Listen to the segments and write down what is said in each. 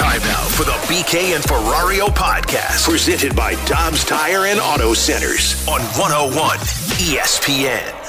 Time now for the BK and Ferrario podcast, presented by Dobbs Tire and Auto Centers on 101 ESPN.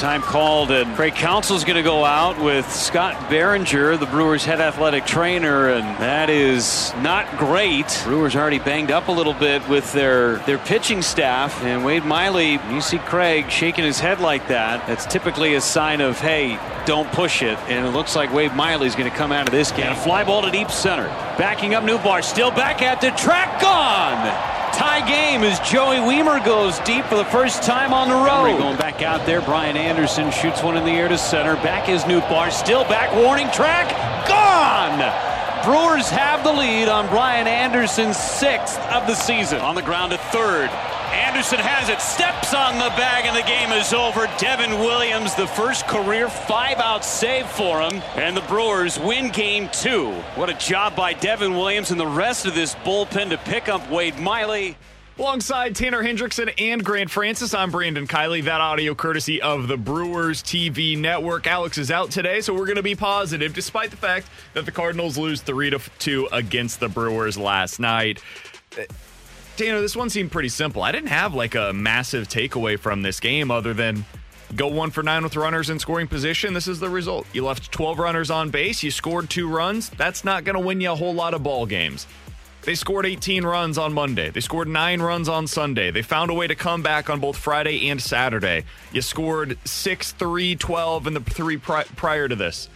Time called, and Craig Counsell's going to go out with Scott Barringer, the Brewers' head athletic trainer, and that is not great. Brewers already banged up a little bit with their their pitching staff, and Wade Miley, you see Craig shaking his head like that. That's typically a sign of hey, don't push it. And it looks like Wade Miley's going to come out of this game. And a fly ball to deep center, backing up Nootbaar, still back at the track, gone. Tie game as Joey Wiemer goes deep for the first time on the road. Going back out there, Brian Anderson shoots one in the air to center. Back is Nootbaar, still back, warning track, gone! Brewers have the lead on Brian Anderson's sixth of the season. On the ground at third. Anderson has it, steps on the bag, and the game is over. Devin Williams, the first career five-out save for him, and the Brewers win game two. What a job by Devin Williams and the rest of this bullpen to pick up Wade Miley. Alongside Tanner Hendrickson and Grant Francis, I'm Brandon Kiley. That audio courtesy of the Brewers TV network. Alex is out today, so we're going to be positive, despite the fact that the Cardinals lose 3 to 2 against the Brewers last night. Uh, Tanner, this one seemed pretty simple. I didn't have like a massive takeaway from this game other than go one for nine with runners in scoring position. This is the result. You left 12 runners on base, you scored two runs. That's not going to win you a whole lot of ball games. They scored 18 runs on Monday. They scored nine runs on Sunday. They found a way to come back on both Friday and Saturday. You scored 6, 3, 12 in the three pri- prior to this.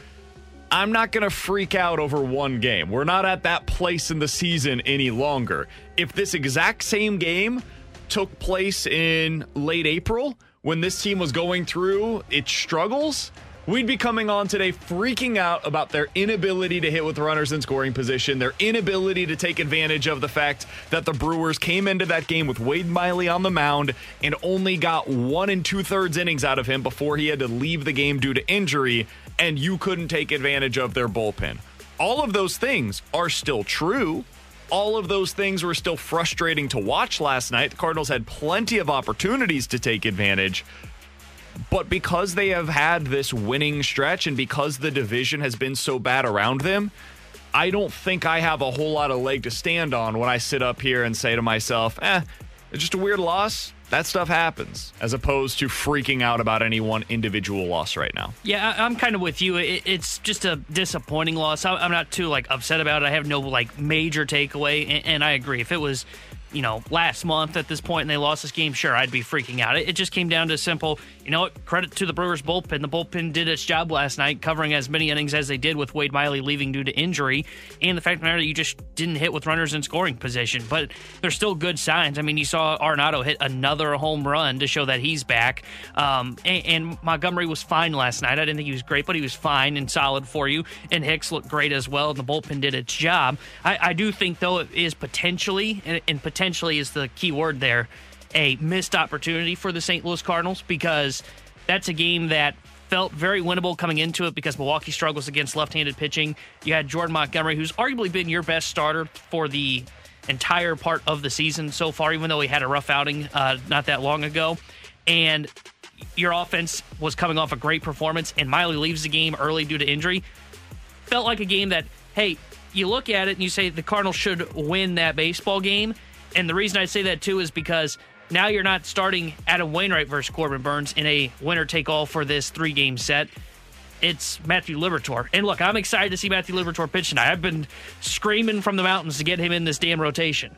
I'm not going to freak out over one game. We're not at that place in the season any longer. If this exact same game took place in late April when this team was going through its struggles, we'd be coming on today freaking out about their inability to hit with runners in scoring position, their inability to take advantage of the fact that the Brewers came into that game with Wade Miley on the mound and only got one and two thirds innings out of him before he had to leave the game due to injury, and you couldn't take advantage of their bullpen. All of those things are still true. All of those things were still frustrating to watch last night. The Cardinals had plenty of opportunities to take advantage. But because they have had this winning stretch and because the division has been so bad around them, I don't think I have a whole lot of leg to stand on when I sit up here and say to myself, eh, it's just a weird loss. That stuff happens, as opposed to freaking out about any one individual loss right now. Yeah, I- I'm kind of with you. It, it's just a disappointing loss. I- I'm not too like upset about it. I have no like major takeaway, and I agree. If it was, you know, last month at this point and they lost this game, sure, I'd be freaking out. It, it just came down to simple. You know? Credit to the Brewers bullpen. The bullpen did its job last night, covering as many innings as they did with Wade Miley leaving due to injury, and the fact of the matter you just didn't hit with runners in scoring position. But there's still good signs. I mean, you saw Arenado hit another home run to show that he's back, um, and, and Montgomery was fine last night. I didn't think he was great, but he was fine and solid for you. And Hicks looked great as well, and the bullpen did its job. I, I do think though it is potentially, and, and potentially is the key word there, a missed opportunity for the St. Louis Cardinals because that's a game that felt very winnable coming into it because Milwaukee struggles against left-handed pitching. You had Jordan Montgomery, who's arguably been your best starter for the entire part of the season so far, even though he had a rough outing uh, not that long ago. And your offense was coming off a great performance, and Miley leaves the game early due to injury. Felt like a game that, hey, you look at it and you say the Cardinals should win that baseball game. And the reason I say that too is because now you're not starting Adam Wainwright versus Corbin Burnes in a winner take all for this three game set. it's Matthew Liberatore. And look, I'm excited to see Matthew Liberatore pitch tonight. I've been screaming from the mountains to get him in this damn rotation.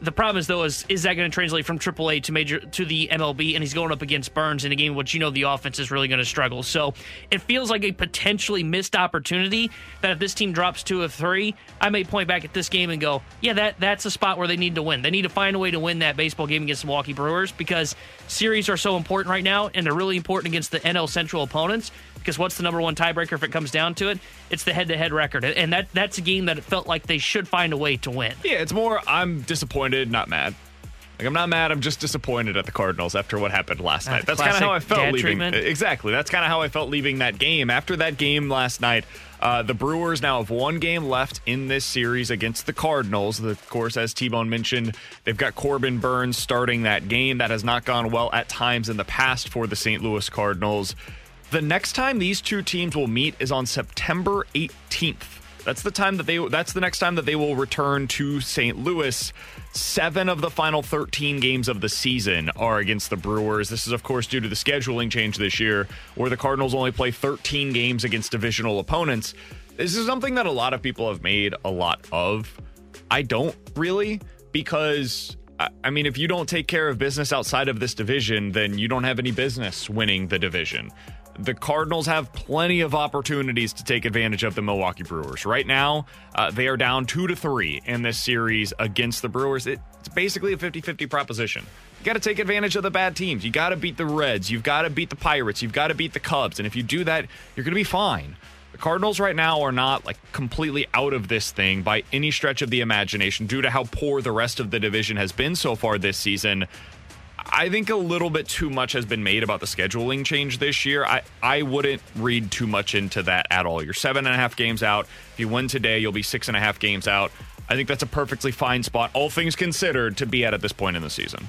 The problem is though is is that going to translate from AAA to major to the MLB and he's going up against Burnes in a game which you know the offense is really going to struggle. So it feels like a potentially missed opportunity that if this team drops two of three, I may point back at this game and go, yeah, that that's a spot where they need to win. They need to find a way to win that baseball game against the Milwaukee Brewers because series are so important right now and they're really important against the NL Central opponents because what's the number one tiebreaker if it comes down to it? It's the head-to-head record, and that that's a game that it felt like they should find a way to win. Yeah, it's more I'm disappointed, not mad. Like I'm not mad. I'm just disappointed at the Cardinals after what happened last Uh, night. That's kind of how I felt leaving. treatment. Exactly. That's kind of how I felt leaving that game. After that game last night, uh, the Brewers now have one game left in this series against the Cardinals. Of course, as T-Bone mentioned, they've got Corbin Burnes starting that game. That has not gone well at times in the past for the St. Louis Cardinals. The next time these two teams will meet is on September 18th. That's the time that they that's the next time that they will return to St. Louis. 7 of the final 13 games of the season are against the Brewers. This is of course due to the scheduling change this year where the Cardinals only play 13 games against divisional opponents. This is something that a lot of people have made a lot of. I don't really because I- I mean, if you don't take care of business outside of this division, then you don't have any business winning the division. The Cardinals have plenty of opportunities to take advantage of the Milwaukee Brewers. Right now, uh, they are down two to three in this series against the Brewers. It, it's basically a 50 50 proposition. You got to take advantage of the bad teams. You got to beat the Reds. You've got to beat the Pirates. You've got to beat the Cubs. And if you do that, you're going to be fine. The Cardinals right now are not like completely out of this thing by any stretch of the imagination due to how poor the rest of the division has been so far this season. I think a little bit too much has been made about the scheduling change this year. I, I wouldn't read too much into that at all. You're seven and a half games out. If you win today, you'll be six and a half games out. I think that's a perfectly fine spot, all things considered, to be at at this point in the season.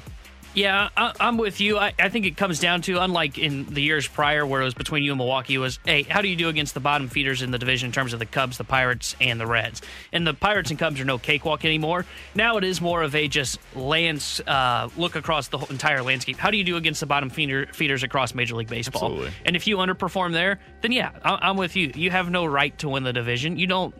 Yeah, I, I'm with you. I, I think it comes down to, unlike in the years prior where it was between you and Milwaukee, was hey, how do you do against the bottom feeders in the division in terms of the Cubs, the Pirates, and the Reds? And the Pirates and Cubs are no cakewalk anymore. Now it is more of a just lands uh, look across the whole entire landscape. How do you do against the bottom feeder, feeders across Major League Baseball? Absolutely. And if you underperform there, then yeah, I, I'm with you. You have no right to win the division. You don't.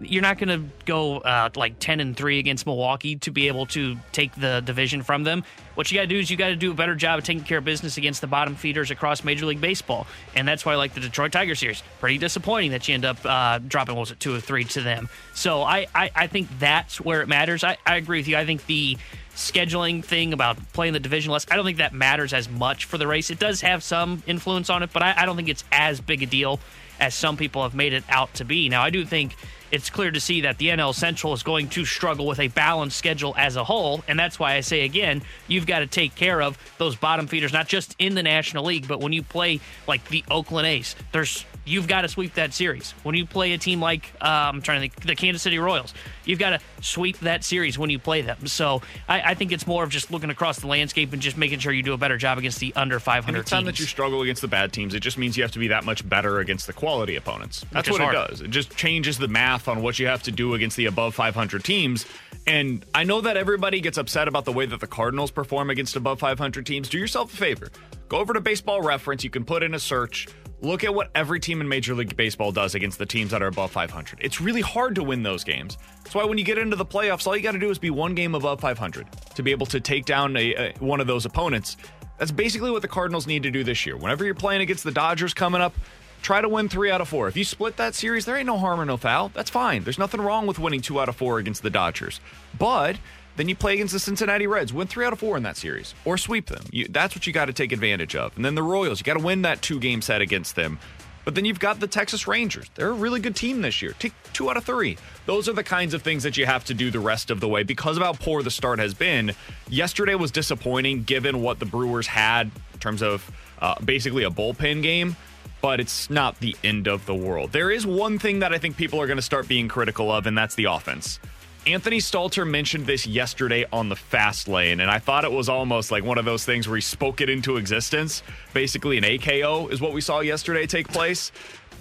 You're not going to go uh, like ten and three against Milwaukee to be able to take the division from them. What you got to do is you got to do a better job of taking care of business against the bottom feeders across Major League Baseball, and that's why I like the Detroit Tiger series. Pretty disappointing that you end up uh, dropping what was it two or three to them. So I, I I think that's where it matters. I, I agree with you. I think the scheduling thing about playing the division less, I don't think that matters as much for the race. It does have some influence on it, but I, I don't think it's as big a deal as some people have made it out to be. Now, I do think it's clear to see that the NL Central is going to struggle with a balanced schedule as a whole, and that's why I say again, you've got to take care of those bottom feeders, not just in the National League, but when you play like the Oakland A's, there's you've got to sweep that series. When you play a team like uh, I'm trying to think, the Kansas City Royals, you've got to sweep that series when you play them. So I, I think it's more of just looking across the landscape and just making sure you do a better job against the under 500 Anytime teams. that you struggle against the bad teams, it just means you have to be that much better against the quality opponents. That's what it does. It just changes the math on what you have to do against the above 500 teams. And I know that everybody gets upset about the way that the Cardinals perform against above 500 teams. Do yourself a favor. Go over to Baseball Reference. You can put in a search. Look at what every team in Major League Baseball does against the teams that are above 500. It's really hard to win those games. That's why when you get into the playoffs, all you got to do is be one game above 500 to be able to take down a, a, one of those opponents. That's basically what the Cardinals need to do this year. Whenever you're playing against the Dodgers coming up, try to win three out of four. If you split that series, there ain't no harm or no foul. That's fine. There's nothing wrong with winning two out of four against the Dodgers. But then you play against the Cincinnati Reds, win three out of four in that series, or sweep them. You, that's what you got to take advantage of. And then the Royals, you got to win that two game set against them. But then you've got the Texas Rangers. They're a really good team this year. Take two out of three. Those are the kinds of things that you have to do the rest of the way because of how poor the start has been. Yesterday was disappointing given what the Brewers had in terms of uh, basically a bullpen game, but it's not the end of the world. There is one thing that I think people are going to start being critical of, and that's the offense. Anthony Stalter mentioned this yesterday on the fast lane, and I thought it was almost like one of those things where he spoke it into existence. Basically, an AKO is what we saw yesterday take place.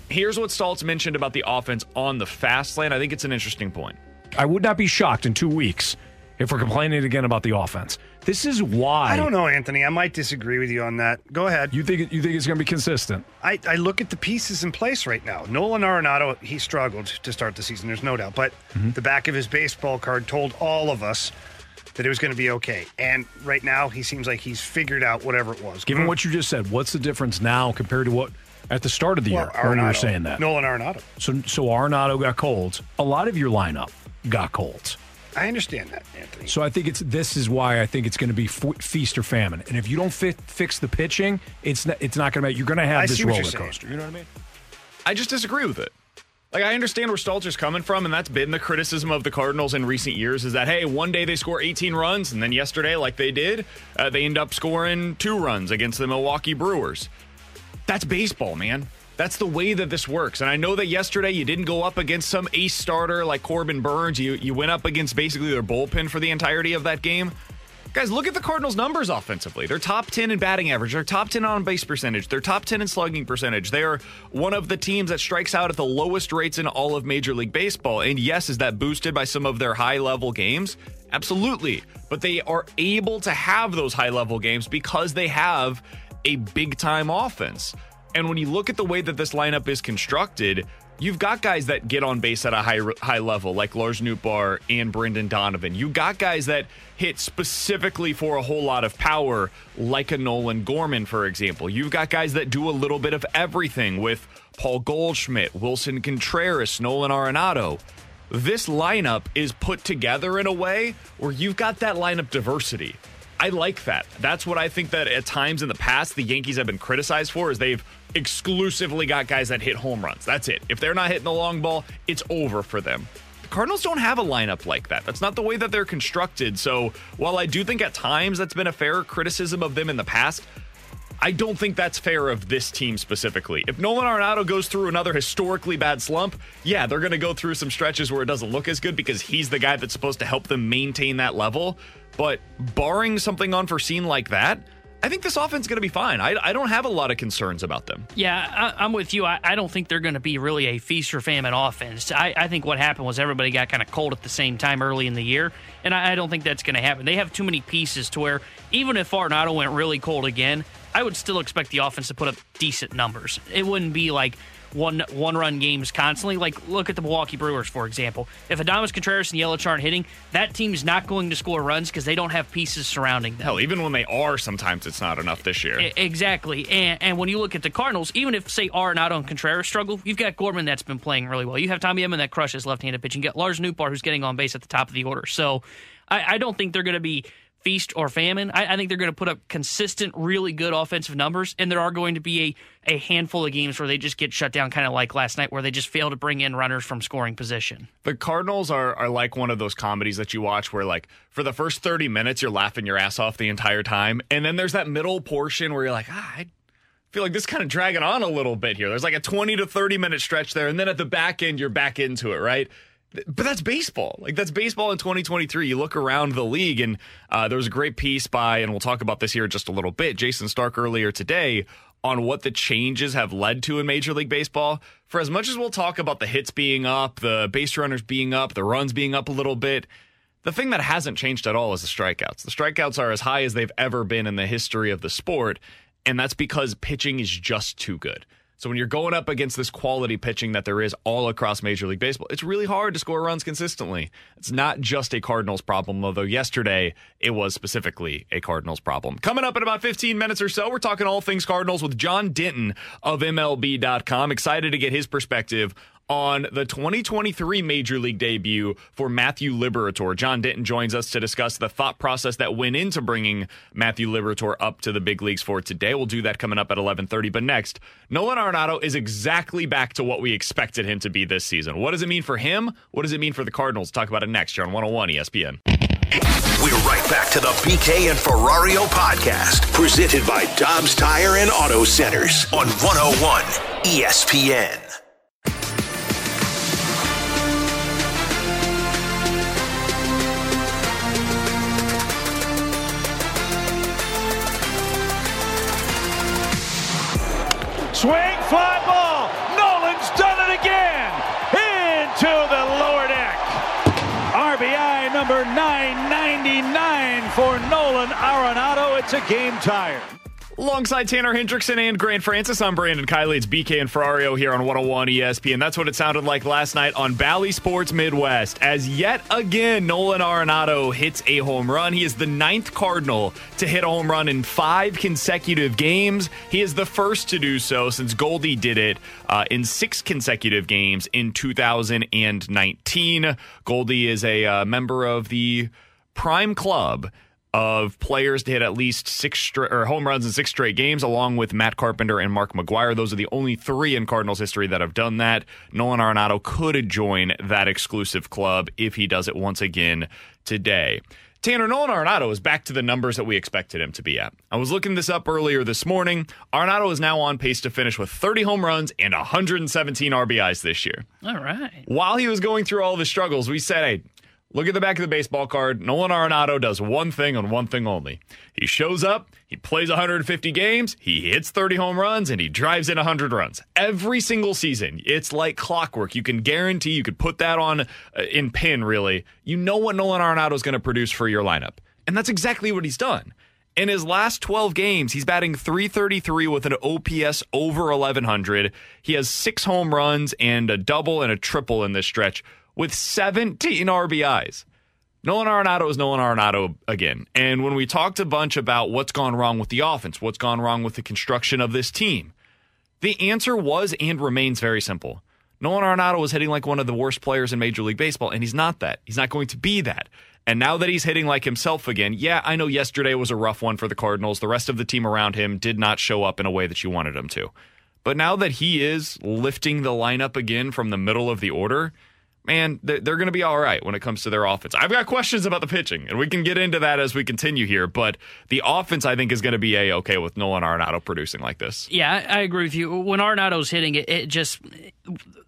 Here's what Stoltz mentioned about the offense on the fast lane. I think it's an interesting point. I would not be shocked in two weeks if we're complaining again about the offense. This is why I don't know, Anthony. I might disagree with you on that. Go ahead. You think you think it's going to be consistent? I, I look at the pieces in place right now. Nolan Arenado, he struggled to start the season. There's no doubt, but Mm-hmm. the back of his baseball card told all of us that it was going to be okay. And right now, he seems like he's figured out whatever it was. Given what you just said, what's the difference now compared to what at the start of the well, year when we were saying that? Nolan Arenado. So so Arenado got colds. A lot of your lineup got colds. I understand that, Anthony. So I think it's this is why I think it's going to be f- feast or famine. And if you don't fi- fix the pitching, it's not, it's not going to be. You're going to have I this roller you're coaster. You know what I mean? I just disagree with it. Like I understand where Stalter's coming from, and that's been the criticism of the Cardinals in recent years. Is that hey, one day they score 18 runs, and then yesterday, like they did, uh, they end up scoring two runs against the Milwaukee Brewers. That's baseball, man. That's the way that this works. And I know that yesterday you didn't go up against some ace starter like Corbin Burnes. You you went up against basically their bullpen for the entirety of that game. Guys, look at the Cardinals' numbers offensively. They're top 10 in batting average. They're top 10 on base percentage. They're top 10 in slugging percentage. They are one of the teams that strikes out at the lowest rates in all of Major League Baseball. And yes, is that boosted by some of their high level games? Absolutely. But they are able to have those high level games because they have a big time offense. And when you look at the way that this lineup is constructed, you've got guys that get on base at a high high level, like Lars Nootbaar and Brendan Donovan. You got guys that hit specifically for a whole lot of power, like a Nolan Gorman, for example. You've got guys that do a little bit of everything with Paul Goldschmidt, Wilson Contreras, Nolan Arenado. This lineup is put together in a way where you've got that lineup diversity. I like that. That's what I think that at times in the past the Yankees have been criticized for is they've exclusively got guys that hit home runs. That's it. If they're not hitting the long ball, it's over for them. The Cardinals don't have a lineup like that. That's not the way that they're constructed. So, while I do think at times that's been a fair criticism of them in the past, I don't think that's fair of this team specifically. If Nolan Arenado goes through another historically bad slump, yeah, they're going to go through some stretches where it doesn't look as good because he's the guy that's supposed to help them maintain that level. But barring something unforeseen like that, I think this offense is going to be fine. I, I don't have a lot of concerns about them. Yeah, I, I'm with you. I, I don't think they're going to be really a feast or famine offense. I, I think what happened was everybody got kind of cold at the same time early in the year, and I, don't think that's going to happen. They have too many pieces to where even if Arenado went really cold again, I would still expect the offense to put up decent numbers. It wouldn't be like one one run games constantly. Like look at the Milwaukee Brewers, for example. If Adames Contreras and Yelich aren't hitting, that team's not going to score runs because they don't have pieces surrounding them. Hell, even when they are, sometimes it's not enough this year. Exactly. And, and when you look at the Cardinals, even if, say, Arenado Contreras struggle, you've got Gorman that's been playing really well. You have Tommy Edman that crushes left handed pitching. You got Lars Nootbaar who's getting on base at the top of the order. So I, I don't think they're going to be feast or famine. I, I think they're going to put up consistent, really good offensive numbers, and there are going to be a, a handful of games where they just get shut down, kind of like last night, where they just fail to bring in runners from scoring position. The Cardinals are, are like one of those comedies that you watch where, like, for the first 30 minutes, you're laughing your ass off the entire time. And then there's that middle portion where you're like, ah, I feel like this is kind of dragging on a little bit here. There's like a 20 to 30 minute stretch there. And then at the back end, you're back into it, right? But that's baseball. Like, that's baseball in 2023. You look around the league, and uh, there was a great piece by, and we'll talk about this here in just a little bit, Jayson Stark earlier today on what the changes have led to in Major League Baseball. For as much as we'll talk about the hits being up, the base runners being up, the runs being up a little bit, the thing that hasn't changed at all is the strikeouts. The strikeouts are as high as they've ever been in the history of the sport, and that's because pitching is just too good. So when you're going up against this quality pitching that there is all across Major League Baseball, it's really hard to score runs consistently. It's not just a Cardinals problem, although yesterday it was specifically a Cardinals problem. Coming up in about 15 minutes or so, we're talking all things Cardinals with John Denton of MLB.com. Excited to get his perspective on the 2023 Major League debut for Matthew Liberatore. John Denton joins us to discuss the thought process that went into bringing Matthew Liberatore up to the big leagues for today. We'll do that coming up at 11:30. But next, Nolan Arenado is exactly back to what we expected him to be this season. What does it mean for him? What does it mean for the Cardinals? Talk about it next here on 101 ESPN. We're right back to the BK and Ferrario podcast, presented by Dobbs Tire and Auto Centers on 101 ESPN. Swing, fly ball. Nolan's done it again. Into the lower deck. RBI number 9.99 for Nolan Arenado. It's a game tire. Alongside Tanner Hendrickson and Grant Francis, I'm Brandon Kiley. It's BK and Ferrario here on 101 ESPN. That's what it sounded like last night on Bally Sports Midwest. As yet again, Nolan Arenado hits a home run. He is the ninth Cardinal to hit a home run in five consecutive games. He is the first to do so since Goldie did it uh, in six consecutive games in 2019. Goldie is a uh, member of the Prime Club of players to hit at least six straight or home runs in six straight games, along with Matt Carpenter and Mark McGwire. Those are the only three in Cardinals history that have done that. Nolan Arenado could join that exclusive club if he does it once again today. Tanner Nolan Arenado is back to the numbers that we expected him to be at. I was looking this up earlier this morning. Arenado is now on pace to finish with 30 home runs and 117 RBIs this year. All right. While he was going through all of his struggles, we said, hey, Look at the back of the baseball card. Nolan Arenado does one thing and one thing only. He shows up, he plays 150 games, he hits 30 home runs, and he drives in 100 runs. Every single season. It's like clockwork. You can guarantee, you could put that on uh, in pin, really. You know what Nolan Arenado is going to produce for your lineup. And that's exactly what he's done. In his last 12 games, he's batting 333 with an OPS over 1100. He has six home runs and a double and a triple in this stretch with 17 RBIs. Nolan Arenado is Nolan Arenado again. And when we talked a bunch about what's gone wrong with the offense, what's gone wrong with the construction of this team, the answer was and remains very simple. Nolan Arenado was hitting like one of the worst players in Major League Baseball, and he's not that. He's not going to be that. And now that he's hitting like himself again, yeah, I know yesterday was a rough one for the Cardinals. The rest of the team around him did not show up in a way that you wanted him to. But now that he is lifting the lineup again from the middle of the order, man, they're, going to be all right when it comes to their offense. I've got questions about the pitching, and we can get into that as we continue here. But the offense, I think, is going to be a okay with Nolan Arenado producing like this. Yeah, I, agree with you. When Arenado's hitting it, it just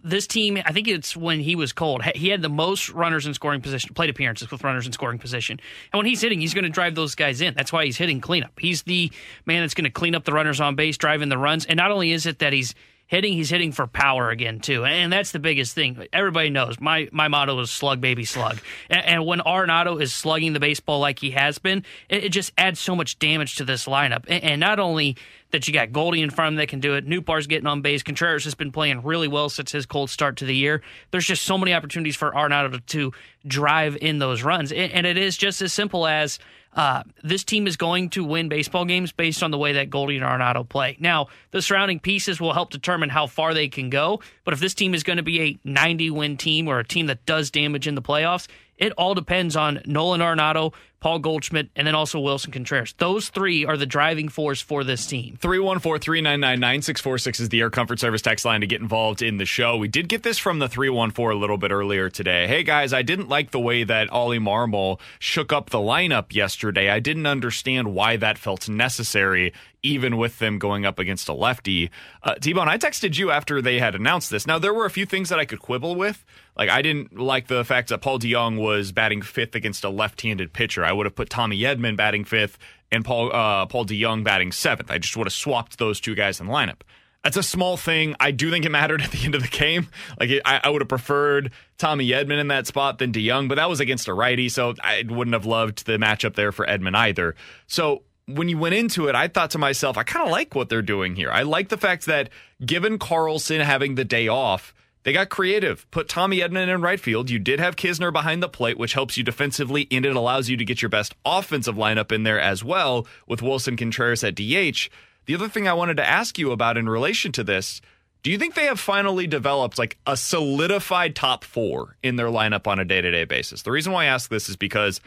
this team. I think it's when he was cold. He had the most runners in scoring position, plate appearances with runners in scoring position, and when he's hitting, he's going to drive those guys in. That's why he's hitting cleanup. He's the man that's going to clean up the runners on base, driving the runs. And not only is it that he's hitting, he's hitting for power again too, and that's the biggest thing. Everybody knows my my motto is slug baby slug, and, and when Arenado is slugging the baseball like he has been, it, it just adds so much damage to this lineup. And, and, not only that you got Goldie in front of him that can do it, Nootbaar's getting on base, Contreras has been playing really well since his cold start to the year. There's just so many opportunities for Arenado to, to drive in those runs, and, and it is just as simple as uh, this team is going to win baseball games based on the way that Goldie and Arenado play. Now, the surrounding pieces will help determine how far they can go, but if this team is going to be a 90 win team or a team that does damage in the playoffs, it all depends on Nolan Arenado, Paul Goldschmidt, and then also Wilson Contreras. Those three are the driving force for this team. 314 399 9646 is the Air Comfort Service text line to get involved in the show. We did get this from the 314 a little bit earlier today. Hey guys, I didn't like the way that Ollie Marmol shook up the lineup yesterday. I didn't understand why that felt necessary even with them going up against a lefty. Uh, T Bone, I texted you after they had announced this. Now, there were a few things that I could quibble with. Like, I didn't like the fact that Paul DeJong was batting fifth against a left handed pitcher. I would have put Tommy Edman batting fifth and Paul, uh, Paul DeJong batting seventh. I just would have swapped those two guys in the lineup. That's a small thing. I do think it mattered at the end of the game. Like it, I, I, would have preferred Tommy Edman in that spot than DeJong, but that was against a righty, so I wouldn't have loved the matchup there for Edman either. So when you went into it, I thought to myself, I kind of like what they're doing here. I like the fact that given Carlson having the day off, they got creative. Put Tommy Edman in right field. You did have Knizner behind the plate, which helps you defensively, and it allows you to get your best offensive lineup in there as well with Wilson Contreras at DH. The other thing I wanted to ask you about in relation to this, do you think they have finally developed like a solidified top four in their lineup on a day to day basis? The reason why I ask this is because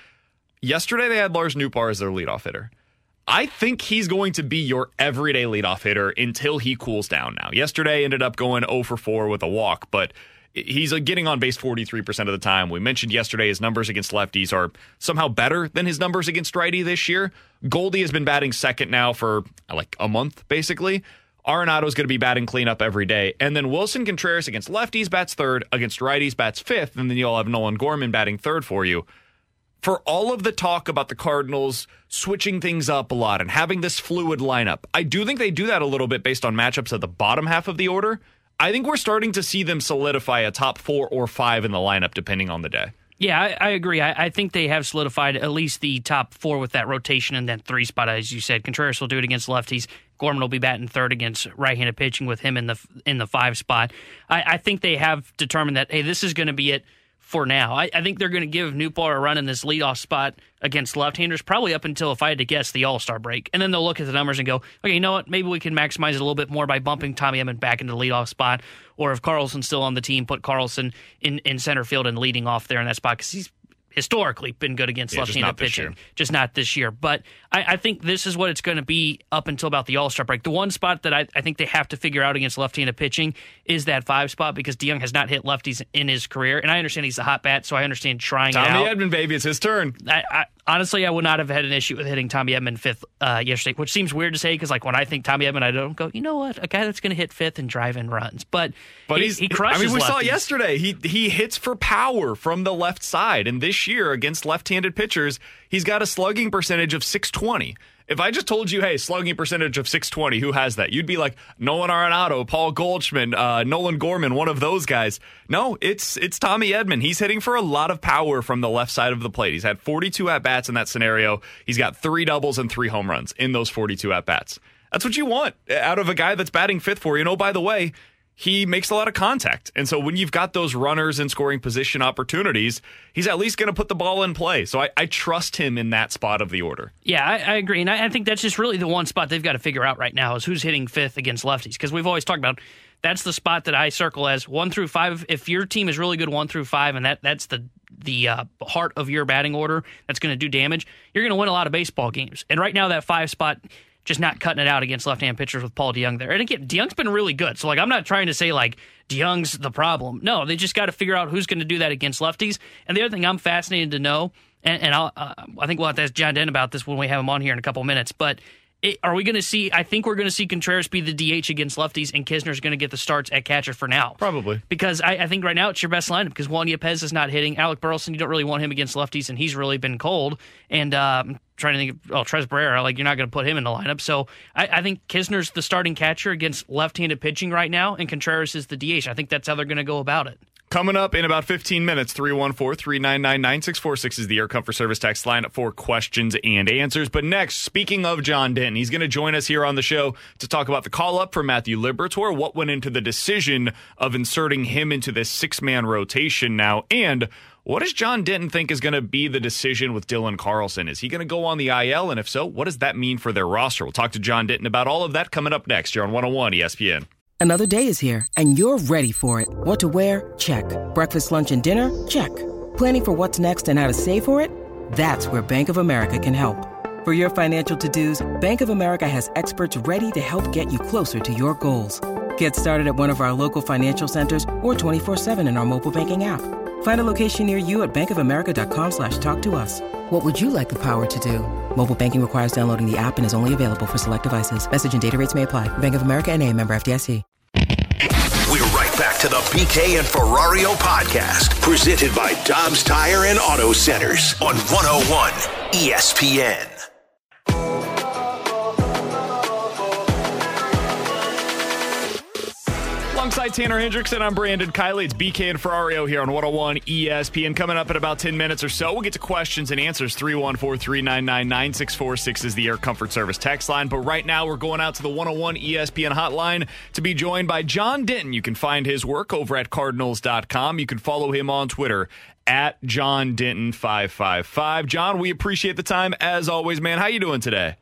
yesterday they had Lars Nootbaar as their leadoff hitter. I think he's going to be your everyday leadoff hitter until he cools down now. Yesterday ended up going 0 for 4 with a walk, but he's uh, getting on base 43% of the time. We mentioned yesterday his numbers against lefties are somehow better than his numbers against righty this year. Goldie has been batting second now for like a month, basically. Arenado's going to be batting cleanup every day. And then Wilson Contreras against lefties bats third, against righties bats fifth, and then you'll have Nolan Gorman batting third for you for all of the talk about the Cardinals switching things up a lot and having this fluid lineup, I do think they do that a little bit based on matchups at the bottom half of the order. I think we're starting to see them solidify a top four or five in the lineup depending on the day. Yeah, I, I agree. I, I, think they have solidified at least the top four with that rotation and then three spot, as you said. Contreras will do it against lefties. Gorman will be batting third against right-handed pitching with him in the in the five spot. I, I think they have determined that hey, this is going to be it for now. I, I think they're going to give Nootbaar a run in this leadoff spot against left-handers, probably up until, if I had to guess, the All-Star break. And then they'll look at the numbers and go, okay, you know what? Maybe we can maximize it a little bit more by bumping Tommy Edman back into the leadoff spot. Or if Carlson's still on the team, put Carlson in, in center field and leading off there in that spot because he's historically been good against Yeah, left-handed just pitching, just not this year. But I, I think this is what it's going to be up until about the All Star break. The one spot that I, I think they have to figure out against left-handed pitching is that five spot because DeJong has not hit lefties in his career, and I understand he's a hot bat, so I understand trying Tommy it out. Edman, baby, it's his turn. I, I, honestly, I would not have had an issue with hitting Tommy Edman fifth uh, yesterday, which seems weird to say because, like, when I think Tommy Edman, I don't go, you know what, a guy that's going to hit fifth and drive in runs, but But he, he's he crushes. I mean, we saw yesterday. He he hits for power from the left side, and this year against left-handed pitchers, he's got a slugging percentage of 620. If I just told you, hey, slugging percentage of 620, who has that? You'd be like Nolan Arenado, Paul Goldschmidt, uh, Nolan Gorman, one of those guys. No, it's it's Tommy Edman. He's hitting for a lot of power from the left side of the plate. He's had 42 at bats in that scenario. He's got three doubles and three home runs in those 42 at bats. That's what you want out of a guy that's batting fifth for you. And oh, by the way, he makes a lot of contact. And so when you've got those runners and scoring position opportunities, he's at least going to put the ball in play. So I, I trust him in that spot of the order. Yeah, I, I agree, and I, I think that's just really the one spot they've got to figure out right now is who's hitting fifth against lefties because we've always talked about that's the spot that I circle as one through five. If your team is really good one through five, and that that's the the uh, heart of your batting order that's going to do damage, you're going to win a lot of baseball games. And right now, that five spot just not cutting it out against left-hand pitchers with Paul DeJong there. And again, DeJong's been really good. So like I'm not trying to say like DeJong's the problem. No, they just got to figure out who's going to do that against lefties. And the other thing I'm fascinated to know, and, and I'll, uh, I think we'll have to ask John Den about this when we have him on here in a couple minutes, but. It, are we going to see? I think we're going to see Contreras be the DH against lefties, and Knizner's going to get the starts at catcher for now. Probably. Because I, I think right now it's your best lineup because Juan Yepez is not hitting. Alec Burleson, you don't really want him against lefties, and he's really been cold. And I'm trying to think of, oh, Tres Barrera, like you're not going to put him in the lineup. So I, I think Knizner's the starting catcher against left handed pitching right now, and Contreras is the DH. I think that's how they're going to go about it. Coming up in about 15 minutes, 314 399 9646 is the Air Comfort Service text line for questions and answers. But next, speaking of John Denton, he's going to join us here on the show to talk about the call up for Matthew Liberatore, what went into the decision of inserting him into this six man rotation now, and what does John Denton think is going to be the decision with Dylan Carlson? Is he going to go on the IL? And if so, what does that mean for their roster? We'll talk to John Denton about all of that coming up next here on 101 ESPN. Another day is here, and you're ready for it. What to wear? Check. Breakfast, lunch, and dinner? Check. Planning for what's next and how to save for it? That's where Bank of America can help. For your financial to-dos, Bank of America has experts ready to help get you closer to your goals. Get started at one of our local financial centers or 24-7 in our mobile banking app. Find a location near you at bankofamerica.com slash talk to us. What would you like the power to do? Mobile banking requires downloading the app and is only available for select devices. Message and data rates may apply. Bank of America and a member FDIC. We're right back to the BK and Ferrario podcast, presented by Dobbs Tire and Auto Centers on 101 ESPN. Alongside Tanner Hendrickson, I'm Brandon Kiley. It's BK and Ferrario here on 101 ESPN. Coming up in about 10 minutes or so, we'll get to questions and answers. 314 399 9646 is the Air Comfort Service text line. But right now, we're going out to the 101 ESPN hotline to be joined by John Denton. You can find his work over at Cardinals.com. You can follow him on Twitter at John Denton555. John, we appreciate the time as always, man. How you doing today?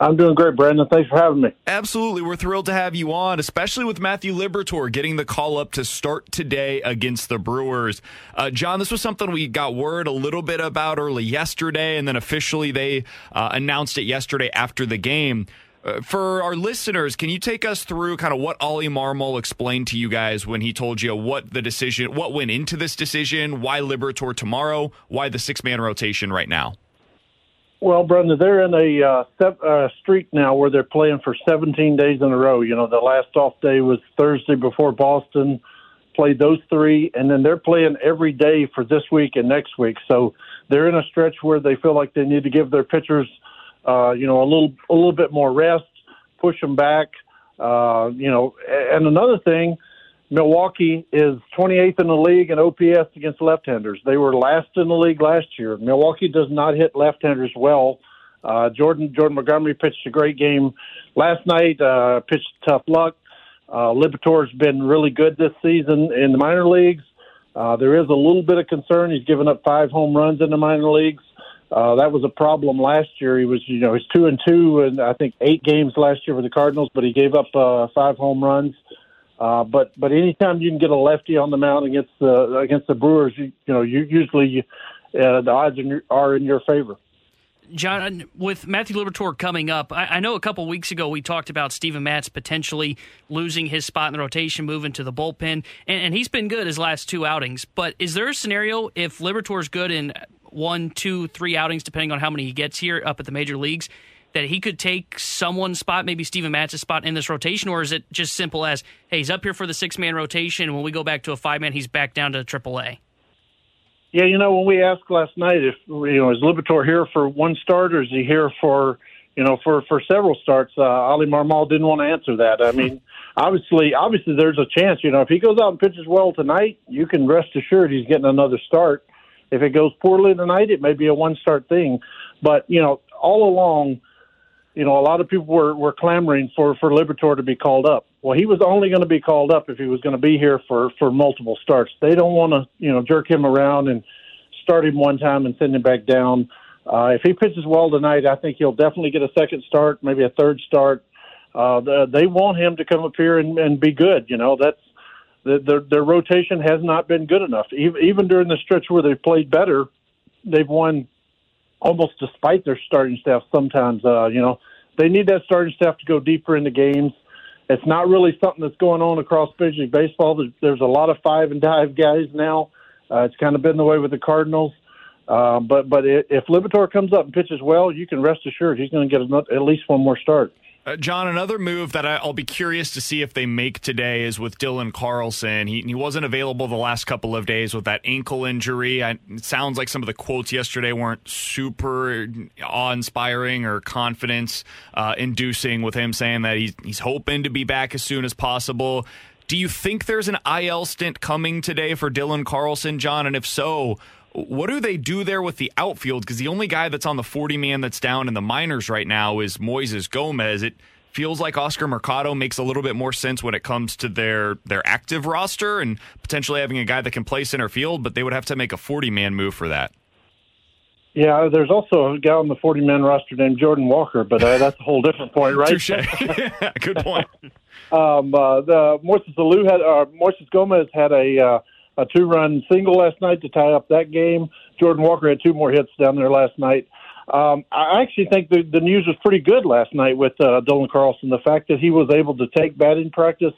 I'm doing great, Brandon. Thanks for having me. Absolutely. We're thrilled to have you on, especially with Matthew Liberatore getting the call up to start today against the Brewers. Uh, John, this was something we got word a little bit about early yesterday, and then officially they uh, announced it yesterday after the game. Uh, for our listeners, can you take us through kind of what Ollie Marmol explained to you guys when he told you what the decision, what went into this decision, why Liberatore tomorrow, why the six man rotation right now? Well, Brandon, they're in a uh, step, uh, streak now where they're playing for 17 days in a row. You know, the last off day was Thursday before Boston. Played those three, and then they're playing every day for this week and next week. So they're in a stretch where they feel like they need to give their pitchers, uh, you know, a little a little bit more rest, push them back. Uh, you know, and another thing, Milwaukee is 28th in the league in OPS against left-handers. They were last in the league last year. Milwaukee does not hit left-handers well. Uh, Jordan Jordan Montgomery pitched a great game last night. Uh, pitched tough luck. Uh, Liberatore's been really good this season in the minor leagues. Uh, there is a little bit of concern. He's given up five home runs in the minor leagues. Uh, that was a problem last year. He was, you know, he's two and two, and I think eight games last year for the Cardinals, but he gave up uh, five home runs. But but anytime you can get a lefty on the mound against the against the Brewers, you, you know, you usually uh, the odds are in your favor. John, with Matthew Liberatore coming up, I, I know a couple weeks ago we talked about Steven Matz potentially losing his spot in the rotation, moving to the bullpen, and, and he's been good his last two outings. But is there a scenario if Liberatore's good in one, two, three outings, depending on how many he gets here up at the major leagues, that he could take someone's spot, maybe Steven Matz's spot in this rotation, or is it just simple as, hey, he's up here for the six man rotation, when we go back to a five man, he's back down to AAA? Yeah, you know, when we asked last night if you know is Liberatore here for one start or is he here for you know for for several starts, uh, Oli Marmol didn't want to answer that. I mean, obviously, obviously, there's a chance. You know, if he goes out and pitches well tonight, you can rest assured he's getting another start. If it goes poorly tonight, it may be a one start thing. But you know, all along, you know, a lot of people were were clamoring for for Liberatore to be called up. Well, he was only going to be called up if he was going to be here for for multiple starts. They don't want to, you know, jerk him around and start him one time and send him back down. Uh, if he pitches well tonight, I think he'll definitely get a second start, maybe a third start. Uh, the, they want him to come up here and, and be good. You know, that's the, their their rotation has not been good enough. Even, even during the stretch where they've played better, they've won almost despite their starting staff. Sometimes, uh, you know, they need that starting staff to go deeper into games. It's not really something that's going on across Major League Baseball. There's, a lot of five and dive guys now. Uh, it's kind of been the way with the Cardinals. Uh, but but if Liberatore comes up and pitches well, you can rest assured he's going to get at least one more start. Uh, John, another move that I, will be curious to see if they make today is with Dylan Carlson. He, he wasn't available the last couple of days with that ankle injury. I, it sounds like some of the quotes yesterday weren't super awe inspiring or confidence uh, inducing with him saying that he's, he's hoping to be back as soon as possible. Do you think there's an IL stint coming today for Dylan Carlson, John? And if so, what do they do there with the outfield? Because the only guy that's on the 40 man that's down in the minors right now is Moises Gomez. It feels like Oscar Mercado makes a little bit more sense when it comes to their their active roster and potentially having a guy that can play center field, but they would have to make a 40 man move for that. Yeah, there's also a guy on the 40 man roster named Jordan Walker, but uh, that's a whole different point, right? Touche. Good point. um, uh, the Moises Alou had uh, Moises Gomez had a uh, a two run single last night to tie up that game. Jordan Walker had two more hits down there last night. Um, I actually think the, the news was pretty good last night with uh, Dylan Carlson. The fact that he was able to take batting practice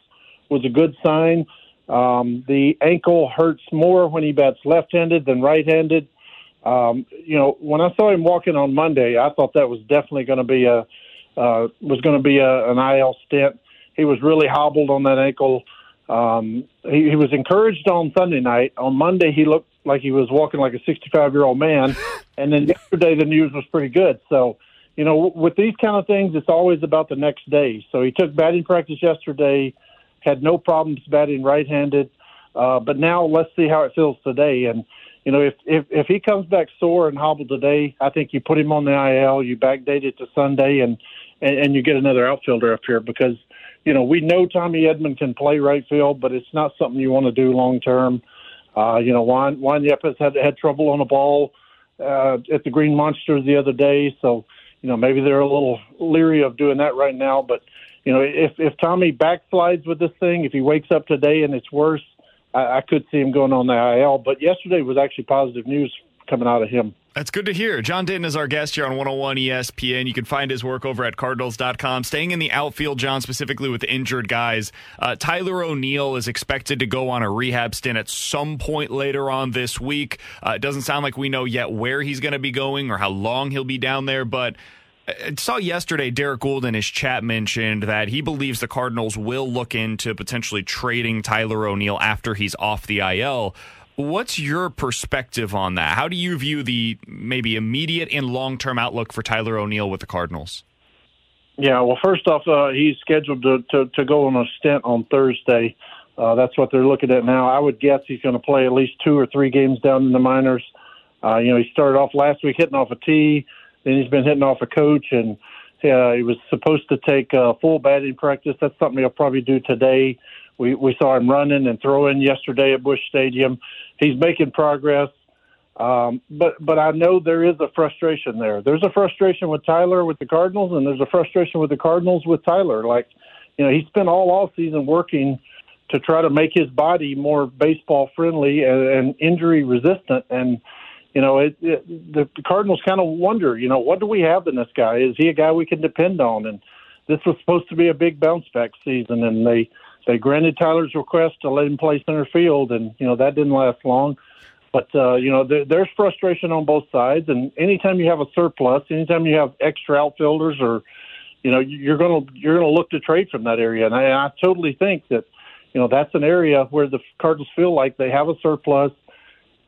was a good sign. Um, the ankle hurts more when he bats left-handed than right-handed. Um, you know, when I saw him walking on Monday, I thought that was definitely going to be a uh, was going to be a, an IL stint. He was really hobbled on that ankle. Um, he, he was encouraged on Sunday night. On Monday, he looked like he was walking like a 65 year old man. And then yesterday, the news was pretty good. So, you know, with these kind of things, it's always about the next day. So he took batting practice yesterday, had no problems batting right handed. Uh, but now let's see how it feels today. And, you know, if, if, if he comes back sore and hobbled today, I think you put him on the IL, you backdate it to Sunday, and, and, and you get another outfielder up here because – you know, we know Tommy Edman can play right field, but it's not something you want to do long term. Uh, you know, Juan, Juan Yepez had had trouble on a ball uh, at the Green Monsters the other day, so you know maybe they're a little leery of doing that right now. But you know, if if Tommy backslides with this thing, if he wakes up today and it's worse, I, I could see him going on the IL. But yesterday was actually positive news coming out of him. That's good to hear. John Denton is our guest here on 101 ESPN. You can find his work over at Cardinals.com. Staying in the outfield, John, specifically with injured guys, uh, Tyler O'Neill is expected to go on a rehab stint at some point later on this week. Uh, it doesn't sound like we know yet where he's going to be going or how long he'll be down there, but I saw yesterday Derrick Goold in his chat mentioned that he believes the Cardinals will look into potentially trading Tyler O'Neill after he's off the IL. What's your perspective on that? How do you view the maybe immediate and long term outlook for Tyler O'Neill with the Cardinals? Yeah, well, first off, uh, he's scheduled to, to, to go on a stint on Thursday. Uh, that's what they're looking at now. I would guess he's going to play at least two or three games down in the minors. Uh, you know, he started off last week hitting off a tee, then he's been hitting off a coach, and uh, he was supposed to take uh, full batting practice. That's something he'll probably do today. We we saw him running and throwing yesterday at Busch Stadium. He's making progress. Um, but but I know there is a frustration there. There's a frustration with Tyler with the Cardinals, and there's a frustration with the Cardinals with Tyler. Like, you know, he spent all off season working to try to make his body more baseball friendly and, and injury resistant. And you know, it, it, the, the Cardinals kind of wonder, you know, what do we have in this guy? Is he a guy we can depend on? And this was supposed to be a big bounce back season, and they they granted Tyler's request to let him play center field, and you know that didn't last long. But uh, you know, there, there's frustration on both sides, and anytime you have a surplus, anytime you have extra outfielders, or you know, you're gonna you're gonna look to trade from that area, and I, I totally think that you know that's an area where the Cardinals feel like they have a surplus.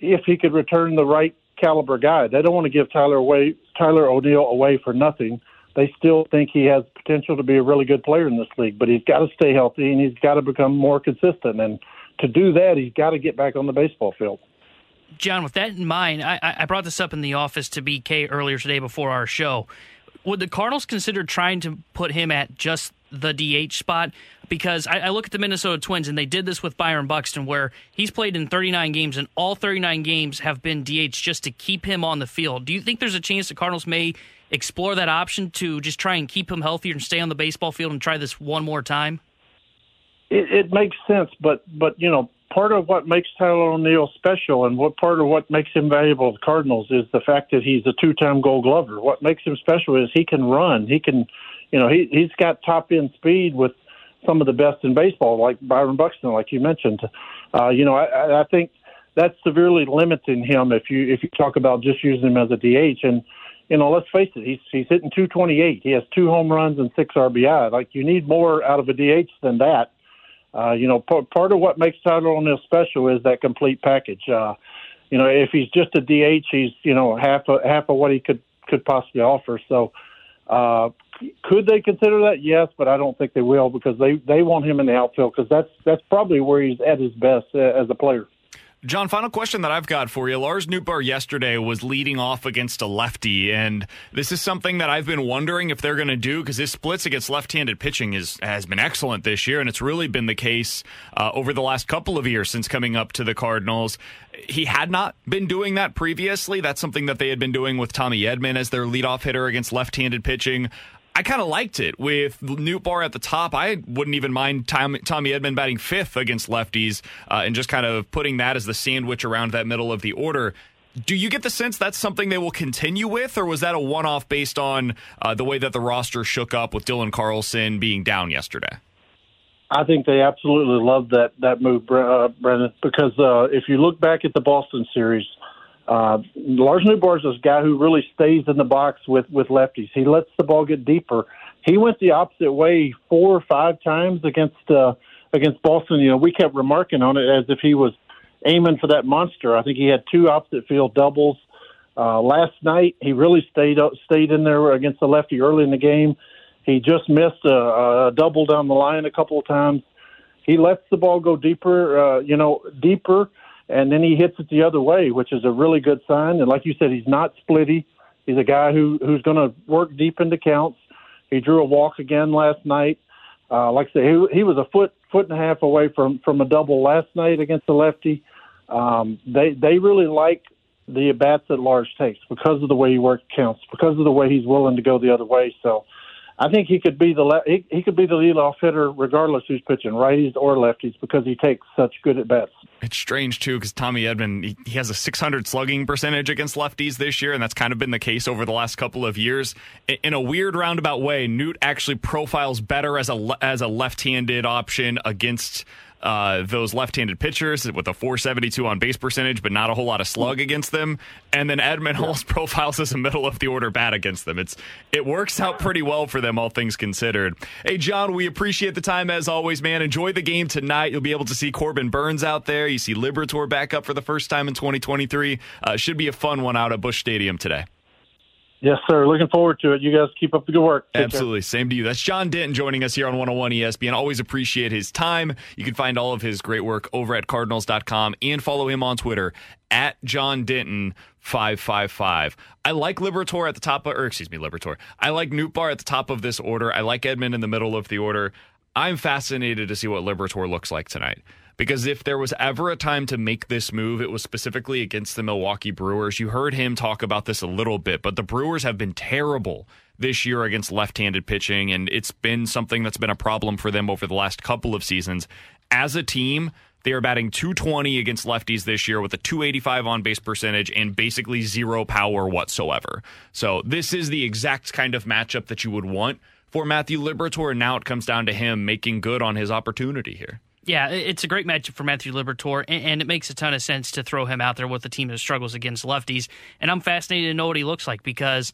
If he could return the right caliber guy, they don't want to give Tyler away, Tyler O'Neill away for nothing. They still think he has potential to be a really good player in this league, but he's got to stay healthy and he's got to become more consistent. And to do that, he's got to get back on the baseball field. John, with that in mind, I, I brought this up in the office to BK earlier today before our show. Would the Cardinals consider trying to put him at just the DH spot? Because I, I, look at the Minnesota Twins, and they did this with Byron Buxton, where he's played in 39 games, and all 39 games have been DH just to keep him on the field. Do you think there's a chance the Cardinals may explore that option to just try and keep him healthier and stay on the baseball field and try this one more time? It, it makes sense, but but you know, part of what makes Tyler O'Neill special and what part of what makes him valuable to the Cardinals is the fact that he's a two-time Gold Glover. What makes him special is he can run. He can, you know, he he's got top end speed with some of the best in baseball, like Byron Buxton, like you mentioned. Uh, you know, I, I think that's severely limiting him if you if you talk about just using him as a DH. And you know, let's face it, he's he's hitting 228. He has two home runs and six RBI. Like you need more out of a DH than that. Uh, you know, p- part of what makes Tyler O'Neill special is that complete package. Uh, you know, if he's just a DH, he's you know half of, half of what he could could possibly offer. So, uh, could they consider that? Yes, but I don't think they will because they they want him in the outfield because that's that's probably where he's at his best uh, as a player. John, final question that I've got for you. Lars Nootbaar yesterday was leading off against a lefty, and this is something that I've been wondering if they're going to do because his splits against left-handed pitching is, has been excellent this year, and it's really been the case uh, over the last couple of years since coming up to the Cardinals. He had not been doing that previously. That's something that they had been doing with Tommy Edman as their leadoff hitter against left-handed pitching. I kind of liked it with Nootbaar at the top. I wouldn't even mind Tommy, Tommy Edman batting fifth against lefties uh, and just kind of putting that as the sandwich around that middle of the order. Do you get the sense that's something they will continue with, or was that a one off based on uh, the way that the roster shook up with Dylan Carlson being down yesterday? I think they absolutely loved that that move, uh, Brendan, because uh, if you look back at the Boston series, uh, Lars Nootbaar is a guy who really stays in the box with with lefties. He lets the ball get deeper. He went the opposite way four or five times against uh, against Boston. You know, we kept remarking on it as if he was aiming for that monster. I think he had two opposite field doubles. Uh, last night, he really stayed up, stayed in there against the lefty early in the game. He just missed a, a double down the line a couple of times. He lets the ball go deeper, uh, you know, deeper and then he hits it the other way, which is a really good sign. And like you said, he's not splitty. He's a guy who who's going to work deep into counts. He drew a walk again last night. Uh, like I said, he, he was a foot foot and a half away from from a double last night against the lefty. Um, they they really like the at bats that Lars takes because of the way he works counts, because of the way he's willing to go the other way. So I think he could be the le- he, he could be the leadoff hitter regardless who's pitching, righties or lefties, because he takes such good at bats. It's strange too because Tommy Edman he, he, has a 600 slugging percentage against lefties this year, and that's kind of been the case over the last couple of years. In, in a weird roundabout way, Newt actually profiles better as a as a left-handed option against uh, those left-handed pitchers with a 472 on base percentage, but not a whole lot of slug against them. And then Edman yeah. almost profiles as a middle of the order bat against them. It's it works out pretty well for them, all things considered. Hey, John, we appreciate the time as always, man. Enjoy the game tonight. You'll be able to see Corbin Burnes out there. You see Liberatore back up for the first time in 2023. Uh, should be a fun one out at Busch Stadium today. Yes, sir. Looking forward to it. You guys keep up the good work. Take care. Absolutely. Same to you. That's John Denton joining us here on 101 ESPN. Always appreciate his time. You can find all of his great work over at Cardinals.com and follow him on Twitter at John Denton. 555. I like Liberatore at the top of, or excuse me, Liberatore. I like Nootbaar at the top of this order. I like Edman in the middle of the order. I'm fascinated to see what Liberatore looks like tonight. Because if there was ever a time to make this move, it was specifically against the Milwaukee Brewers. You heard him talk about this a little bit, but the Brewers have been terrible this year against left handed pitching, and it's been something that's been a problem for them over the last couple of seasons. As a team, they are batting 220 against lefties this year with a 285 on base percentage and basically zero power whatsoever. So, this is the exact kind of matchup that you would want for Matthew Liberatore. And now it comes down to him making good on his opportunity here. Yeah, it's a great matchup for Matthew Liberatore, and it makes a ton of sense to throw him out there with the team that struggles against lefties. And I'm fascinated to know what he looks like because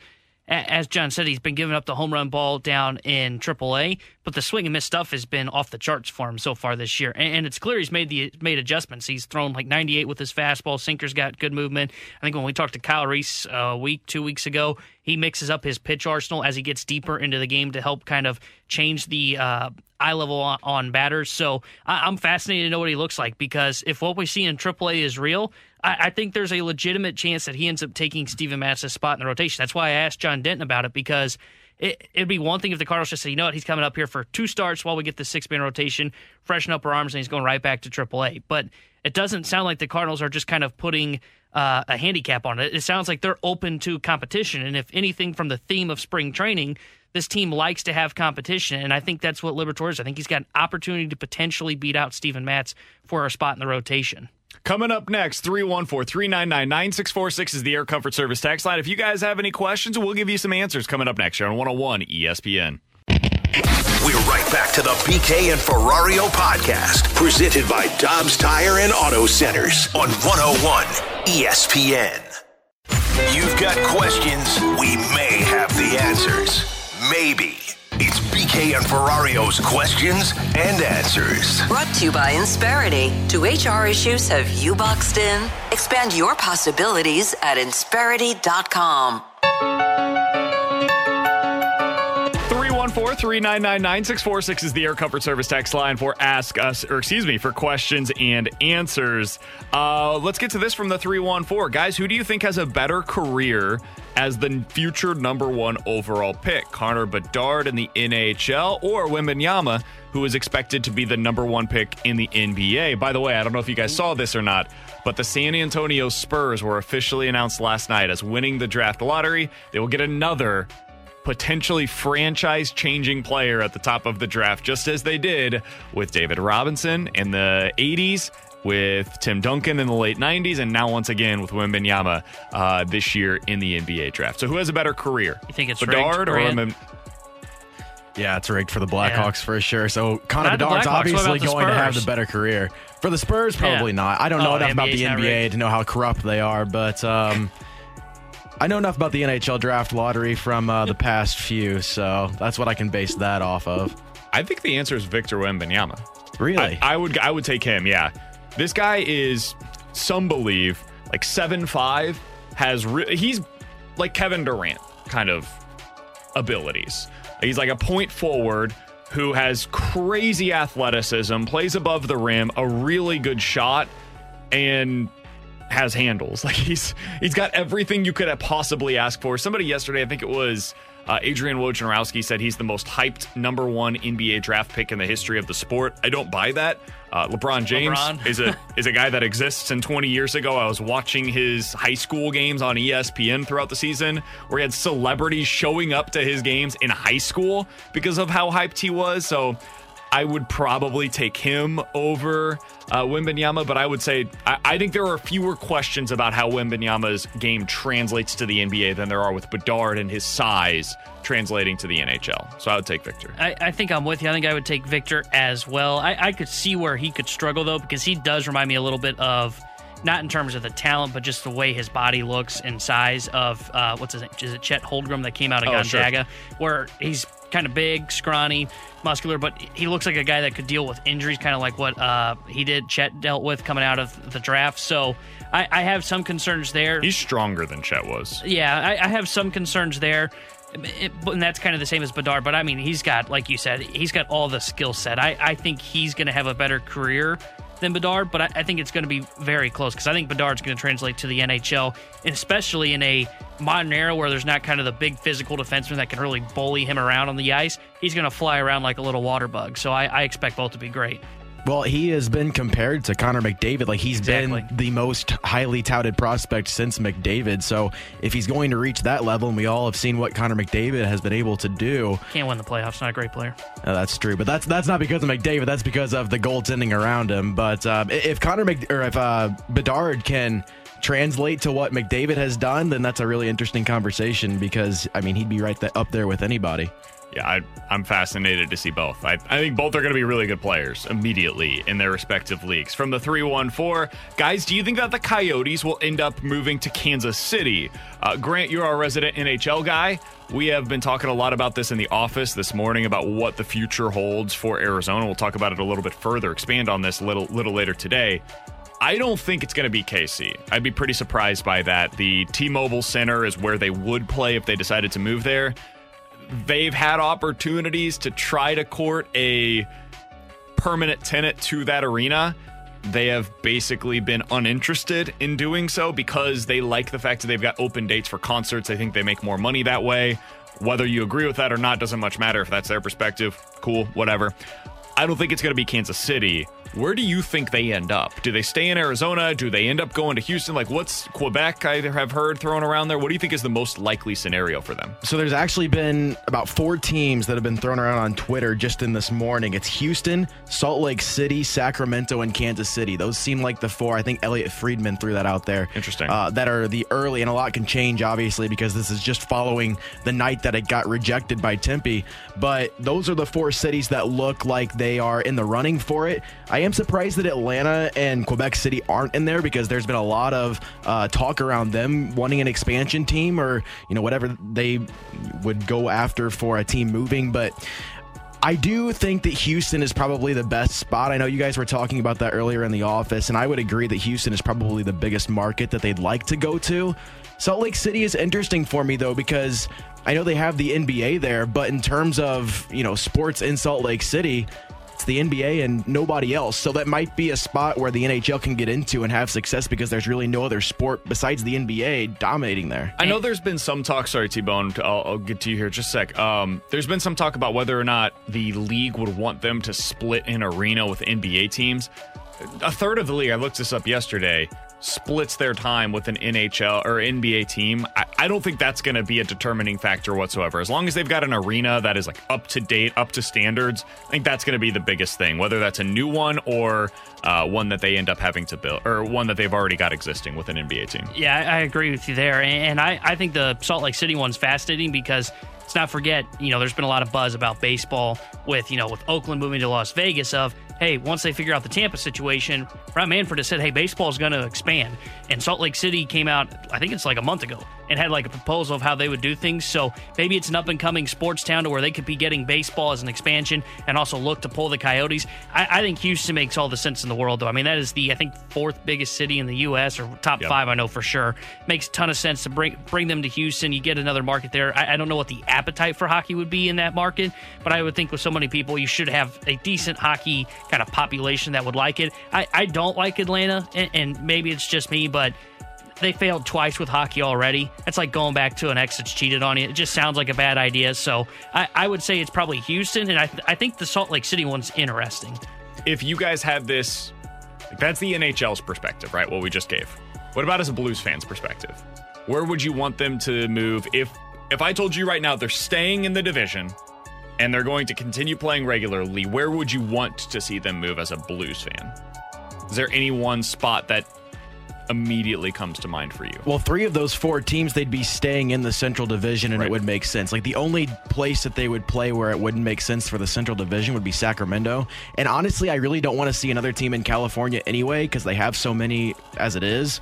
as John said, he's been giving up the home run ball down in AAA, but the swing and miss stuff has been off the charts for him so far this year. And, it's clear he's made the made adjustments. He's thrown like 98 with his fastball. Sinker's got good movement. I think when we talked to Kyle Reese a week, two weeks ago, he mixes up his pitch arsenal as he gets deeper into the game to help kind of change the uh, eye level on, on batters. So I, am fascinated to know what he looks like because if what we see in AAA is real, I, I think there's a legitimate chance that he ends up taking Steven Matz' spot in the rotation. That's why I asked John Denton about it because it, would be one thing if the Cardinals just say, you know what, he's coming up here for two starts while we get the six man rotation, freshen up our arms, and he's going right back to AAA. But it doesn't sound like the Cardinals are just kind of putting uh, a handicap on it. It sounds like they're open to competition. And if anything from the theme of spring training, this team likes to have competition, and I think that's what Liberatore is. I think he's got an opportunity to potentially beat out Steven Matz for a spot in the rotation. Coming up next, 314 399 9646 is the Air Comfort Service tax line. If you guys have any questions, we'll give you some answers coming up next here on 101 ESPN. We're right back to the BK and Ferrario podcast, presented by Dobbs Tire and Auto Centers on 101 ESPN. You've got questions, we may have the answers. Maybe. It's BK and Ferrario's questions and answers. Brought to you by Insperity. Do HR issues have you boxed in? Expand your possibilities at Insperity.com. 314 399 9646 is the Air Comfort Service text line for Ask Us, or excuse me, for questions and answers. Uh, let's get to this from the 314. Guys, who do you think has a better career as the future number one overall pick. Connor Bedard in the NHL or Wembanyama, who is expected to be the number one pick in the NBA. By the way, I don't know if you guys saw this or not, but the San Antonio Spurs were officially announced last night as winning the draft lottery. They will get another potentially franchise changing player at the top of the draft, just as they did with David Robinson in the 80s with Tim Duncan in the late 90s, and now once again with Wembanyama uh, this year in the NBA draft. So who has a better career? You think it's Bedard or Wembanyama? Yeah, it's rigged for the Blackhawks yeah. for sure. So Connor Not Bedard's obviously going to have the better career. For the Spurs, probably yeah. not. I don't know oh, enough about the NBA to know how corrupt they are, but um, I know enough about the NHL draft lottery from uh, the past few, so that's what I can base that off of. I think the answer is Victor Wembanyama. Really? I, I would I would take him. Yeah, this guy is some believe like seven five has re- he's like Kevin Durant kind of abilities. He's like a point forward who has crazy athleticism, plays above the rim, a really good shot, and has handles. Like he's he's got everything you could have possibly ask for. Somebody yesterday, I think it was uh, Adrian Wojnarowski said he's the most hyped number one NBA draft pick in the history of the sport. I don't buy that. Uh, LeBron James LeBron. is a is a guy that exists. And 20 years ago, I was watching his high school games on ESPN throughout the season, where he had celebrities showing up to his games in high school because of how hyped he was. So I would probably take him over uh, Wembanyama, but I would say I, I, think there are fewer questions about how Wembanyama's game translates to the NBA than there are with Bedard and his size translating to the NHL. So I would take Victor. I, I think I'm with you. I think I would take Victor as well. I, I could see where he could struggle though, because he does remind me a little bit of not in terms of the talent, but just the way his body looks and size of uh, what's his name? Is it Chet Holmgren that came out of oh, Gonzaga, sure. where he's kind of big, scrawny, muscular, but he looks like a guy that could deal with injuries, kind of like what uh, he did, Chet dealt with coming out of the draft. So I, I have some concerns there. He's stronger than Chet was. Yeah, I, I have some concerns there. It- and that's kind of the same as Bedard, but I mean, he's got, like you said, he's got all the skill set. I, I think he's going to have a better career than Bedard, but I, I think it's going to be very close because I think Bedard's going to translate to the NHL, and especially in a modern era where there's not kind of the big physical defenseman that can really bully him around on the ice. He's going to fly around like a little water bug. So I, I expect both to be great. Well, he has been compared to Connor McDavid. Like he's Exactly. been the most highly touted prospect since McDavid. So if he's going to reach that level, and we all have seen what Connor McDavid has been able to do, Can't win the playoffs. Not a great player. uh, that's true. But that's that's not because of McDavid. That's because of the goaltending around him. But um, if Connor Mc, or if uh, Bedard can translate to what McDavid has done, then that's a really interesting conversation. Because I mean, he'd be right th- up there with anybody. Yeah, I, I'm fascinated to see both. I, I think both are going to be really good players immediately in their respective leagues. From the 314, guys, do you think that the Coyotes will end up moving to Kansas City? Uh, Grant, you're our resident NHL guy. We have been talking a lot about this in the office this morning about what the future holds for Arizona. We'll talk about it a little bit further, expand on this a little, little later today. I don't think it's going to be KC. I'd be pretty surprised by that. The T Mobile Center is where they would play if they decided to move there they've had opportunities to try to court a permanent tenant to that arena. They have basically been uninterested in doing so because they like the fact that they've got open dates for concerts. They think they make more money that way. Whether you agree with that or not doesn't much matter if that's their perspective. Cool, whatever. I don't think it's going to be Kansas City. Where do you think they end up? Do they stay in Arizona? Do they end up going to Houston? Like, what's Quebec? I have heard thrown around there. What do you think is the most likely scenario for them? So there's actually been about four teams that have been thrown around on Twitter just in this morning. It's Houston, Salt Lake City, Sacramento, and Kansas City. Those seem like the four. I think Elliotte Friedman threw that out there. Interesting. Uh, that are the early, and a lot can change, obviously, because this is just following the night that it got rejected by Tempe. But those are the four cities that look like they are in the running for it. I am surprised that Atlanta and Quebec City aren't in there because there's been a lot of uh, talk around them wanting an expansion team or you know whatever they would go after for a team moving, but. I do think that Houston is probably the best spot. I know you guys were talking about that earlier in the office, and I would agree that Houston is probably the biggest market that they'd like to go to. Salt Lake City is interesting for me though because I know they have the NBA there, but in terms of, you know, sports in Salt Lake City, it's the NBA and nobody else. So that might be a spot where the NHL can get into and have success because there's really no other sport besides the NBA dominating there. I know there's been some talk. Sorry, T Bone. I'll, I'll get to you here just a sec. Um, there's been some talk about whether or not the league would want them to split an arena with NBA teams. A third of the league, I looked this up yesterday, splits their time with an NHL or NBA team. I, I don't think that's going to be a determining factor whatsoever. As long as they've got an arena that is like up to date, up to standards, I think that's going to be the biggest thing. Whether that's a new one or uh, one that they end up having to build, or one that they've already got existing with an NBA team. Yeah, I, agree with you there. And I, I think the Salt Lake City one's fascinating because let's not forget, you know, there's been a lot of buzz about baseball with, you know, with Oakland moving to Las Vegas of, hey, once they figure out the Tampa situation, Rob Manfred has said, hey, baseball is going to expand. And Salt Lake City came out, I think it's like a month ago, and had like a proposal of how they would do things. So maybe it's an up and coming sports town to where they could be getting baseball as an expansion and also look to pull the Coyotes. I, I think Houston makes all the sense in the world, though. I mean, that is the, I think, fourth biggest city in the U.S. or top Yep. five, I know for sure. Makes a ton of sense to bring bring them to Houston. You get another market there. I, I don't know what the appetite for hockey would be in that market, but I would think with so many people, you should have a decent hockey kind of population that would like it. I, I don't like Atlanta, and, and maybe it's just me, but they failed twice with hockey already. That's like going back to an ex that's cheated on you. It just sounds like a bad idea. So I, I would say it's probably Houston, and I, th- I think the Salt Lake City one's interesting. if you guys had this, like, that's the NHL's perspective, right? What we just gave. What about as a Blues fan's perspective? Where would you want them to move if if I told you right now they're staying in the division and they're going to continue playing regularly? Where would you want to see them move as a Blues fan? Is there any one spot that immediately comes to mind for you? Well, three of those four teams, they'd be staying in the Central Division, and it would make sense. Like the only place that they would play where it wouldn't make sense for the Central Division would be Sacramento. And honestly, I really don't want to see another team in California anyway because they have so many as it is.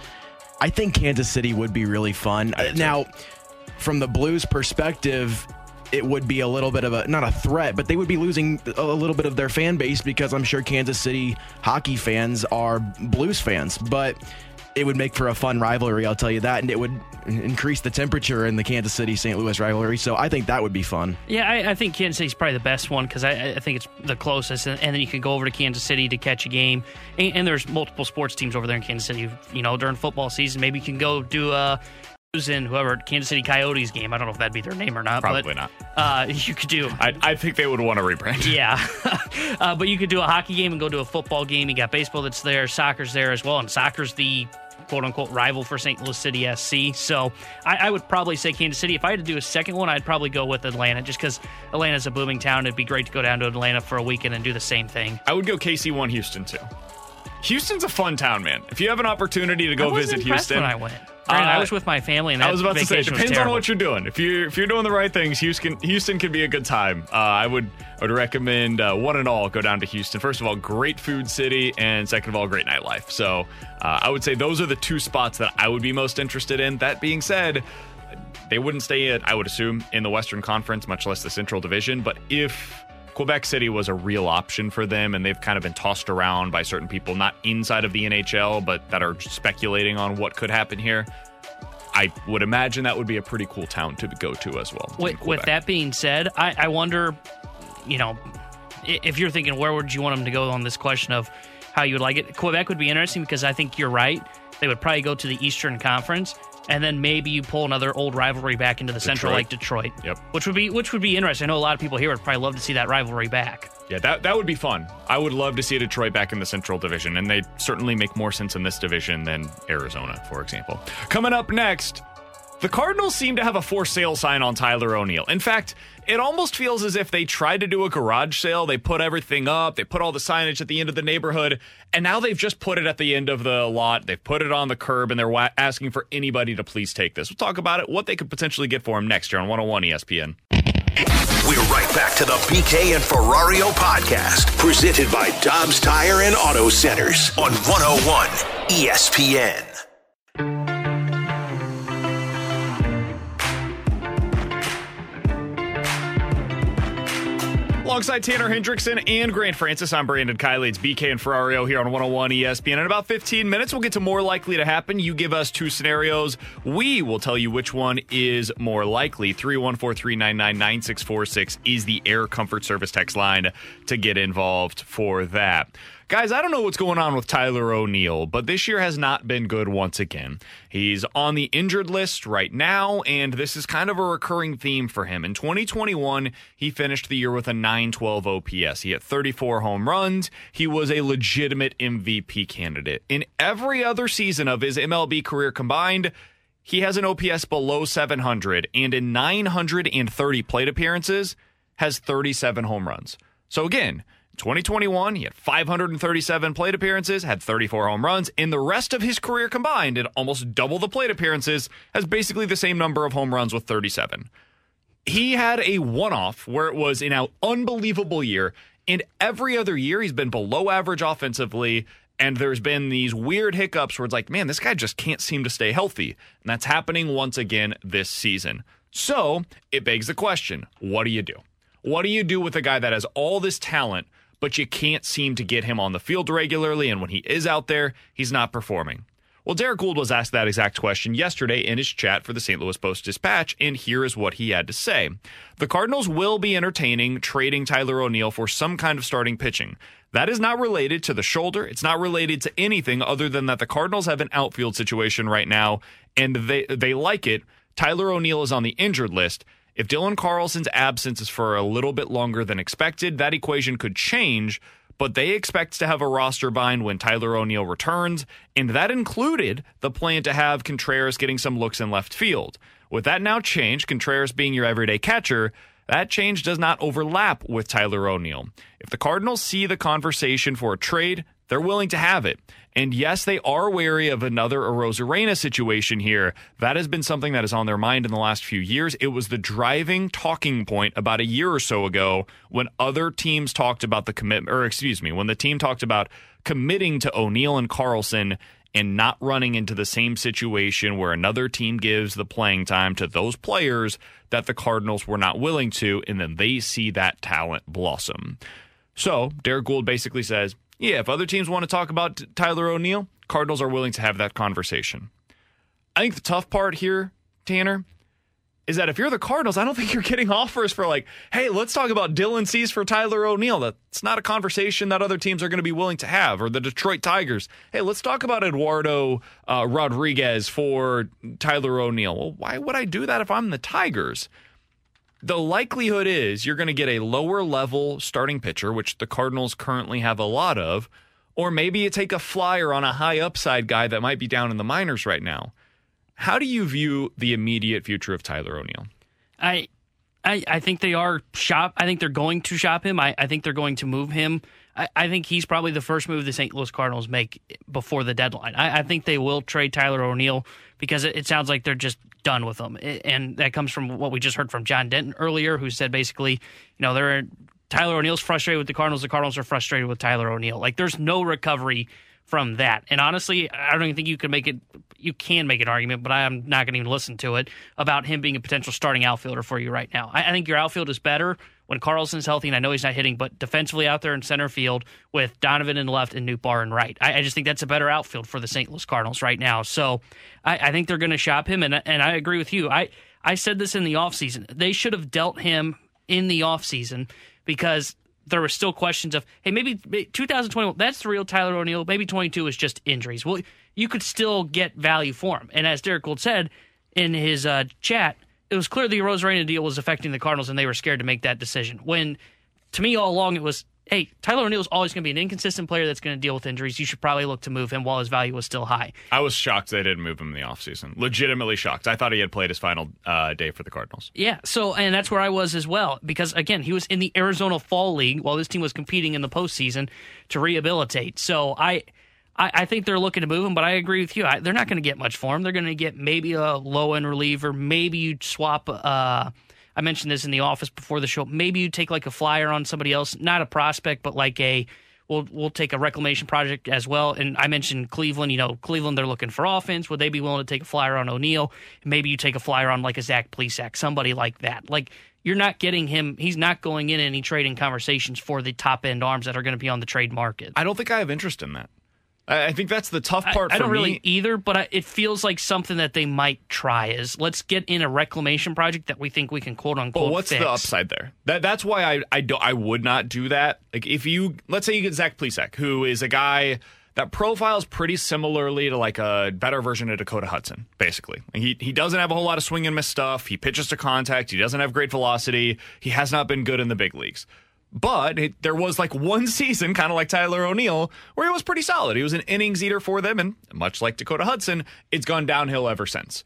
I think Kansas City would be really fun. Now, from the Blues' perspective, it would be a little bit of a not a threat, but they would be losing a little bit of their fan base because I'm sure Kansas City hockey fans are Blues fans. But it would make for a fun rivalry, I'll tell you that, and it would increase the temperature in the Kansas City St. Louis rivalry. So I think that would be fun. Yeah, I, I think Kansas City's probably the best one because I, I, think it's the closest, and, and, then you can go over to Kansas City to catch a game. And, and, there's multiple sports teams over there in Kansas City. You know, during football season, maybe you can go do a in whoever Kansas City Coyotes game. I don't know if that'd be their name or not. Probably but, not. Uh, you could do. I, I think they would want to rebrand. Yeah, uh, but you could do a hockey game and go to a football game. You got baseball that's there, soccer's there as well, and soccer's the quote unquote rival for St. Louis City SC. So I, I, would probably say Kansas City. If I had to do a second one, I'd probably go with Atlanta just because Atlanta's a booming town. It'd be great to go down to Atlanta for a weekend and do the same thing. I would go KC1 Houston too. Houston's a fun town, man. If you have an opportunity to go visit Houston, I went. uh, I was with my family, and I was about to say, depends on what you're doing. If you if you're doing the right things, Houston Houston can be a good time. Uh, I would I would recommend uh, one and all go down to Houston. First of all, great food city, and second of all, great nightlife. So uh, I would say those are the two spots that I would be most interested in. That being said, they wouldn't stay at I would assume in the Western Conference, much less the Central Division. But if Quebec City was a real option for them, and they've kind of been tossed around by certain people, not inside of the NHL, but that are speculating on what could happen here. I would imagine that would be a pretty cool town to go to as well. With, with that being said, I, I wonder, you know, if you're thinking where would you want them to go on this question of how you would like it, Quebec would be interesting because I think you're right. They would probably go to the Eastern Conference and then maybe you pull another old rivalry back into the Detroit. Central like Detroit. Yep. Which would be which would be interesting. I know a lot of people here would probably love to see that rivalry back. Yeah, that that would be fun. I would love to see Detroit back in the Central Division, and they certainly make more sense in this division than Arizona, for example. Coming up next, the Cardinals seem to have a for sale sign on Tyler O'Neill. In fact, it almost feels as if they tried to do a garage sale. They put everything up, they put all the signage at the end of the neighborhood, and now they've just put it at the end of the lot. They've put it on the curb, and they're wa- asking for anybody to please take this. We'll talk about it, what they could potentially get for him next year on 101 ESPN. We're right back to the BK and Ferrario podcast, presented by Dobbs Tire and Auto Centers on 101 ESPN. Alongside Tanner Hendrickson and Grant Francis, I'm Brandon Kiley. It's BK and Ferrario here on 101 ESPN. In about 15 minutes, we'll get to more likely to happen. You give us two scenarios. We will tell you which one is more likely. 314 399 9646 is the Air Comfort Service text line to get involved for that. Guys, I don't know what's going on with Tyler O'Neill, but this year has not been good once again. He's on the injured list right now, and this is kind of a recurring theme for him. In 2021, he finished the year with a 912 OPS. He had 34 home runs. He was a legitimate MVP candidate. In every other season of his MLB career combined, he has an OPS below 700, and in 930 plate appearances, has 37 home runs. So again, 2021, he had 537 plate appearances, had 34 home runs. In the rest of his career combined, at almost double the plate appearances, has basically the same number of home runs with 37. He had a one off where it was an unbelievable year. And every other year, he's been below average offensively. And there's been these weird hiccups where it's like, man, this guy just can't seem to stay healthy. And that's happening once again this season. So it begs the question what do you do? What do you do with a guy that has all this talent? But you can't seem to get him on the field regularly. And when he is out there, he's not performing. Well, Derrick Goold was asked that exact question yesterday in his chat for the St. Louis Post Dispatch, and here is what he had to say. The Cardinals will be entertaining trading Tyler O'Neill for some kind of starting pitching. That is not related to the shoulder. It's not related to anything other than that the Cardinals have an outfield situation right now, and they they like it. Tyler O'Neill is on the injured list, if Dylan Carlson's absence is for a little bit longer than expected, that equation could change, but they expect to have a roster bind when Tyler O'Neill returns, and that included the plan to have Contreras getting some looks in left field. With that now changed, Contreras being your everyday catcher, that change does not overlap with Tyler O'Neill. If the Cardinals see the conversation for a trade, they're willing to have it. And yes, they are wary of another Arozarena situation here. That has been something that is on their mind in the last few years. It was the driving talking point about a year or so ago when other teams talked about the commitment, or excuse me, when the team talked about committing to O'Neill and Carlson and not running into the same situation where another team gives the playing time to those players that the Cardinals were not willing to, and then they see that talent blossom. So Derrick Goold basically says, yeah, if other teams want to talk about Tyler O'Neill, Cardinals are willing to have that conversation. I think the tough part here, Tanner, is that if you're the Cardinals, I don't think you're getting offers for like, hey, let's talk about Dylan Cease for Tyler O'Neill. That's not a conversation that other teams are going to be willing to have. Or the Detroit Tigers, hey, let's talk about Eduardo uh, Rodriguez for Tyler O'Neill. Well, why would I do that if I'm the Tigers? The likelihood is you're going to get a lower level starting pitcher, which the Cardinals currently have a lot of, or maybe you take a flyer on a high upside guy that might be down in the minors right now. How do you view the immediate future of Tyler O'Neill? I, I, I think they are shop. I think they're going to shop him. I, I think they're going to move him. I, I think he's probably the first move the St. Louis Cardinals make before the deadline. I, I think they will trade Tyler O'Neill because it, it, sounds like they're just done with them. and that comes from what we just heard from John Denton earlier, who said basically, you know, they're Tyler O'Neill's frustrated with the Cardinals. The Cardinals are frustrated with Tyler O'Neill. Like, there's no recovery from that. And honestly, I don't even think you can make it. You can make an argument, but I'm not going to even listen to it about him being a potential starting outfielder for you right now. I, I think your outfield is better when Carlson's healthy, and I know he's not hitting, but defensively out there in center field with Donovan in left and Nootbaar in right. I, I, just think that's a better outfield for the St. Louis Cardinals right now. So I, I think they're going to shop him, and and I agree with you. I I said this in the offseason. They should have dealt him in the offseason because there were still questions of, hey, maybe 2021, that's the real Tyler O'Neill. Maybe 22 is just injuries. Well, you could still get value for him. And as Derrick Goold said in his uh, chat, it was clear the Arozarena deal was affecting the Cardinals, and they were scared to make that decision. When, to me, all along, it was hey, Tyler O'Neill is always going to be an inconsistent player that's going to deal with injuries. You should probably look to move him while his value was still high. I was shocked they didn't move him in the offseason. Legitimately shocked. I thought he had played his final uh, day for the Cardinals. Yeah, so, and that's where I was as well, because again, he was in the Arizona Fall League while this team was competing in the postseason to rehabilitate. So I. I, think they're looking to move him, but I agree with you. I, they're not going to get much for him. They're going to get maybe a low end reliever. Maybe you swap uh, I mentioned this in the office before the show. Maybe you take like a flyer on somebody else, not a prospect, but like a we'll we'll take a reclamation project as well. And I mentioned Cleveland. You know, Cleveland they're looking for offense. Would they be willing to take a flyer on O'Neill? Maybe you take a flyer on like a Zach Plesac, somebody like that. Like you're not getting him. He's not going in any trading conversations for the top end arms that are going to be on the trade market. I don't think I have interest in that. I think that's the tough part. I, I don't me. really either, but I, it feels like something that they might try. Is let's get in a reclamation project that we think we can quote unquote. But what's fix. the upside there? That that's why I I do, I would not do that. Like if you let's say you get Zach Plesac, who is a guy that profiles pretty similarly to like a better version of Dakota Hudson, basically. He he doesn't have a whole lot of swing and miss stuff. He pitches to contact. He doesn't have great velocity. He has not been good in the big leagues. But it, there was like one season, kind of like Tyler O'Neill, where he was pretty solid. He was an innings eater for them, and much like Dakota Hudson, it's gone downhill ever since.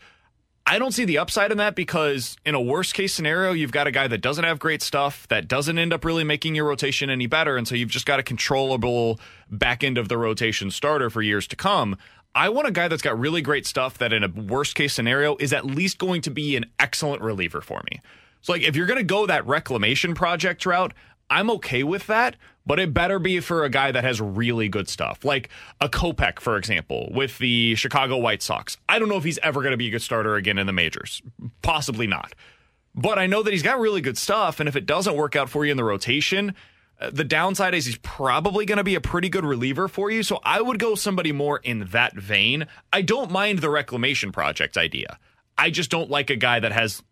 I don't see the upside in that because in a worst case scenario, you've got a guy that doesn't have great stuff, that doesn't end up really making your rotation any better. And so you've just got a controllable back end of the rotation starter for years to come. I want a guy that's got really great stuff that in a worst case scenario is at least going to be an excellent reliever for me. So like if you're going to go that reclamation project route, I'm okay with that, but it better be for a guy that has really good stuff, like a Kopech, for example, with the Chicago White Sox. I don't know if he's ever going to be a good starter again in the majors. Possibly not. But I know that he's got really good stuff, and if it doesn't work out for you in the rotation, uh, the downside is he's probably going to be a pretty good reliever for you. So I would go somebody more in that vein. I don't mind the reclamation project idea. I just don't like a guy that has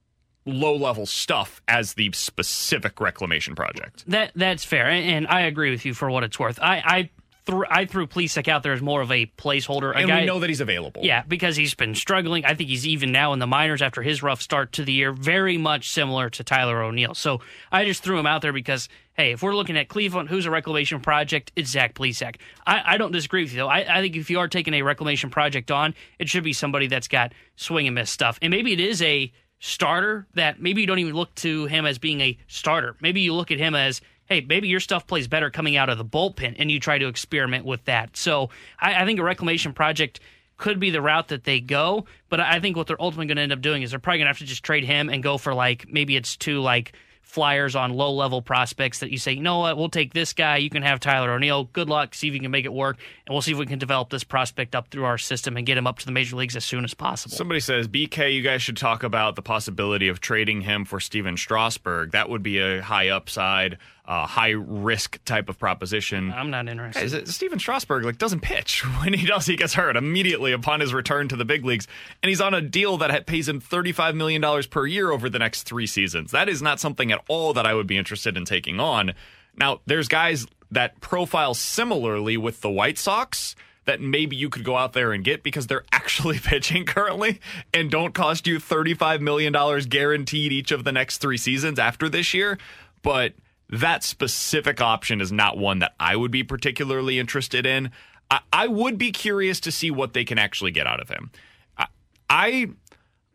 low level stuff as the specific reclamation project. That that's fair, and, I agree with you for what it's worth. I I, th- I threw Plesac out there as more of a placeholder, a and guy, we know that he's available. Yeah, because he's been struggling. I think he's even now in the minors after his rough start to the year, very much similar to Tyler O'Neill. So I just threw him out there because hey, if we're looking at Cleveland, who's a reclamation project, it's Zach Plesac. I, I don't disagree with you, though. I, I, think if you are taking a reclamation project on, it should be somebody that's got swing and miss stuff. And maybe it is a starter that maybe you don't even look to him as being a starter. Maybe you look at him as, hey, maybe your stuff plays better coming out of the bullpen, and you try to experiment with that. So I, I think a reclamation project could be the route that they go, but I think what they're ultimately going to end up doing is they're probably going to have to just trade him and go for like maybe it's two like flyers on low level prospects that you say, you know what, we'll take this guy. You can have Tyler O'Neill. Good luck. See if you can make it work. And we'll see if we can develop this prospect up through our system and get him up to the major leagues as soon as possible. Somebody says, BK, you guys should talk about the possibility of trading him for Stephen Strasburg. That would be a high upside, uh, high risk type of proposition. I'm not interested. Guys, Stephen Strasburg like doesn't pitch. When he does, he gets hurt immediately upon his return to the big leagues, and he's on a deal that pays him $35 million per year over the next three seasons. That is not something at all that I would be interested in taking on. Now, there's guys that profile similarly with the White Sox that maybe you could go out there and get because they're actually pitching currently and don't cost you $35 million guaranteed each of the next three seasons after this year. But that specific option is not one that I would be particularly interested in. I, I would be curious to see what they can actually get out of him. I, I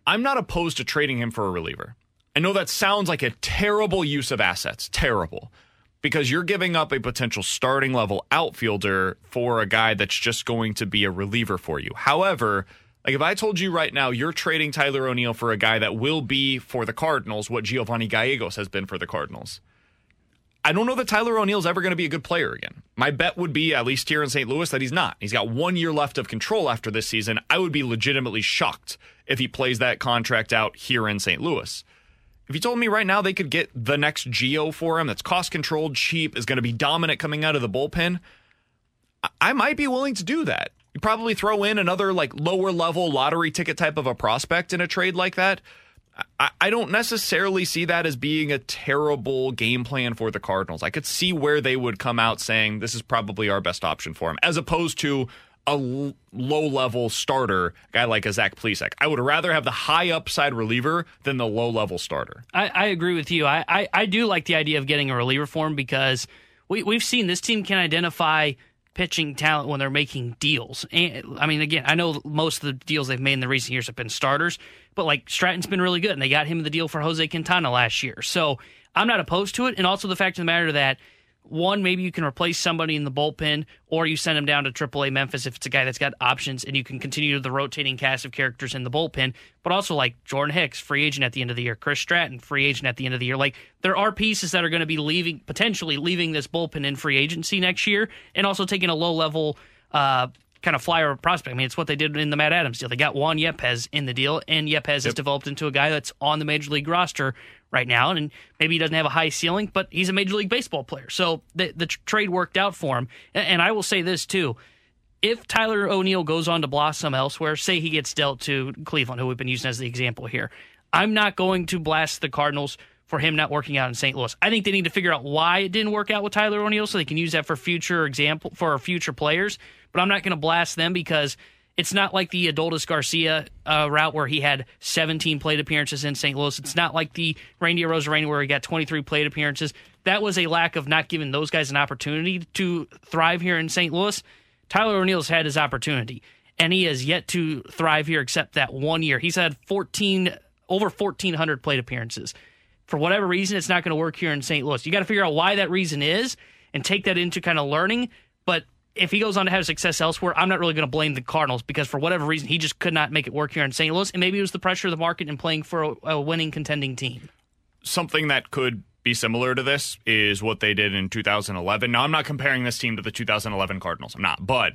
I'm not opposed to trading him for a reliever. I know that sounds like a terrible use of assets, terrible, because you're giving up a potential starting level outfielder for a guy that's just going to be a reliever for you. However, like if I told you right now you're trading Tyler O'Neill for a guy that will be for the Cardinals what Giovanni Gallegos has been for the Cardinals. I don't know that Tyler O'Neill's ever going to be a good player again. My bet would be, at least here in St. Louis, that he's not. He's got one year left of control after this season. I would be legitimately shocked if he plays that contract out here in St. Louis. If you told me right now they could get the next Geo for him that's cost controlled, cheap, is going to be dominant coming out of the bullpen, I might be willing to do that. You probably throw in another like lower level lottery ticket type of a prospect in a trade like that. I, don't necessarily see that as being a terrible game plan for the Cardinals. I could see where they would come out saying this is probably our best option for him, as opposed to a low level starter guy like a Zach Plesac. I would rather have the high upside reliever than the low level starter. I, I agree with you. I, I, I, do like the idea of getting a reliever for him because we, we've seen this team can identify pitching talent when they're making deals. And I mean, again, I know most of the deals they've made in the recent years have been starters, but like Stratton's been really good, and they got him in the deal for Jose Quintana last year. So I'm not opposed to it. And also the fact of the matter that one, maybe you can replace somebody in the bullpen, or you send him down to AAA Memphis if it's a guy that's got options, and you can continue the rotating cast of characters in the bullpen. But also like Jordan Hicks, free agent at the end of the year, Chris Stratton, free agent at the end of the year. Like there are pieces that are going to be leaving, potentially leaving this bullpen in free agency next year, and also taking a low level. Uh, kind of flyer prospect. I mean, it's what they did in the Matt Adams deal. They got Juan Yepez in the deal, and Yepez yep. has developed into a guy that's on the major league roster right now, and maybe he doesn't have a high ceiling, but he's a major league baseball player. So the the trade worked out for him. And, and I will say this too. If Tyler O'Neill goes on to blossom elsewhere, say he gets dealt to Cleveland, who we've been using as the example here, I'm not going to blast the Cardinals for him not working out in St. Louis. I think they need to figure out why it didn't work out with Tyler O'Neill so they can use that for future example for future players. But I'm not going to blast them because it's not like the Adolis Garcia uh, route where he had 17 plate appearances in St. Louis. It's not like the Randy Arozarena where he got 23 plate appearances. That was a lack of not giving those guys an opportunity to thrive here in St. Louis. Tyler O'Neill's had his opportunity, and he has yet to thrive here except that one year. He's had 14 over 1,400 plate appearances. For whatever reason, it's not going to work here in St. Louis. You got to figure out why that reason is and take that into kind of learning. But if he goes on to have success elsewhere, I'm not really going to blame the Cardinals because for whatever reason, he just could not make it work here in St. Louis. And maybe it was the pressure of the market and playing for a, a winning contending team. Something that could be similar to this is what they did in 2011. Now, I'm not comparing this team to the 2011 Cardinals. I'm not. But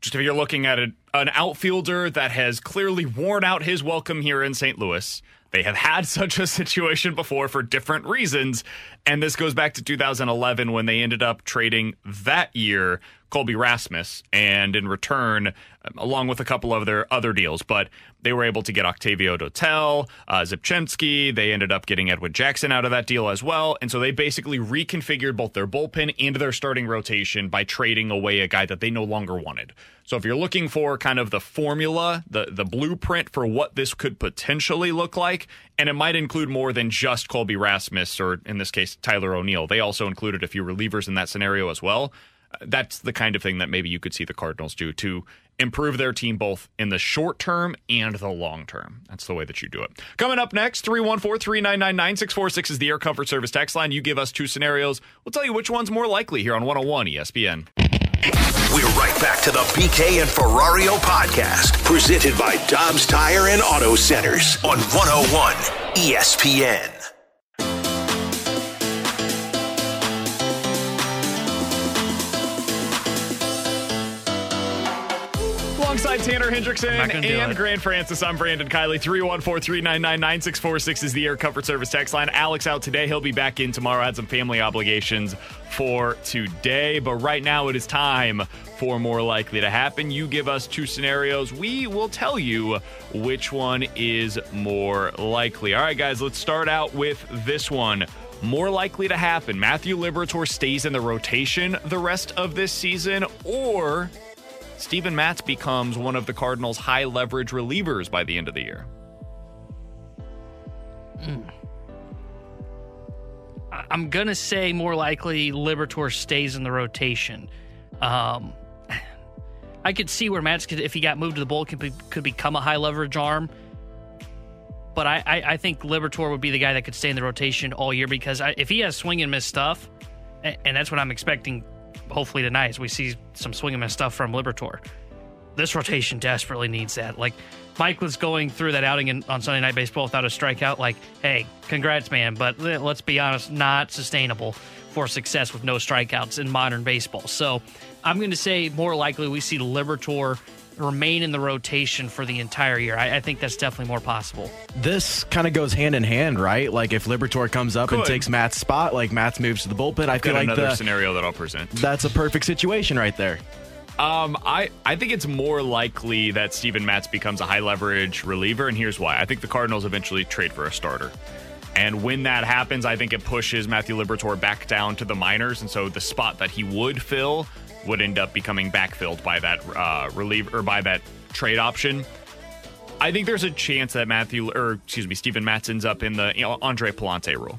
just if you're looking at a, an outfielder that has clearly worn out his welcome here in St. Louis, they have had such a situation before for different reasons. And this goes back to 2011 when they ended up trading that year Colby Rasmus, and in return, along with a couple of their other deals, but they were able to get Octavio Dotel, uh. They ended up getting Edwin Jackson out of that deal as well. And so they basically reconfigured both their bullpen and their starting rotation by trading away a guy that they no longer wanted. So if you're looking for kind of the formula, the, the blueprint for what this could potentially look like, and it might include more than just Colby Rasmus or in this case, Tyler O'Neill. They also included a few relievers in that scenario as well that's the kind of thing that maybe you could see the Cardinals do to improve their team both in the short term and the long term. That's the way that you do it. Coming up next, 314 399 9646 is the Air Comfort Service text line. You give us two scenarios. We'll tell you which one's more likely here on 101 ESPN. We're right back to the BK and Ferrario podcast, presented by Dobbs Tire and Auto Centers on 101 ESPN. Alongside Tanner Hendrickson not gonna do and. Grant Francis, I'm Brandon Kiley. 314 399 9646 is the Air Comfort Service text line. Alex out today. He'll be back in tomorrow. I Had some family obligations for today. But right now, it is time for more likely to happen. You give us two scenarios. We will tell you which one is more likely. All right, guys, let's start out with this one. More likely to happen. Matthew Liberatore stays in the rotation the rest of this season, or Steven Matz becomes one of the Cardinals' high leverage relievers by the end of the year. I- I'm gonna say more likely Liberatore stays in the rotation. Um, I could see where Matz could, if he got moved to the bull, could, be, could become a high leverage arm. But I, I, I think Liberatore would be the guy that could stay in the rotation all year because I, if he has swing and miss stuff, a- and that's what I'm expecting, hopefully tonight, as we see some swing and miss stuff from Liberatore. This rotation desperately needs that. Like Mike was going through that outing in, on Sunday Night Baseball without a strikeout. Like, hey, congrats, man. But let's be honest, not sustainable for success with no strikeouts in modern baseball. So I'm going to say more likely we see Liberatore remain in the rotation for the entire year. I, I think that's definitely more possible. This kind of goes hand in hand, right? Like if Liberatore comes up and takes Matt's spot, like Matz moves to the bullpen, I feel Got like another the, scenario that I'll present. that's a perfect situation right there. Um, I, I think it's more likely that Steven Matz becomes a high leverage reliever, and here's why. I think the Cardinals eventually trade for a starter. And when that happens, I think it pushes Matthew Liberatore back down to the minors, and so the spot that he would fill would end up becoming backfilled by that uh, reliever or by that trade option. I think there's a chance that Matthew, or excuse me, Steven Matz ends up in the you know, Andre Pallante role.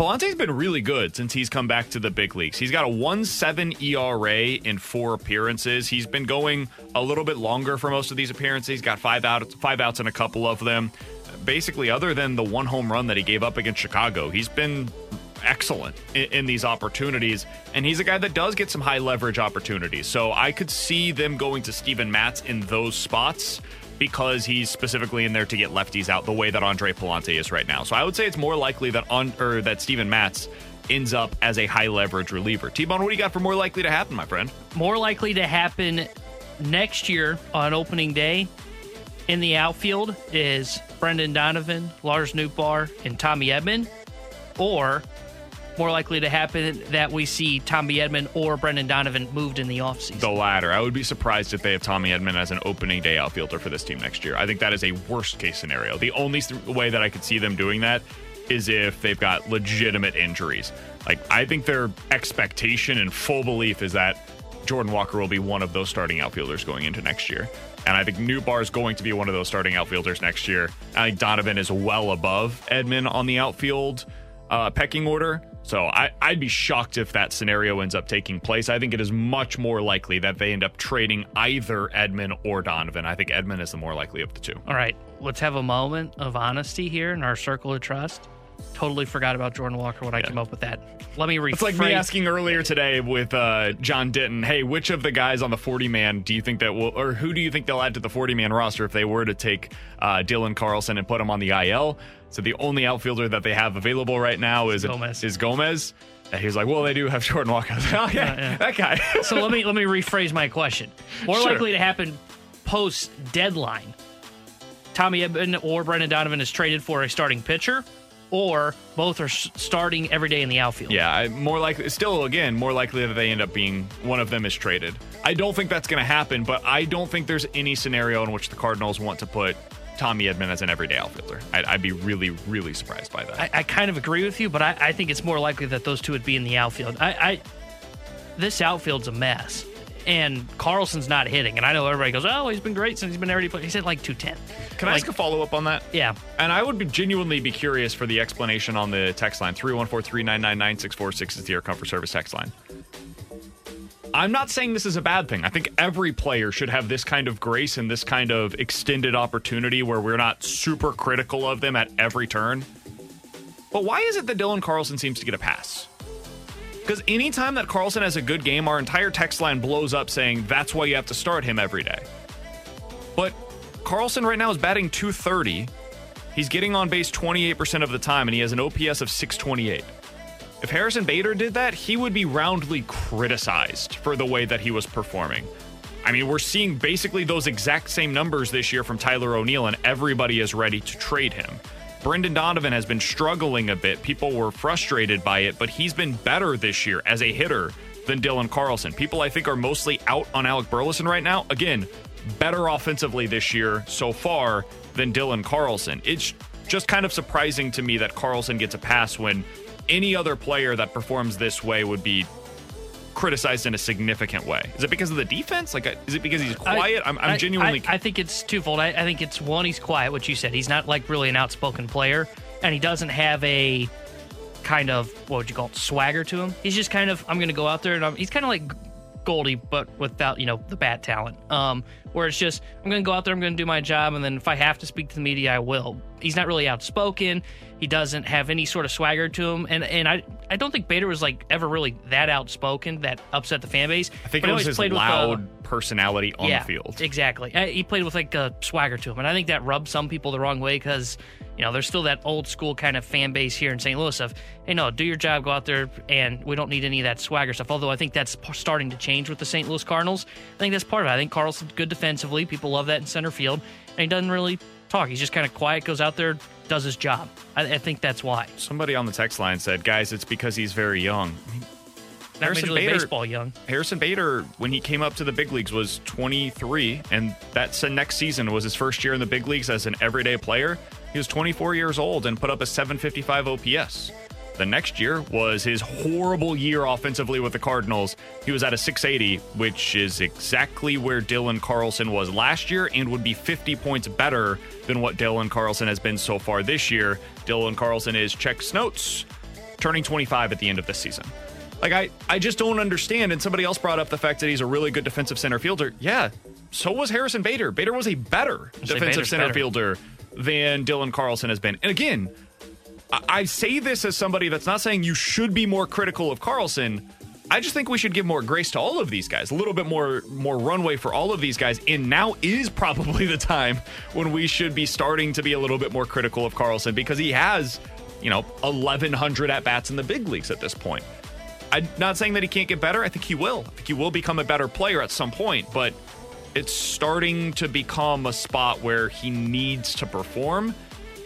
Pallante's been really good since he's come back to the big leagues. He's got a 1-7 ERA in four appearances. He's been going a little bit longer for most of these appearances. He's got five outs, five outs in a couple of them. Basically, other than the one home run that he gave up against Chicago, he's been excellent in, in these opportunities. And he's a guy that does get some high leverage opportunities. So I could see them going to Steven Matz in those spots because he's specifically in there to get lefties out the way that Andre Pallante is right now. So I would say it's more likely that on or that Steven Matz ends up as a high leverage reliever. T-Bone, what do you got for more likely to happen, my friend? more likely to happen next year on opening day in the outfield is Brendan Donovan, Lars Nootbaar, and Tommy Edman, or more likely to happen that we see Tommy Edman or Brendan Donovan moved in the offseason. The latter. I would be surprised if they have Tommy Edman as an opening day outfielder for this team next year. I think that is a worst case scenario. The only way that I could see them doing that is if they've got legitimate injuries. Like, I think their expectation and full belief is that Jordan Walker will be one of those starting outfielders going into next year. And I think Nootbaar is going to be one of those starting outfielders next year. I think Donovan is well above Edman on the outfield uh, pecking order. So I, I'd be shocked if that scenario ends up taking place. I think it is much more likely that they end up trading either Edman or Donovan. I think Edman is the more likely of the two. All right, let's have a moment of honesty here in our circle of trust. Totally forgot about Jordan Walker when I came up with that. Let me rephrase. It's like me asking earlier today with uh, John Denton, hey, which of the guys on the 40 man do you think that will, or who do you think they'll add to the 40 man roster if they were to take uh, Dylan Carlson and put him on the IL? So the only outfielder that they have available right now is Gomez. Is Gomez. And he was like, well, they do have Jordan Walker. I was like, oh, yeah, that guy. so let me let me rephrase my question. More Sure. likely to happen post deadline. Tommy Edman or Brendan Donovan is traded for a starting pitcher, or both are starting every day in the outfield. Yeah, I, more likely, still again, more likely that they end up being one of them is traded. I don't think that's going to happen, but I don't think there's any scenario in which the Cardinals want to put Tommy Edman as an everyday outfielder. I'd, I'd be really, really surprised by that. I, I kind of agree with you, but I, I think it's more likely that those two would be in the outfield. I, I this outfield's a mess, and Carlson's not hitting. And I know everybody goes, "Oh, he's been great since he's been already playing." He's at like two ten. Can I ask a follow up on that? Yeah. And I would be genuinely be curious for the explanation on the text line 314 399 9646 is the Air Comfort Service text line. I'm not saying this is a bad thing. I think every player should have this kind of grace and this kind of extended opportunity where we're not super critical of them at every turn. But why is it that Dylan Carlson seems to get a pass? Because anytime that Carlson has a good game, our entire text line blows up saying that's why you have to start him every day. But Carlson right now is batting 230. He's getting on base 28% of the time, and he has an OPS of 628. If Harrison Bader did that, he would be roundly criticized for the way that he was performing. I mean, we're seeing basically those exact same numbers this year from Tyler O'Neill, and everybody is ready to trade him. Brendan Donovan has been struggling a bit. People were frustrated by it, but he's been better this year as a hitter than Dylan Carlson. People I think are mostly out on Alec Burleson right now. Again, better offensively this year so far than Dylan Carlson. It's just kind of surprising to me that Carlson gets a pass when any other player that performs this way would be criticized in a significant way. Is it because of the defense? Like, is it because he's quiet? I, am I'm genuinely. I, I, think it's twofold. I, I think it's one, he's quiet, what you said. He's not like really an outspoken player, and he doesn't have a kind of what would you call it swagger to him. He's just kind of I'm going to go out there and I'm, he's kind of like Goldie, but without you know the bat talent. Um, where it's just I'm going to go out there, I'm going to do my job, and then if I have to speak to the media, I will. He's not really outspoken. He doesn't have any sort of swagger to him, and and I I don't think Bader was like ever really that outspoken that upset the fan base. I think but it was his loud with, uh, personality on yeah, the field. Exactly. Uh, he played with like a swagger to him, and I think that rubbed some people the wrong way because you know, there's still that old school kind of fan base here in St. Louis of, hey, no, do your job, go out there, and we don't need any of that swagger stuff. Although I think that's starting to change with the St. Louis Cardinals. I think that's part of it. I think Carlson's good defensively. People love that in center field, and he doesn't really talk. He's just kind of quiet, goes out there, does his job. I, I think that's why. Somebody on the text line said, guys, it's because he's very young. Harrison Bader, baseball young. Harrison Bader, when he came up to the big leagues, was 23, and that next season was his first year in the big leagues as an everyday player. He was 24 years old and put up a 755 OPS. The next year was his horrible year offensively with the Cardinals. He was at a 680, which is exactly where Dylan Carlson was last year and would be 50 points better than what Dylan Carlson has been so far this year. Dylan Carlson is check notes, turning 25 at the end of this season. Like I, I just don't understand. And somebody else brought up the fact that he's a really good defensive center fielder. Yeah, so was Harrison Bader. Bader was a better defensive center better. fielder than Dylan Carlson has been. And again, I say this as somebody that's not saying you should be more critical of Carlson. I just think we should give more grace to all of these guys, a little bit more more runway for all of these guys. And now is probably the time when we should be starting to be a little bit more critical of Carlson because he has, you know, 1100 at bats in the big leagues at this point. I'm not saying that he can't get better. I think he will. I think he will become a better player at some point, but it's starting to become a spot where he needs to perform.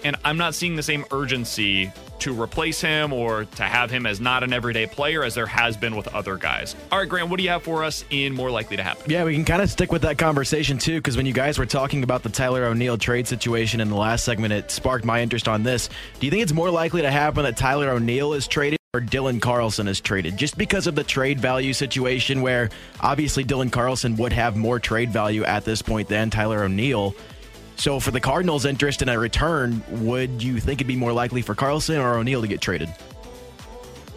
And I'm not seeing the same urgency to replace him or to have him as not an everyday player as there has been with other guys. All right, Grant, what do you have for us in more likely to happen? Yeah, we can kind of stick with that conversation too, because when you guys were talking about the Tyler O'Neill trade situation in the last segment, it sparked my interest on this. Do you think it's more likely to happen that Tyler O'Neill is traded? or Dylan Carlson is traded just because of the trade value situation where obviously Dylan Carlson would have more trade value at this point than Tyler O'Neill. So for the Cardinals' interest in a return, would you think it'd be more likely for Carlson or O'Neill to get traded?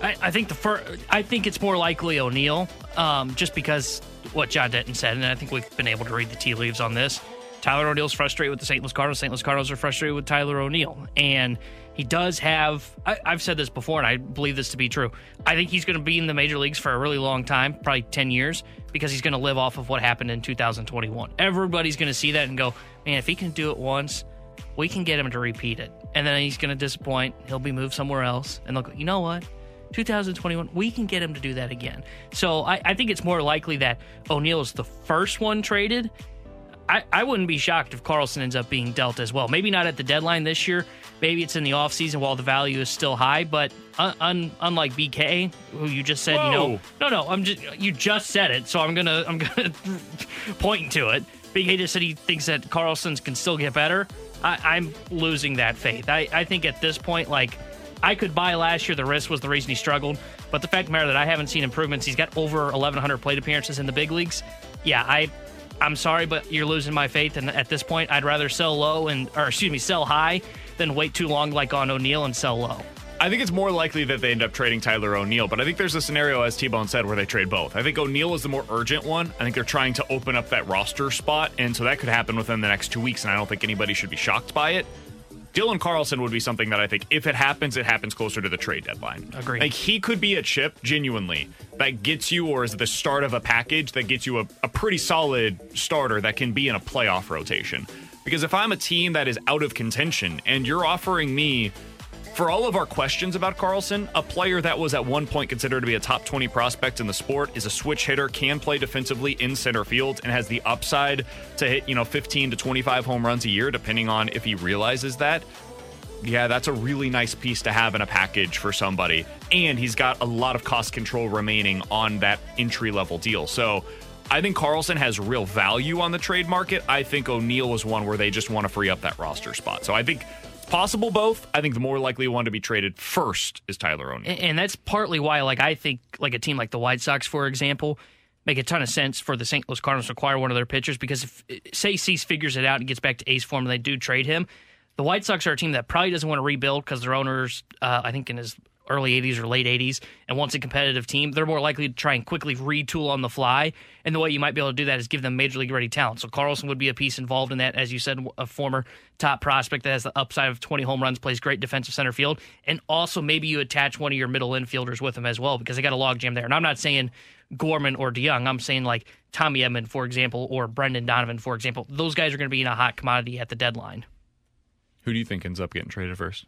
I, I think the fir- I think it's more likely O'Neill, um, just because what John Denton said, and I think we've been able to read the tea leaves on this. Tyler O'Neill's frustrated with the St. Louis Cardinals. St. Louis Cardinals are frustrated with Tyler O'Neill, and he does have, I, have said this before, and I believe this to be true. I think he's going to be in the major leagues for a really long time, probably 10 years, because he's going to live off of what happened in 2021. Everybody's going to see that and go, man, if he can do it once, we can get him to repeat it. And then he's going to disappoint. He'll be moved somewhere else. And they'll go, you know what? 2021, we can get him to do that again. So I, I think it's more likely that O'Neill is the first one traded I, I wouldn't be shocked if Carlson ends up being dealt as well. Maybe not at the deadline this year. Maybe it's in the offseason while the value is still high. But un, un, unlike BK, who you just said, Whoa. you know, no, no, I'm just you just said it, so I'm gonna I'm gonna point to it. BK just said he thinks that Carlson's can still get better. I, I'm losing that faith. I, I think at this point, like I could buy last year. The risk was the reason he struggled. But the fact of the matter that I haven't seen improvements. He's got over 1,100 plate appearances in the big leagues. Yeah, I I'm sorry, but you're losing my faith. And at this point, I'd rather sell low and, or excuse me, sell high than wait too long like on O'Neill and sell low. I think it's more likely that they end up trading Tyler O'Neill, but I think there's a scenario, as T Bone said, where they trade both. I think O'Neill is the more urgent one. I think they're trying to open up that roster spot, and so that could happen within the next two weeks, and I don't think anybody should be shocked by it. Dylan Carlson would be something that I think if it happens, it happens closer to the trade deadline. Agree. Like he could be a chip, genuinely, that gets you, or is the start of a package that gets you a, a pretty solid starter that can be in a playoff rotation. Because if I'm a team that is out of contention and you're offering me for all of our questions about Carlson, a player that was at one point considered to be a top 20 prospect in the sport is a switch hitter, can play defensively in center field, and has the upside to hit, you know, 15 to 25 home runs a year, depending on if he realizes that. Yeah, that's a really nice piece to have in a package for somebody. And he's got a lot of cost control remaining on that entry level deal. So I think Carlson has real value on the trade market. I think O'Neill is one where they just want to free up that roster spot. So I think possible both. I think the more likely one to be traded first is Tyler O'Neill. And, and that's partly why, like, I think, like a team like the White Sox, for example, make a ton of sense for the St. Louis Cardinals to acquire one of their pitchers because if, say, Cease figures it out and gets back to ace form and they do trade him, the White Sox are a team that probably doesn't want to rebuild because their owners, uh, I think, in his early 80s or late 80s and wants a competitive team, they're more likely to try and quickly retool on the fly. And the way you might be able to do that is give them major league ready talent. So Carlson would be a piece involved in that, as you said, a former top prospect that has the upside of 20 home runs, plays great defensive center field, and also maybe you attach one of your middle infielders with him as well because they got a logjam there. And I'm not saying Gorman or DeJong. I'm saying like Tommy Edman, for example, or Brendan Donovan, for example. Those guys are going to be in a hot commodity at the deadline. Who do you think ends up getting traded first?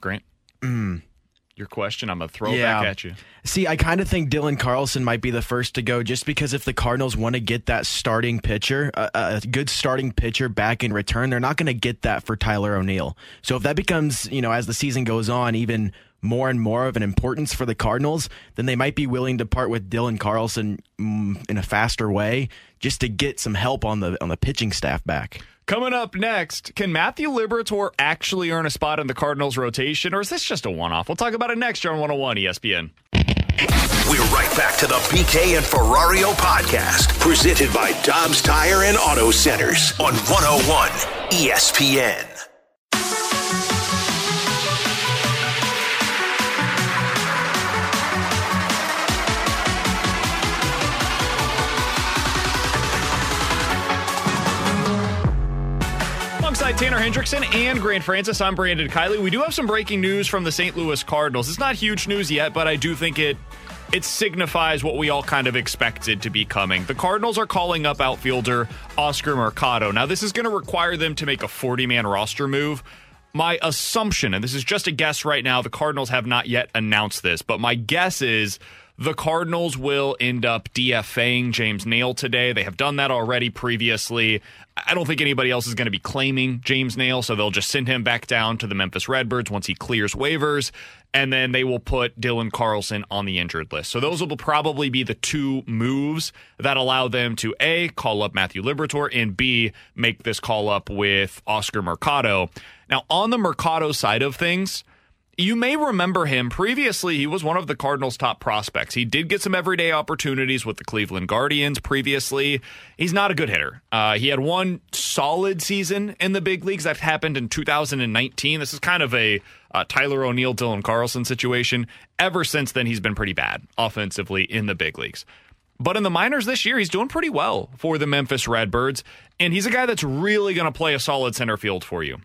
Grant? Mm. Your question, I'm going to throw it Yeah. back at you. See, I kind of think Dylan Carlson might be the first to go just because if the Cardinals want to get that starting pitcher, a, a good starting pitcher back in return, they're not going to get that for Tyler O'Neill. So if that becomes, you know, as the season goes on, even more and more of an importance for the Cardinals, then they might be willing to part with Dylan Carlson mm, in a faster way just to get some help on the on the pitching staff back. Coming up next, can Matthew Liberatore actually earn a spot in the Cardinals rotation, or is this just a one off? We'll talk about it next year on 101 ESPN. We're right back to the BK and Ferrario podcast, presented by Dobbs Tire and Auto Centers on 101 ESPN. Tanner Hendrickson and Grant Francis, I'm Brandon Kiley. We do have some breaking news from the St. Louis Cardinals. It's not huge news yet, but I do think it it signifies what we all kind of expected to be coming. The Cardinals are calling up outfielder Oscar Mercado. Now, this is going to require them to make a 40 man roster move. My assumption, and this is just a guess right now, the Cardinals have not yet announced this, but my guess is the Cardinals will end up DFAing James Naile today. They have done that already previously. I don't think anybody else is going to be claiming James Naile, so they'll just send him back down to the Memphis Redbirds once he clears waivers, and then they will put Dylan Carlson on the injured list. So those will probably be the two moves that allow them to A, call up Matthew Liberatore, and B, make this call up with Oscar Mercado. Now, on the Mercado side of things, you may remember him previously. He was one of the Cardinals' top prospects. He did get some everyday opportunities with the Cleveland Guardians previously. He's not a good hitter. Uh, he had one solid season in the big leagues that happened in 2019. This is kind of a uh, Tyler O'Neill, Dylan Carlson situation. Ever since then, he's been pretty bad offensively in the big leagues. But in the minors this year, he's doing pretty well for the Memphis Redbirds. And he's a guy that's really going to play a solid center field for you.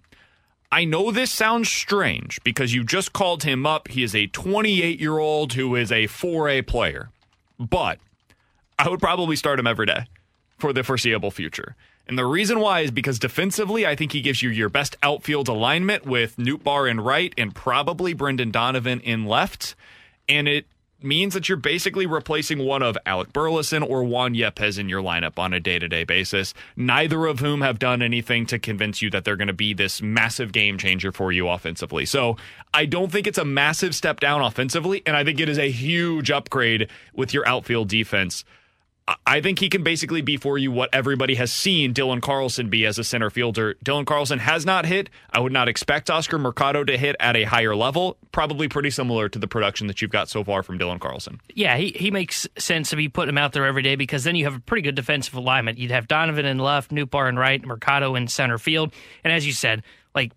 I know this sounds strange because you just called him up. He is a 28 year old who is a 4A player, but I would probably start him every day for the foreseeable future. And the reason why is because defensively, I think he gives you your best outfield alignment with Nootbaar in right and probably Brendan Donovan in left. And it means that you're basically replacing one of Alec Burleson or Juan Yepez in your lineup on a day to day basis. Neither of whom have done anything to convince you that they're going to be this massive game changer for you offensively. So I don't think it's a massive step down offensively, and I think it is a huge upgrade with your outfield defense. I think he can basically be for you what everybody has seen Dylan Carlson be as a center fielder. Dylan Carlson has not hit. I would not expect Oscar Mercado to hit at a higher level. Probably pretty similar to the production that you've got so far from Dylan Carlson. Yeah, he, he makes sense to be putting him out there every day because then you have a pretty good defensive alignment. You'd have Donovan in left, Nootbaar in right, Mercado in center field. And as you said, like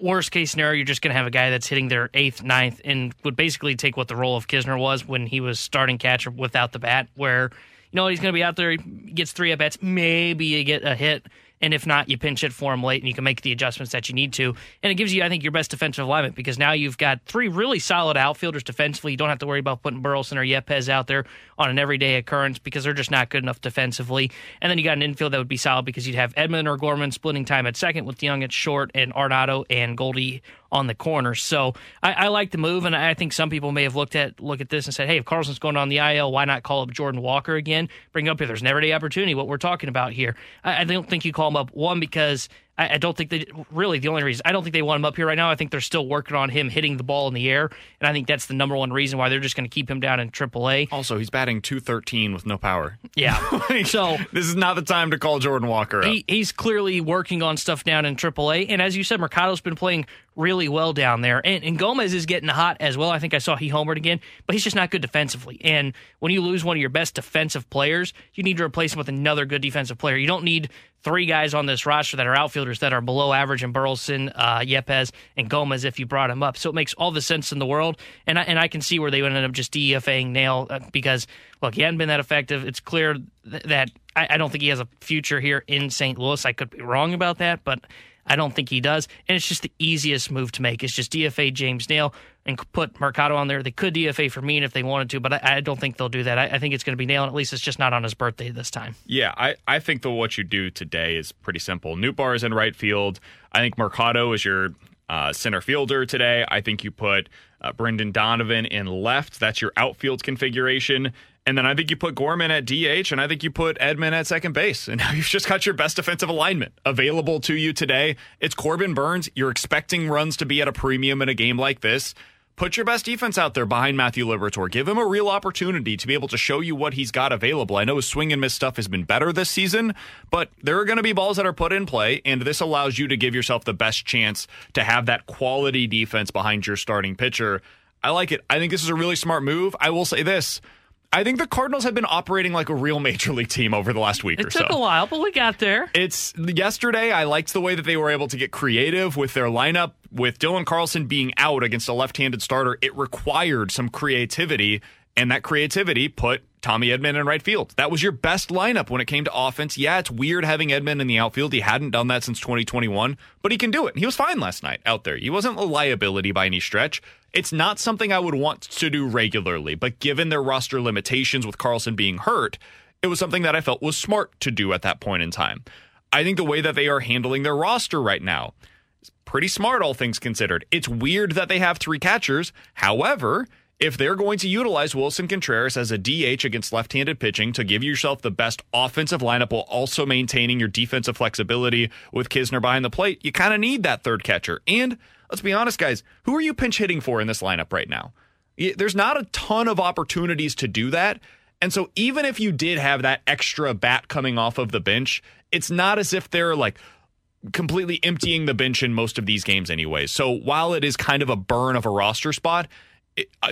worst case scenario, you're just going to have a guy that's hitting their eighth, ninth, and would basically take what the role of Knizner was when he was starting catcher without the bat, where you know he's going to be out there, he gets three at bats, maybe you get a hit, and if not, you pinch it for him late, and you can make the adjustments that you need to, and it gives you, I think, your best defensive alignment because now you've got three really solid outfielders defensively. You don't have to worry about putting Burleson or Yepez out there on an everyday occurrence because they're just not good enough defensively, and then you got an infield that would be solid because you'd have Edman or Gorman splitting time at second with Young at short, and Arenado and Goldie on the corner. So I, I like the move, and I think some people may have looked at look at this and said, "Hey, if Carlson's going on the IL, why not call up Jordan Walker again? Bring up if there's an everyday opportunity." What we're talking about here, I, I don't think you call him up one because I, I don't think they really the only reason I don't think they want him up here right now. I think they're still working on him hitting the ball in the air, and I think that's the number one reason why they're just going to keep him down in AAA. Also, he's batting 213 with no power. Yeah, so this is not the time to call Jordan Walker up. he, he's clearly working on stuff down in AAA, and as you said, Mercado's been playing really well down there, and, and Gomez is getting hot as well. I think I saw he homered again, but he's just not good defensively. And when you lose one of your best defensive players, you need to replace him with another good defensive player. You don't need three guys on this roster that are outfielders that are below average in Burleson, uh, Yepez, and Gomez if you brought him up. So it makes all the sense in the world. And I, and I can see where they would end up just DFAing Naile uh, because, look, he hadn't been that effective. It's clear th- that I, I don't think he has a future here in St. Louis. I could be wrong about that, but I don't think he does. And it's just the easiest move to make. It's just DFA James Naile and put Mercado on there. They could DFA for me if they wanted to, but I, I don't think they'll do that. I, I think it's going to be Naile, and at least it's just not on his birthday this time. Yeah, I, I think that what you do today is pretty simple. Nootbaar is in right field. I think Mercado is your uh, center fielder today. I think you put uh, Brendan Donovan in left. That's your outfield configuration. And then I think you put Gorman at DH, and I think you put Edman at second base. And now you've just got your best defensive alignment available to you today. It's Corbin Burnes. You're expecting runs to be at a premium in a game like this. Put your best defense out there behind Matthew Liberatore. Give him a real opportunity to be able to show you what he's got available. I know his swing and miss stuff has been better this season, but there are going to be balls that are put in play, and this allows you to give yourself the best chance to have that quality defense behind your starting pitcher. I like it. I think this is a really smart move. I will say this. I think the Cardinals have been operating like a real major league team over the last week It or took so. a while, but we got there. It's yesterday. I liked the way that they were able to get creative with their lineup. With Dylan Carlson being out against a left-handed starter, it required some creativity, and that creativity put Tommy Edman in right field. That was your best lineup when it came to offense. Yeah, it's weird having Edman in the outfield. He hadn't done that since 2021, but he can do it. He was fine last night out there. He wasn't a liability by any stretch. It's not something I would want to do regularly, but given their roster limitations with Carlson being hurt, it was something that I felt was smart to do at that point in time. I think the way that they are handling their roster right now is pretty smart, all things considered. It's weird that they have three catchers. However, if they're going to utilize Willson Contreras as a DH against left handed pitching to give yourself the best offensive lineup while also maintaining your defensive flexibility with Knizner behind the plate, you kind of need that third catcher. And let's be honest, guys, who are you pinch hitting for in this lineup right now? There's not a ton of opportunities to do that. And so even if you did have that extra bat coming off of the bench, it's not as if they're like completely emptying the bench in most of these games anyway. So while it is kind of a burn of a roster spot,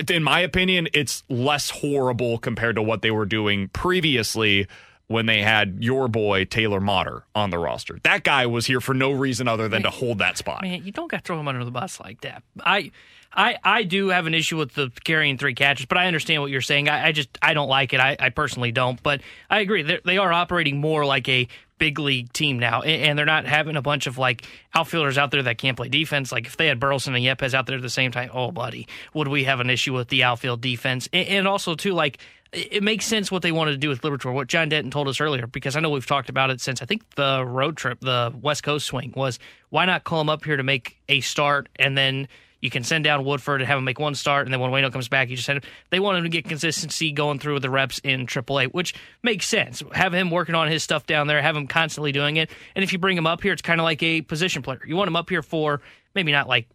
in my opinion, it's less horrible compared to what they were doing previously when they had your boy Taylor Motter on the roster. That guy was here for no reason other than to hold that spot. Man, you don't got to throw him under the bus like that. I, I, I do have an issue with the carrying three catches, but I understand what you're saying. I, I just I don't like it. I, I personally don't, but I agree. They're, they are operating more like a big league team now, and, they're not having a bunch of like outfielders out there that can't play defense. Like if they had Burleson and Yepez out there at the same time, oh buddy, would we have an issue with the outfield defense? And, also too, like it makes sense what they wanted to do with Liberatore, what John Denton told us earlier, because I know we've talked about it since I think the road trip, the West Coast swing was why not call him up here to make a start and then you can send down Woodford and have him make one start, and then when Wayno comes back, you just send him. They want him to get consistency going through with the reps in AAA, which makes sense. Have him working on his stuff down there, have him constantly doing it, and if you bring him up here, it's kind of like a position player. You want him up here for maybe not like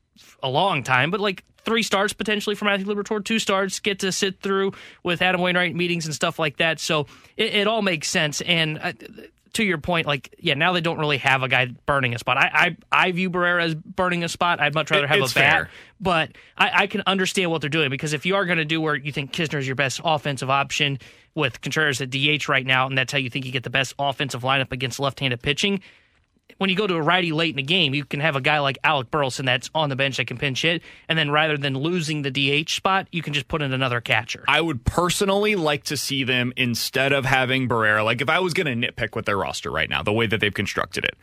a long time, but like three starts potentially for Matthew Liberatore, two starts, get to sit through with Adam Wainwright meetings and stuff like that. So it, it all makes sense. And uh, to your point, like yeah, now they don't really have a guy burning a spot. I I, I view Barrera as burning a spot. I'd much rather have a bat. fair. But I, I can understand what they're doing because if you are going to do where you think Knizner is your best offensive option with Contreras at DH right now, and that's how you think you get the best offensive lineup against left-handed pitching, when you go to a righty late in the game, you can have a guy like Alec Burleson that's on the bench that can pinch hit, and then rather than losing the DH spot, you can just put in another catcher. I would personally like to see them instead of having Barrera. Like if I was going to nitpick with their roster right now, the way that they've constructed it,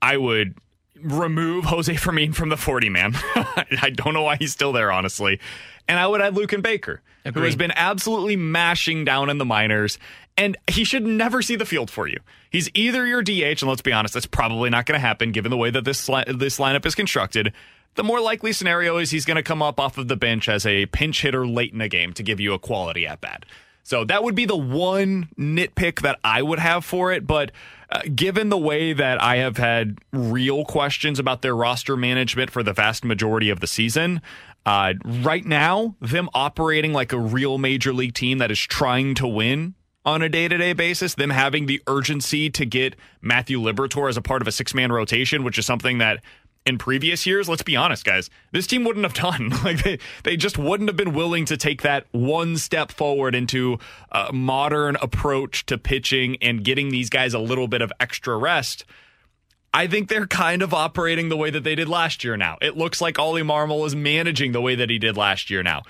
I would remove Jose Fermin from the 40 man. I don't know why he's still there, honestly. And I would add Luken Baker, who has been absolutely mashing down in the minors. And he should never see the field for you. He's either your DH, and let's be honest, that's probably not going to happen given the way that this li- this lineup is constructed. the more likely scenario is he's going to come up off of the bench as a pinch hitter late in a game to give you a quality at bat. So that would be the one nitpick that I would have for it. But uh, given the way that I have had real questions about their roster management for the vast majority of the season, uh, right now, them operating like a real major league team that is trying to win on a day to day basis, them having the urgency to get Matthew Liberatore as a part of a six man rotation, which is something that in previous years, let's be honest, guys, this team wouldn't have done. Like they, they just wouldn't have been willing to take that one step forward into a modern approach to pitching and getting these guys a little bit of extra rest. I think they're kind of operating the way that they did last year now. It looks like Ollie Marmol is managing the way that he did last year now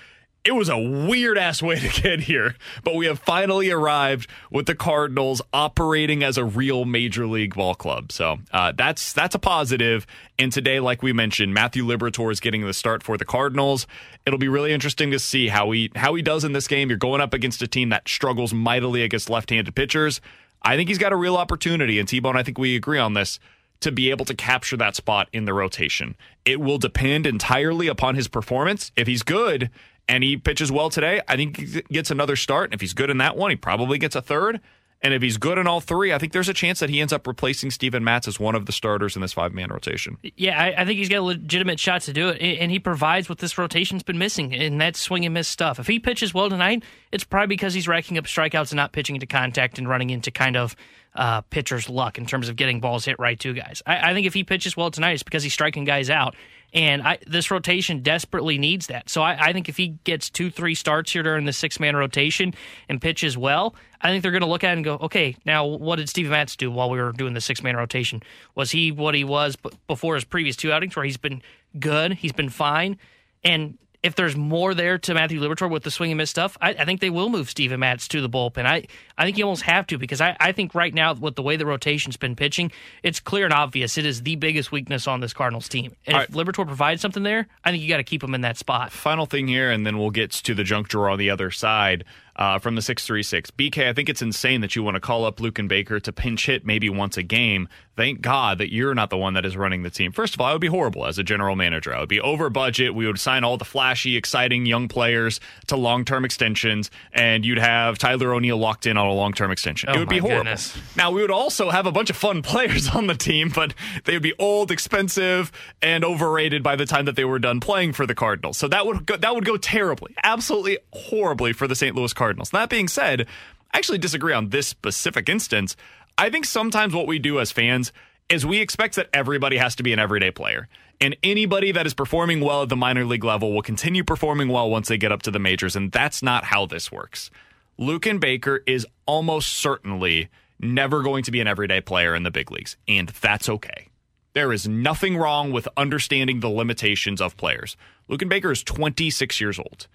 it was a weird ass way to get here, but we have finally arrived with the Cardinals operating as a real major league ball club. So uh, that's that's a positive. And today, like we mentioned, Matthew Liberatore is getting the start for the Cardinals. It'll be really interesting to see how he how he does in this game. You're going up against a team that struggles mightily against left-handed pitchers. I think he's got a real opportunity, and T-Bone, I think we agree on this to be able to capture that spot in the rotation. It will depend entirely upon his performance. If he's good, and he pitches well today, I think he gets another start. And if he's good in that one, he probably gets a third. And if he's good in all three, I think there's a chance that he ends up replacing Steven Matz as one of the starters in this five man rotation. Yeah, I, I, think he's got a legitimate shot to do it. And he provides what this rotation's been missing, and that's swing and miss stuff. If he pitches well tonight, it's probably because he's racking up strikeouts and not pitching into contact and running into kind of uh, pitcher's luck in terms of getting balls hit right to guys. I, I think if he pitches well tonight, it's because he's striking guys out. And I, this rotation desperately needs that. So I, I, think if he gets two, three starts here during the six man rotation and pitches well, I think they're going to look at it and go, okay, now what did Steve Matz do while we were doing the six man rotation? Was he what he was before his previous two outings where he's been good, he's been fine? And if there's more there to Matthew Liberatore with the swing and miss stuff, I, I think they will move Steven Matz to the bullpen. I, I think you almost have to because I, I think right now with the way the rotation's been pitching, it's clear and obvious it is the biggest weakness on this Cardinals team. And All if right. Liberatore provides something there, I think you got to keep him in that spot. Final thing here, and then we'll get to the junk drawer on the other side uh, from the 636. BK, I think it's insane that you want to call up Luken Baker to pinch hit maybe once a game. Thank God that you're not the one that is running the team. First of all, I would be horrible as a general manager. I would be over budget. We would sign all the flashy, exciting young players to long term extensions, and you'd have Tyler O'Neill locked in on a long term extension. Oh it would be horrible. Goodness. Now, we would also have a bunch of fun players on the team, but they would be old, expensive, and overrated by the time that they were done playing for the Cardinals. So that would go, that would go terribly, absolutely horribly for the St. Louis Cardinals. That being said, I actually disagree on this specific instance. I think sometimes what we do as fans is we expect that everybody has to be an everyday player. And anybody that is performing well at the minor league level will continue performing well once they get up to the majors. And that's not how this works. Luken Baker is almost certainly never going to be an everyday player in the big leagues. And that's okay. There is nothing wrong with understanding the limitations of players. Luken Baker is 26 years old.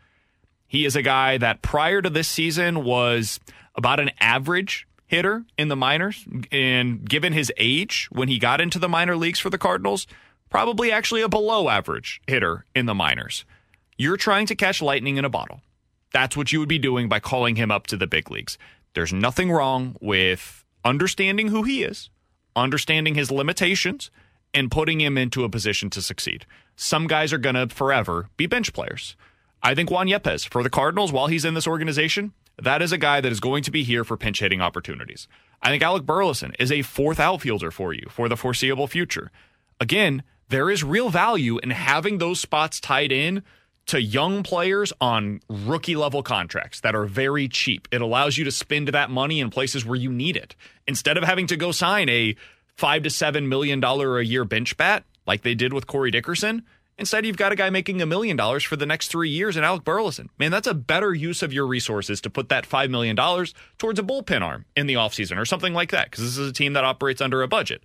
He is a guy that prior to this season was about an average hitter in the minors. And given his age when he got into the minor leagues for the Cardinals, probably actually a below average hitter in the minors. You're trying to catch lightning in a bottle. That's what you would be doing by calling him up to the big leagues. There's nothing wrong with understanding who he is, understanding his limitations, and putting him into a position to succeed. Some guys are going to forever be bench players. I think Juan Yepez for the Cardinals, while he's in this organization, that is a guy that is going to be here for pinch hitting opportunities. I think Alec Burleson is a fourth outfielder for you for the foreseeable future. Again, there is real value in having those spots tied in to young players on rookie level contracts that are very cheap. It allows you to spend that money in places where you need it. Instead of having to go sign a five to seven million dollar a year bench bat like they did with Corey Dickerson, Instead, you've got a guy making a million dollars for the next three years in Alec Burleson. Man, that's a better use of your resources to put that $5 million towards a bullpen arm in the offseason or something like that, because this is a team that operates under a budget.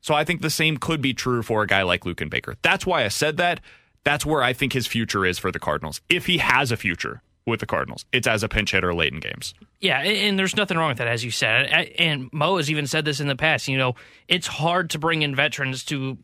So I think the same could be true for a guy like Luken Baker. That's why I said that. That's where I think his future is for the Cardinals. If he has a future with the Cardinals, it's as a pinch hitter late in games. Yeah, and there's nothing wrong with that, as you said. And Mo has even said this in the past. You know, it's hard to bring in veterans to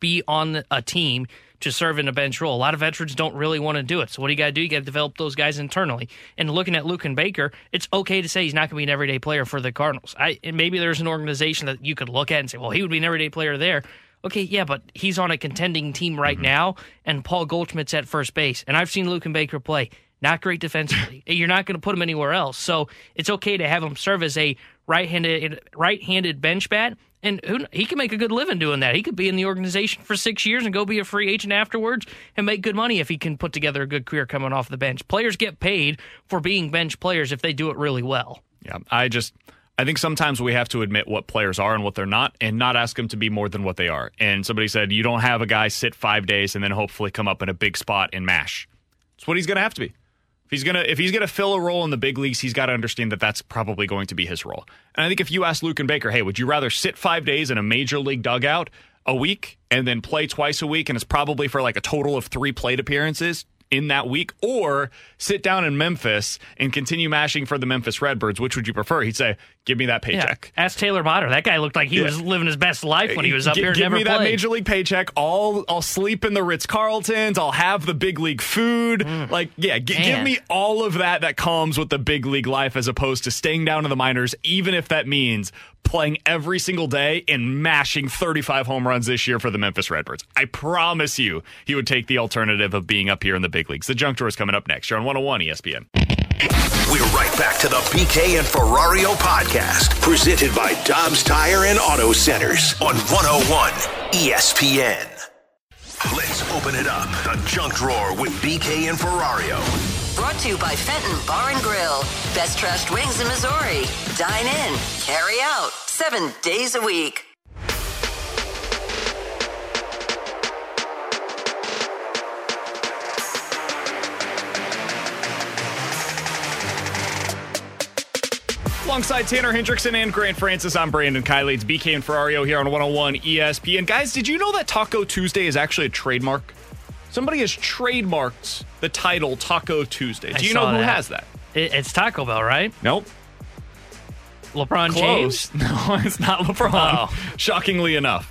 be on a team to serve in a bench role. A lot of veterans don't really want to do it. So what do you got to do? You got to develop those guys internally. And looking at Luken Baker, it's okay to say he's not going to be an everyday player for the Cardinals. I, and maybe there's an organization that you could look at and say, well, he would be an everyday player there. Okay, yeah, but he's on a contending team right Mm-hmm. now, and Paul Goldschmidt's at first base. And I've seen Luken Baker play. Not great defensively. You're not going to put him anywhere else. So it's okay to have him serve as a right-handed right-handed bench bat, and who, he can make a good living doing that. He could be in the organization for six years and go be a free agent afterwards and make good money if he can put together a good career coming off the bench. Players get paid for being bench players if they do it really well. Yeah, I just I think sometimes we have to admit what players are and what they're not, and not ask them to be more than what they are. And somebody said you don't have a guy sit five days and then hopefully come up in a big spot and mash. It's what he's going to have to be. If he's gonna if he's gonna fill a role in the big leagues, he's got to understand that that's probably going to be his role. And I think if you ask Luken Baker, hey, would you rather sit five days in a major league dugout a week and then play twice a week, and it's probably for like a total of three plate appearances in that week, or sit down in Memphis and continue mashing for the Memphis Redbirds? Which would you prefer? He'd say, give me that paycheck. Yeah. Ask Taylor Motter. That guy looked like he Yeah. was living his best life when he was up Gi- here. Give never me that played. major league paycheck. I'll I'll sleep in the Ritz Carltons. I'll have the big league food. Like yeah, gi- give Mm. Me all of that that comes with the big league life, as opposed to staying down in the minors, even if that means playing every single day and mashing 35 home runs this year for the Memphis Redbirds. I promise you, he would take the alternative of being up here in the big leagues. The junk drawer is coming up next. You're on 101 ESPN. We're right back to the BK and Ferrario podcast, presented by Dobbs Tire and Auto Centers on 101 ESPN. Let's open it up. The junk drawer with BK and Ferrario. Brought to you by Fenton Bar and Grill. Best trashed wings in Missouri. Dine in, carry out, seven days a week. Alongside Tanner Hendrickson and Grant Francis, I'm Brandon Kiley. It's BK and Ferrario here on 101 ESPN. Guys, did you know that Taco Tuesday is actually a trademark? Somebody has trademarked the title Taco Tuesday. I Do you know who that. has that? It, it's Taco Bell, right? Nope. LeBron Close. James. No, it's not LeBron. Oh. Shockingly enough.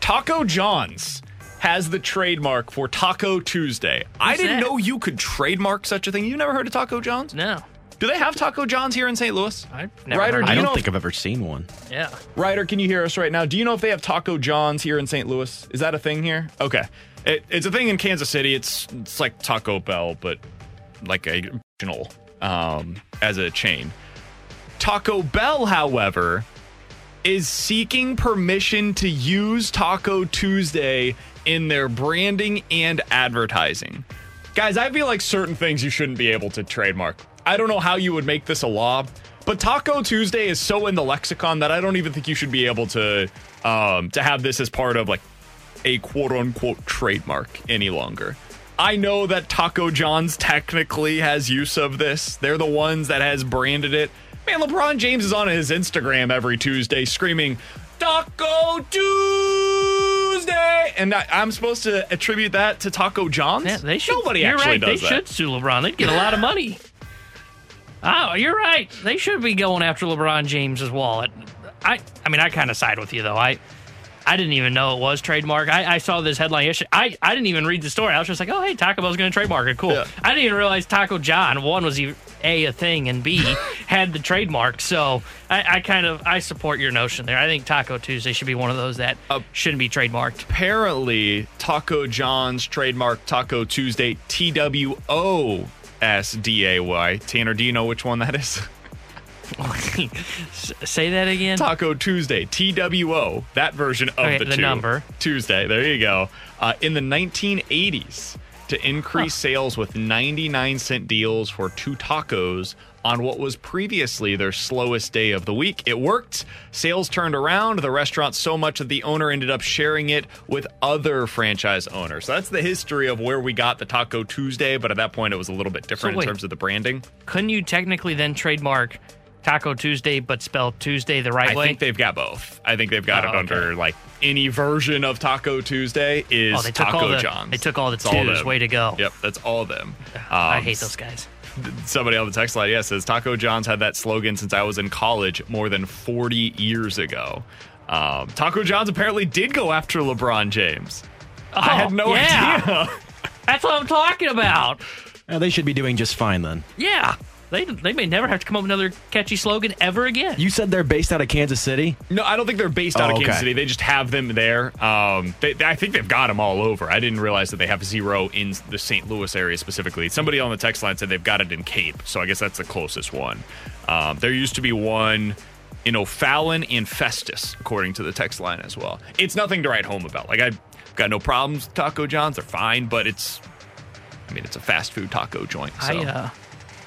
Taco John's has the trademark for Taco Tuesday. I didn't that? know you could trademark such a thing. You never heard of Taco John's? No. Do they have Taco John's here in St. Louis? I've never Ryder, do I don't think I've ever seen one. Yeah. Ryder, can you hear us right now? Do you know if they have Taco John's here in St. Louis? Is that a thing here? Okay. It, it's a thing in Kansas City. It's it's like Taco Bell, but like a um, as a chain. Taco Bell, however, is seeking permission to use Taco Tuesday in their branding and advertising. Guys, I feel like certain things you shouldn't be able to trademark. I don't know how you would make this a law, but Taco Tuesday is so in the lexicon that I don't even think you should be able to um, to have this as part of like a quote unquote trademark any longer. I know that Taco John's technically has use of this. They're the ones that has branded it. Man, LeBron James is on his Instagram every Tuesday screaming, Taco Tuesday! And I, I'm supposed to attribute that to Taco John's? Yeah, they should. Nobody actually right. does they that. should sue LeBron. They'd get a lot of money. Oh, you're right. They should be going after LeBron James's wallet. I, I mean, I kind of side with you though. I, I didn't even know it was trademark. I, I saw this headline yesterday. I, I didn't even read the story. I was just like, oh, hey, Taco Bell's going to trademark it. Cool. Yeah. I didn't even realize Taco John one was even, A, a thing and b had the trademark. So I, I kind of I support your notion there. I think Taco Tuesday should be one of those that Uh, shouldn't be trademarked. Apparently, Taco John's trademark Taco Tuesday, T W O S D A Y. Tanner, do you know which one that is? Say that again. Taco Tuesday, T W O, that version of Okay, the, the number. Tuesday, there you go. Uh, in the 1980s, to increase sales with 99 cent deals for two tacos on what was previously their slowest day of the week. It worked. Sales turned around. The restaurant so much that the owner ended up sharing it with other franchise owners. So that's the history of where we got the Taco Tuesday, but at that point it was a little bit different wait. in terms of the branding. couldn't you technically then trademark Taco Tuesday but spelled Tuesday the right I way? I think they've got both. I think they've got Oh, it under like any version of Taco Tuesday is Oh, Taco the- John's. they took all the It's twos. them. Way to go. Yep, that's all of them. I Um, hate those guys. Somebody on the text line, yeah, says Taco John's had that slogan since I was in college more than 40 years ago. Um, Taco John's apparently did go after LeBron James. I Oh, had no yeah. idea. That's what I'm talking about. They should be doing just fine then. Yeah. They they may never have to come up with another catchy slogan ever again. You said they're based out of Kansas City. No, I don't think they're based out Oh, of Kansas okay. City. They just have them there. Um, they, I think they've got them all over. I didn't realize that they have zero in the St. Louis area specifically. Somebody on the text line said they've got it in Cape, so I guess that's the closest one. Um, there used to be one in O'Fallon and Festus, according to the text line as well. It's nothing to write home about. Like I've got no problems with Taco John's; they're fine, but it's, I mean, it's a fast food taco joint. So. I uh,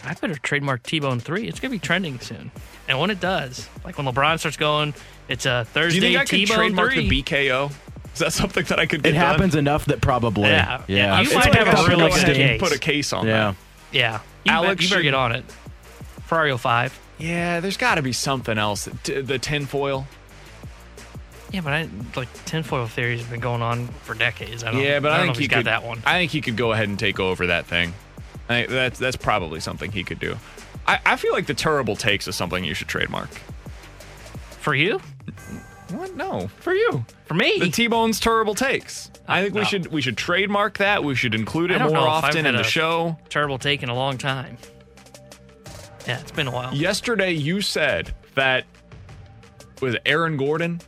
I better trademark T-Bone three. It's gonna be trending soon, and when it does, like when LeBron starts going, it's a Do Thursday you think I could T-Bone trademark three. the BKO? Is that something that I could get It done? happens enough that probably. Yeah. Yeah. You It's might like have I a should really good case. Put a case on Yeah. Yeah, you, Alex bet- you better should- get on it. Ferrari 05. Yeah, there's got to be something else. T- the tinfoil. Yeah, but I, like tinfoil theory has been going on for decades. I don't, Yeah, but I, I, don't know think if he he's got could. that one. I think he could go ahead and take over that thing. I that's that's probably something he could do. I, I feel like the terrible takes is something you should trademark. For you? What? No, for you. For me? The T-Bone's terrible takes. I think we No. should we should trademark that. We should include I it don't more know if I've often had in the a show. Terrible take in a long time. Yeah, it's been a while. Yesterday, you said that was it Aaron Gordon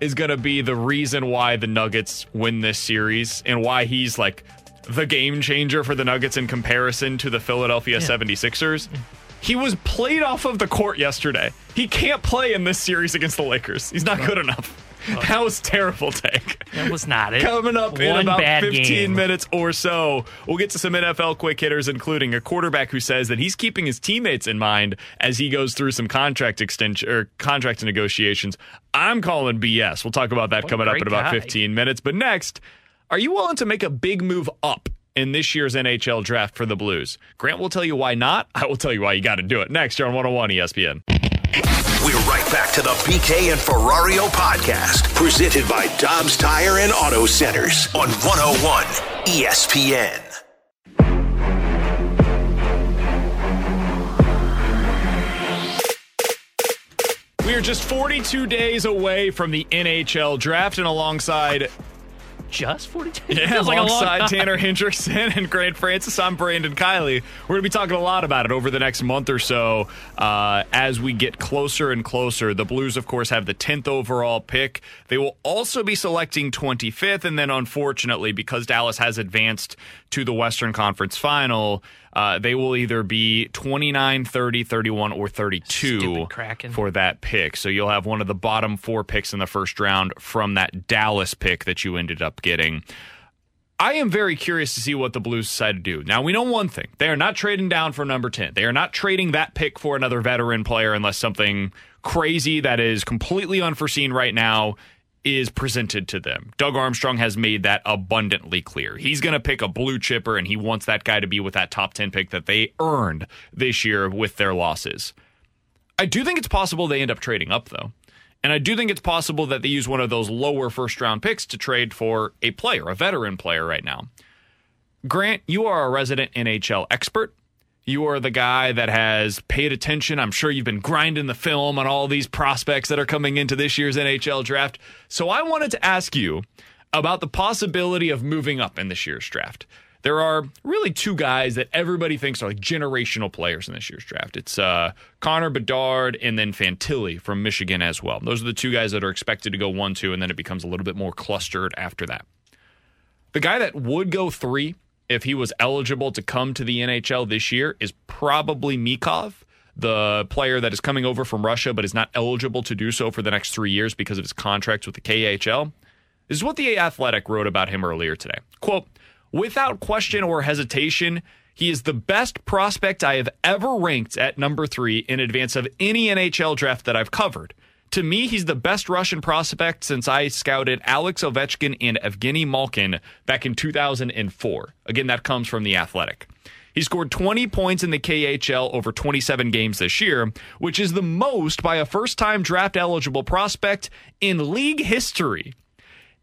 is going to be the reason why the Nuggets win this series and why he's like the game changer for the Nuggets in comparison to the Philadelphia 76ers. He was played off of the court yesterday. He can't play in this series against the Lakers. He's not good enough. That was terrible take. That was not it. Coming up in about 15 game. minutes or so, we'll get to some NFL quick hitters, including a quarterback who says that he's keeping his teammates in mind as he goes through some contract extension or contract negotiations. I'm calling BS. We'll talk about that What coming up in about guy. 15 minutes. But next, are you willing to make a big move up? In this year's NHL draft for the Blues. Grant will tell you why not. I will tell you why you got to do it next here on 101 ESPN. We're right back to the BK and Ferrario podcast, presented by Dobbs Tire and Auto Centers on 101 ESPN. We are just 42 days away from the NHL draft, and alongside Just 42? Yeah, like alongside. Tanner Hendrickson and Grant Francis, I'm Brandon Kiley. We're going to be talking a lot about it over the next month or so uh, as we get closer and closer. The Blues, of course, have the 10th overall pick. They will also be selecting 25th, and then unfortunately, because Dallas has advanced to the Western Conference final, uh, they will either be 29, 30, 31, or 32 for that pick. So you'll have one of the bottom four picks in the first round from that Dallas pick that you ended up getting. I am very curious to see what the Blues decide to do. Now, we know one thing. They are not trading down for number 10. They are not trading that pick for another veteran player unless something crazy that is completely unforeseen right now is presented to them. Doug Armstrong has made that abundantly clear. He's going to pick a blue chipper and he wants that guy to be with that top 10 pick that they earned this year with their losses. I do think it's possible they end up trading up, though. And I do think it's possible that they use one of those lower first round picks to trade for a player, a veteran player right now. Grant, you are a resident NHL expert. You are the guy that has paid attention. I'm sure you've been grinding the film on all these prospects that are coming into this year's NHL draft. So I wanted to ask you about the possibility of moving up in this year's draft. There are really two guys that everybody thinks are like generational players in this year's draft. It's uh, Connor Bedard and then Fantilli from Michigan as well. Those are the two guys that are expected to go one, two, and then it becomes a little bit more clustered after that. The guy that would go three if he was eligible to come to the NHL this year is probably Michkov, the player that is coming over from Russia but is not eligible to do so for the next three years because of his contract with the KHL. This is what the Athletic wrote about him earlier today. Quote, without question or hesitation, he is the best prospect I have ever ranked at number three in advance of any NHL draft that I've covered. To me, he's the best Russian prospect since I scouted Alex Ovechkin and Evgeny Malkin back in 2004. Again, that comes from The Athletic. He scored 20 points in the KHL over 27 games this year, which is the most by a first time draft eligible prospect in league history.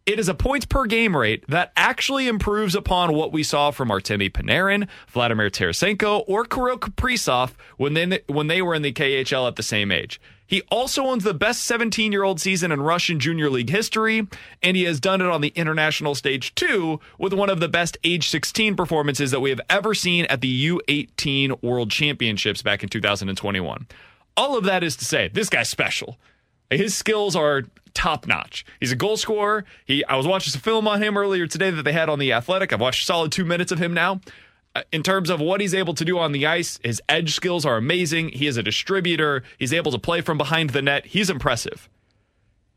It is a points per game rate that actually improves upon what we saw from Artemi Panarin, Vladimir Tarasenko, or Kirill Kaprizov when they, when they were in the KHL at the same age. He also owns the best 17 year old season in Russian Junior League history, and he has done it on the international stage too, with one of the best age 16 performances that we have ever seen at the U18 World Championships back in 2021. All of that is to say, this guy's special. His skills are top notch. He's a goal scorer. He I was watching some film on him earlier today that they had on the Athletic. I've watched solid 2 minutes of him now. Uh, in terms of what he's able to do on the ice, his edge skills are amazing. He is a distributor. He's able to play from behind the net. He's impressive.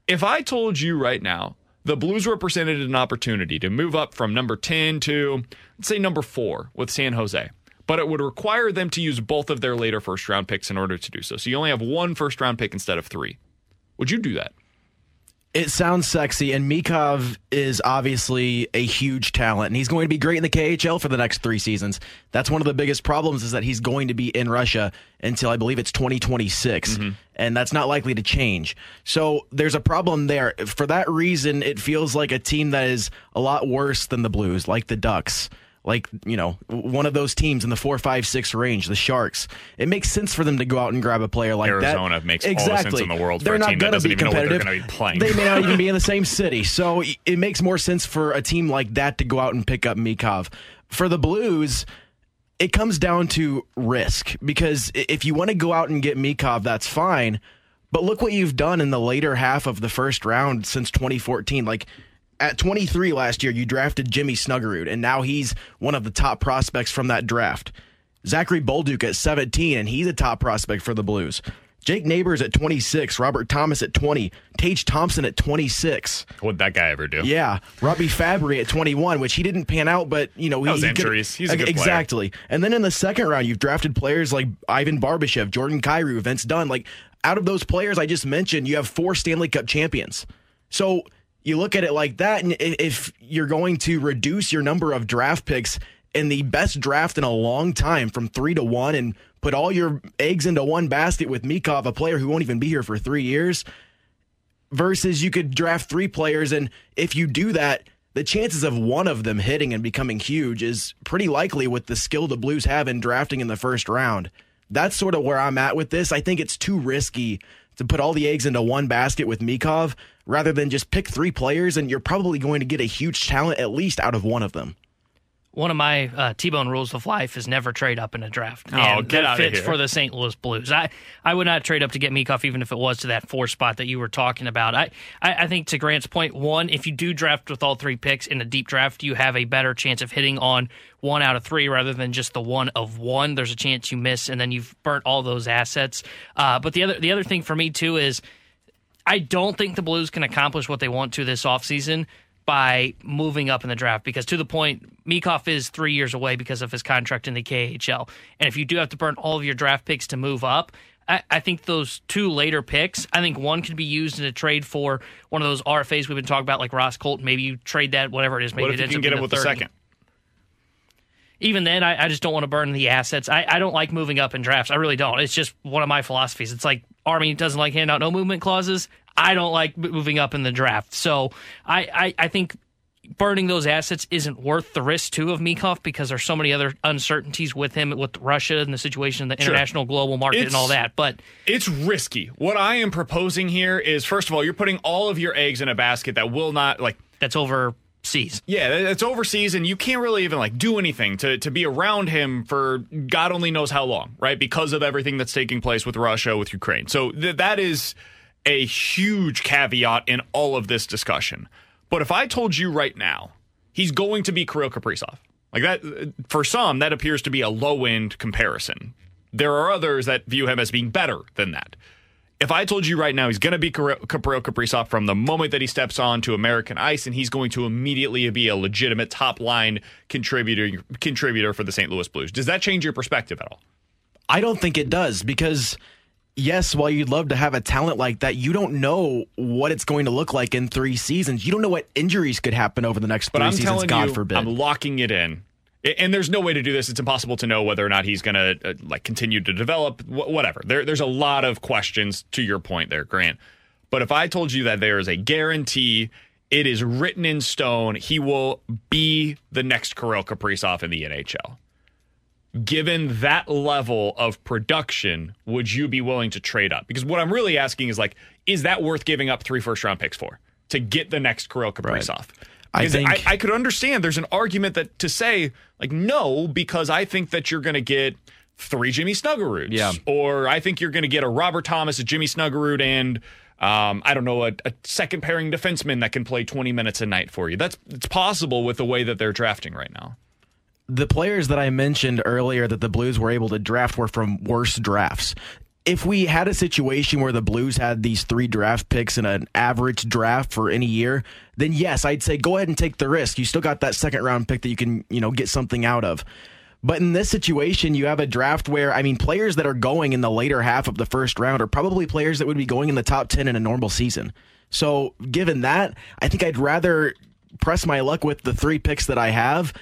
If I told you right now the Blues represented an opportunity to move up from number 10 to, let's say, number four with San Jose, but it would require them to use both of their later first round picks in order to do so. So you only have one first round pick instead of three. Would you do that? It sounds sexy, and Michkov is obviously a huge talent, and he's going to be great in the KHL for the next three seasons. That's one of the biggest problems is that he's going to be in Russia until I believe it's 2026, mm-hmm. and that's not likely to change. So there's a problem there. For that reason, it feels like a team that is a lot worse than the Blues, like the Ducks like you know one of those teams in the four, five, six range, the Sharks. It makes sense for them to go out and grab a player like Arizona that. Arizona makes exactly. all the sense in the world. They're not going to be competitive. Be playing. They may not even be in the same city, so it makes more sense for a team like that to go out and pick up Michkov. For the Blues. It comes down to risk because if you want to go out and get Michkov, that's fine. But look what you've done in the later half of the first round since 2014. Like at 23 last year, you drafted Jimmy Snuggerud, and now he's one of the top prospects from that draft. Zachary Bolduc at 17, and he's a top prospect for the Blues. Jake Neighbours at 26, Robert Thomas at 20, Tage Thompson at 26. What'd that guy ever do? Yeah, Robbie Fabbri at 21, which he didn't pan out, but you know, he, was he injuries. Could, He's a good exactly. Player. And then in the second round, you've drafted players like Ivan Barbashev, Jordan Kyrou, Vince Dunn. Like out of those players I just mentioned, you have four Stanley Cup champions. So you look at it like that, and if you're going to reduce your number of draft picks in the best draft in a long time from three to one and put all your eggs into one basket with Michkov, a player who won't even be here for three years, versus you could draft three players. And if you do that, the chances of one of them hitting and becoming huge is pretty likely with the skill the Blues have in drafting in the first round. That's sort of where I'm at with this. I think it's too risky to put all the eggs into one basket with Michkov rather than just pick three players and you're probably going to get a huge talent at least out of one of them. One of my uh, T-bone rules of life is never trade up in a draft. Oh, and get that fits here. for the St. Louis Blues. I, I would not trade up to get Michkov, even if it was to that four spot that you were talking about. I, I, I think to Grant's point, one, if you do draft with all three picks in a deep draft, you have a better chance of hitting on one out of three rather than just the one of one. There's a chance you miss, and then you've burnt all those assets. Uh, but the other the other thing for me too is I don't think the Blues can accomplish what they want to this offseason by moving up in the draft because to the point Michkov is three years away because of his contract in the KHL. And if you do have to burn all of your draft picks to move up, I, I think those two later picks, I think one could be used in a trade for one of those RFAs we've been talking about, like Ross Colton. Maybe you trade that, whatever it is. Maybe what if it you can get him with 30. the second? Even then, I, I, just don't want to burn the assets. I, I, don't like moving up in drafts. I really don't. It's just one of my philosophies. It's like Army doesn't like handing out no movement clauses. I don't like moving up in the draft. So I, I, I think burning those assets isn't worth the risk too of Michkov because there's so many other uncertainties with him with Russia and the situation in the sure. international global market it's, and all that. But it's risky. What I am proposing here is first of all, you're putting all of your eggs in a basket that will not like that's overseas. Yeah, it's overseas, and you can't really even like do anything to to be around him for God only knows how long, right? Because of everything that's taking place with Russia, with Ukraine. So th- that is a huge caveat in all of this discussion. But if I told you right now, he's going to be Kirill Kaprizov, like that, for some, that appears to be a low end comparison. There are others that view him as being better than that. If I told you right now he's going to be Kirill Kaprizov from the moment that he steps on to American ice, and he's going to immediately be a legitimate top line contributor contributor for the St. Louis Blues, does that change your perspective at all? I don't think it does because yes, while you'd love to have a talent like that, you don't know what it's going to look like in three seasons. You don't know what injuries could happen over the next but three I'm seasons. God you, forbid. I'm locking it in. And there's no way to do this. It's impossible to know whether or not he's going to uh, like continue to develop. Wh- whatever. There, there's a lot of questions to your point there, Grant. But if I told you that there is a guarantee it is written in stone. He will be the next Kirill Kaprizov in the NHL. Given that level of production, would you be willing to trade up? Because what I'm really asking is like, is that worth giving up three first round picks for to get the next Kirill Kaprizov? Right. I think I, I, could understand there's an argument that to say like no because I think that you're going to get three Jimmy Snuggerud, yeah, or I think you're going to get a Robert Thomas, a Jimmy Snuggerud, and um, I don't know a, a, second pairing defenseman that can play 20 minutes a night for you. That's it's possible with the way that they're drafting right now. The players that I mentioned earlier that the Blues were able to draft were from worse drafts if we had a situation where the Blues had these three draft picks in an average draft for any year, then yes, I'd say go ahead and take the risk. You still got that second round pick that you can, you know, get something out of. But in this situation, you have a draft where, I mean, players that are going in the later half of the first round are probably players that would be going in the top 10 in a normal season. So, given that, I think I'd rather press my luck with the three picks that I have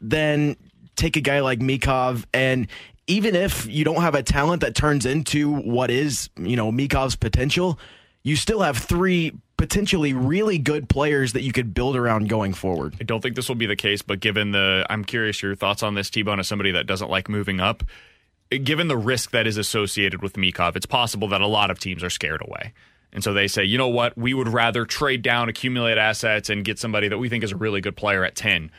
than take a guy like Michkov and even if you don't have a talent that turns into what is, you know, Michkov's potential, you still have three potentially really good players that you could build around going forward. I don't think this will be the case, but given the, I'm curious your thoughts on this, T Bone, as somebody that doesn't like moving up. Given the risk that is associated with Michkov, it's possible that a lot of teams are scared away. And so they say, you know what, we would rather trade down, accumulate assets, and get somebody that we think is a really good player at 10.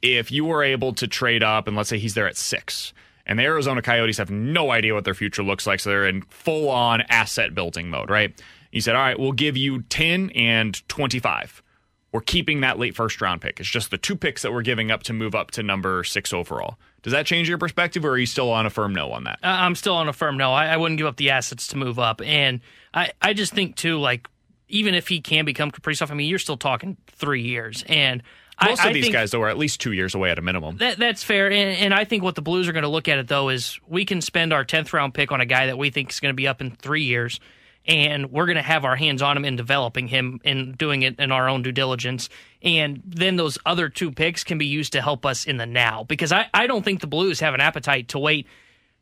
If you were able to trade up, and let's say he's there at six, and the Arizona Coyotes have no idea what their future looks like, so they're in full on asset building mode, right? He said, all right, we'll give you 10 and 25. We're keeping that late first round pick. It's just the two picks that we're giving up to move up to number six overall. Does that change your perspective, or are you still on a firm no on that? I'm still on a firm no. I, I wouldn't give up the assets to move up. And I, I just think, too, like, even if he can become Kaprizov, I mean, you're still talking three years. And most I, of these think, guys, though, are at least two years away at a minimum. That, that's fair, and, and, I think what the Blues are going to look at it though is we can spend our tenth round pick on a guy that we think is going to be up in three years, and we're going to have our hands on him in developing him and doing it in our own due diligence, and then those other two picks can be used to help us in the now because I, I don't think the Blues have an appetite to wait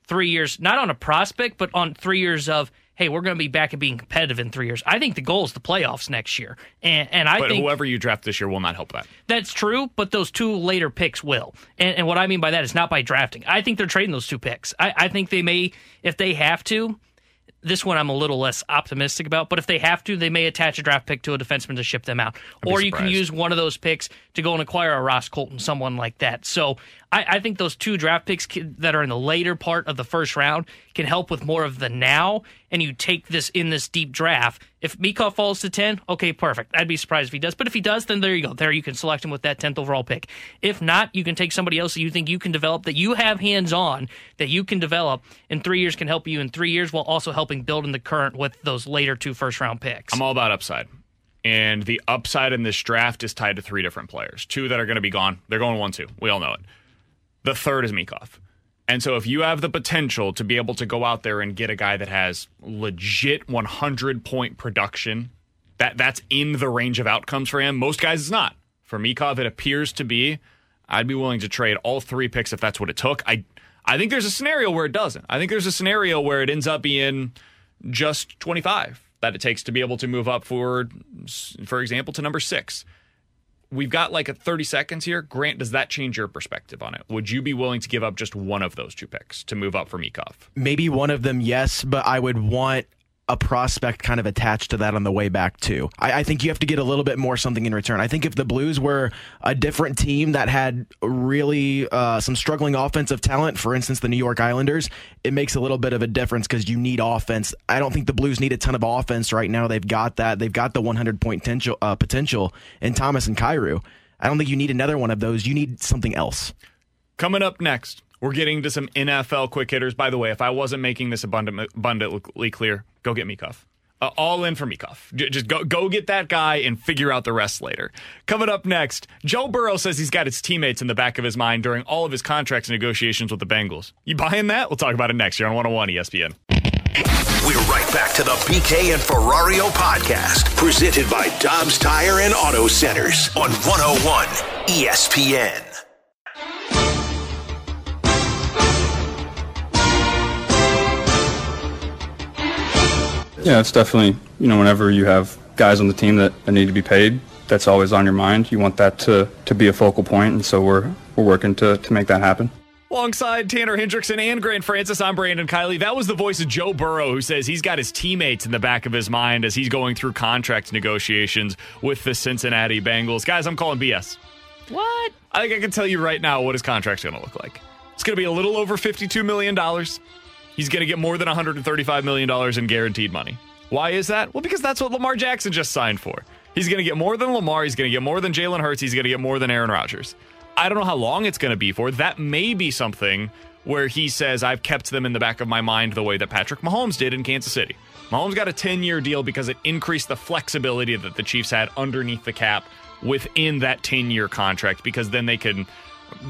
three years, not on a prospect, but on three years of hey, we're going to be back at being competitive in three years. I think the goal is the playoffs next year, and and I but think whoever you draft this year will not help that. That's true, but those two later picks will. And, and what I mean by that is not by drafting. I think they're trading those two picks. I, I think they may, if they have to, this one I'm a little less optimistic about, but if they have to, they may attach a draft pick to a defenseman to ship them out. or you can use one of those picks to go and acquire a Ross Colton, someone like that. So I, I think those two draft picks that are in the later part of the first round can help with more of the now, and you take this in this deep draft. If Michkov falls to 10, okay, perfect. I'd be surprised if he does. But if he does, then there you go. There you can select him with that 10th overall pick. If not, you can take somebody else that you think you can develop, that you have hands on, that you can develop in three years can help you in three years while also helping build in the current with those later two first round picks. I'm all about upside. And the upside in this draft is tied to three different players. Two that are going to be gone. They're going one, two. We all know it. The third is Michkov. And so if you have the potential to be able to go out there and get a guy that has legit 100 point production, that that's in the range of outcomes for him. Most guys it's not. For Michkov it appears to be. I'd be willing to trade all three picks if that's what it took. I I think there's a scenario where it doesn't. I think there's a scenario where it ends up being just 25 that it takes to be able to move up for for example to number 6 we've got like a 30 seconds here. Grant, does that change your perspective on it? Would you be willing to give up just one of those two picks to move up for Michkov? Maybe one of them, yes, but I would want a prospect kind of attached to that on the way back too. I, I, think you have to get a little bit more something in return. I think if the Blues were a different team that had really uh, some struggling offensive talent, for instance, the New York Islanders, it makes a little bit of a difference because you need offense. I don't think the Blues need a ton of offense right now. They've got that. They've got the 100 point potential, uh, potential in Thomas and Kyrou. I don't think you need another one of those. You need something else. Coming up next. We're getting to some NFL quick hitters. By the way, if I wasn't making this abundant, abundantly clear, go get Michkov. Uh, all in for Michkov. J- just go go get that guy and figure out the rest later. Coming up next, Joe Burrow says he's got his teammates in the back of his mind during all of his contracts negotiations with the Bengals. You buying that? We'll talk about it next year on 101 ESPN. We're right back to the BK and Ferrario podcast, presented by Dobbs Tire and Auto Centers on 101 ESPN. Yeah, it's definitely, you know, whenever you have guys on the team that, that need to be paid, that's always on your mind. You want that to, to be a focal point, and so we're we're working to, to make that happen. Alongside Tanner Hendrickson and Grant Francis, I'm Brandon Kiley. That was the voice of Joe Burrow, who says he's got his teammates in the back of his mind as he's going through contract negotiations with the Cincinnati Bengals. Guys, I'm calling BS. What? I think I can tell you right now what his contract's going to look like. It's going to be a little over $52 million. He's going to get more than $135 million in guaranteed money. Why is that? Well, because that's what Lamar Jackson just signed for. He's going to get more than Lamar. He's going to get more than Jalen Hurts. He's going to get more than Aaron Rodgers. I don't know how long it's going to be for. That may be something where he says, I've kept them in the back of my mind the way that Patrick Mahomes did in Kansas City. Mahomes got a 10 year deal because it increased the flexibility that the Chiefs had underneath the cap within that 10 year contract because then they can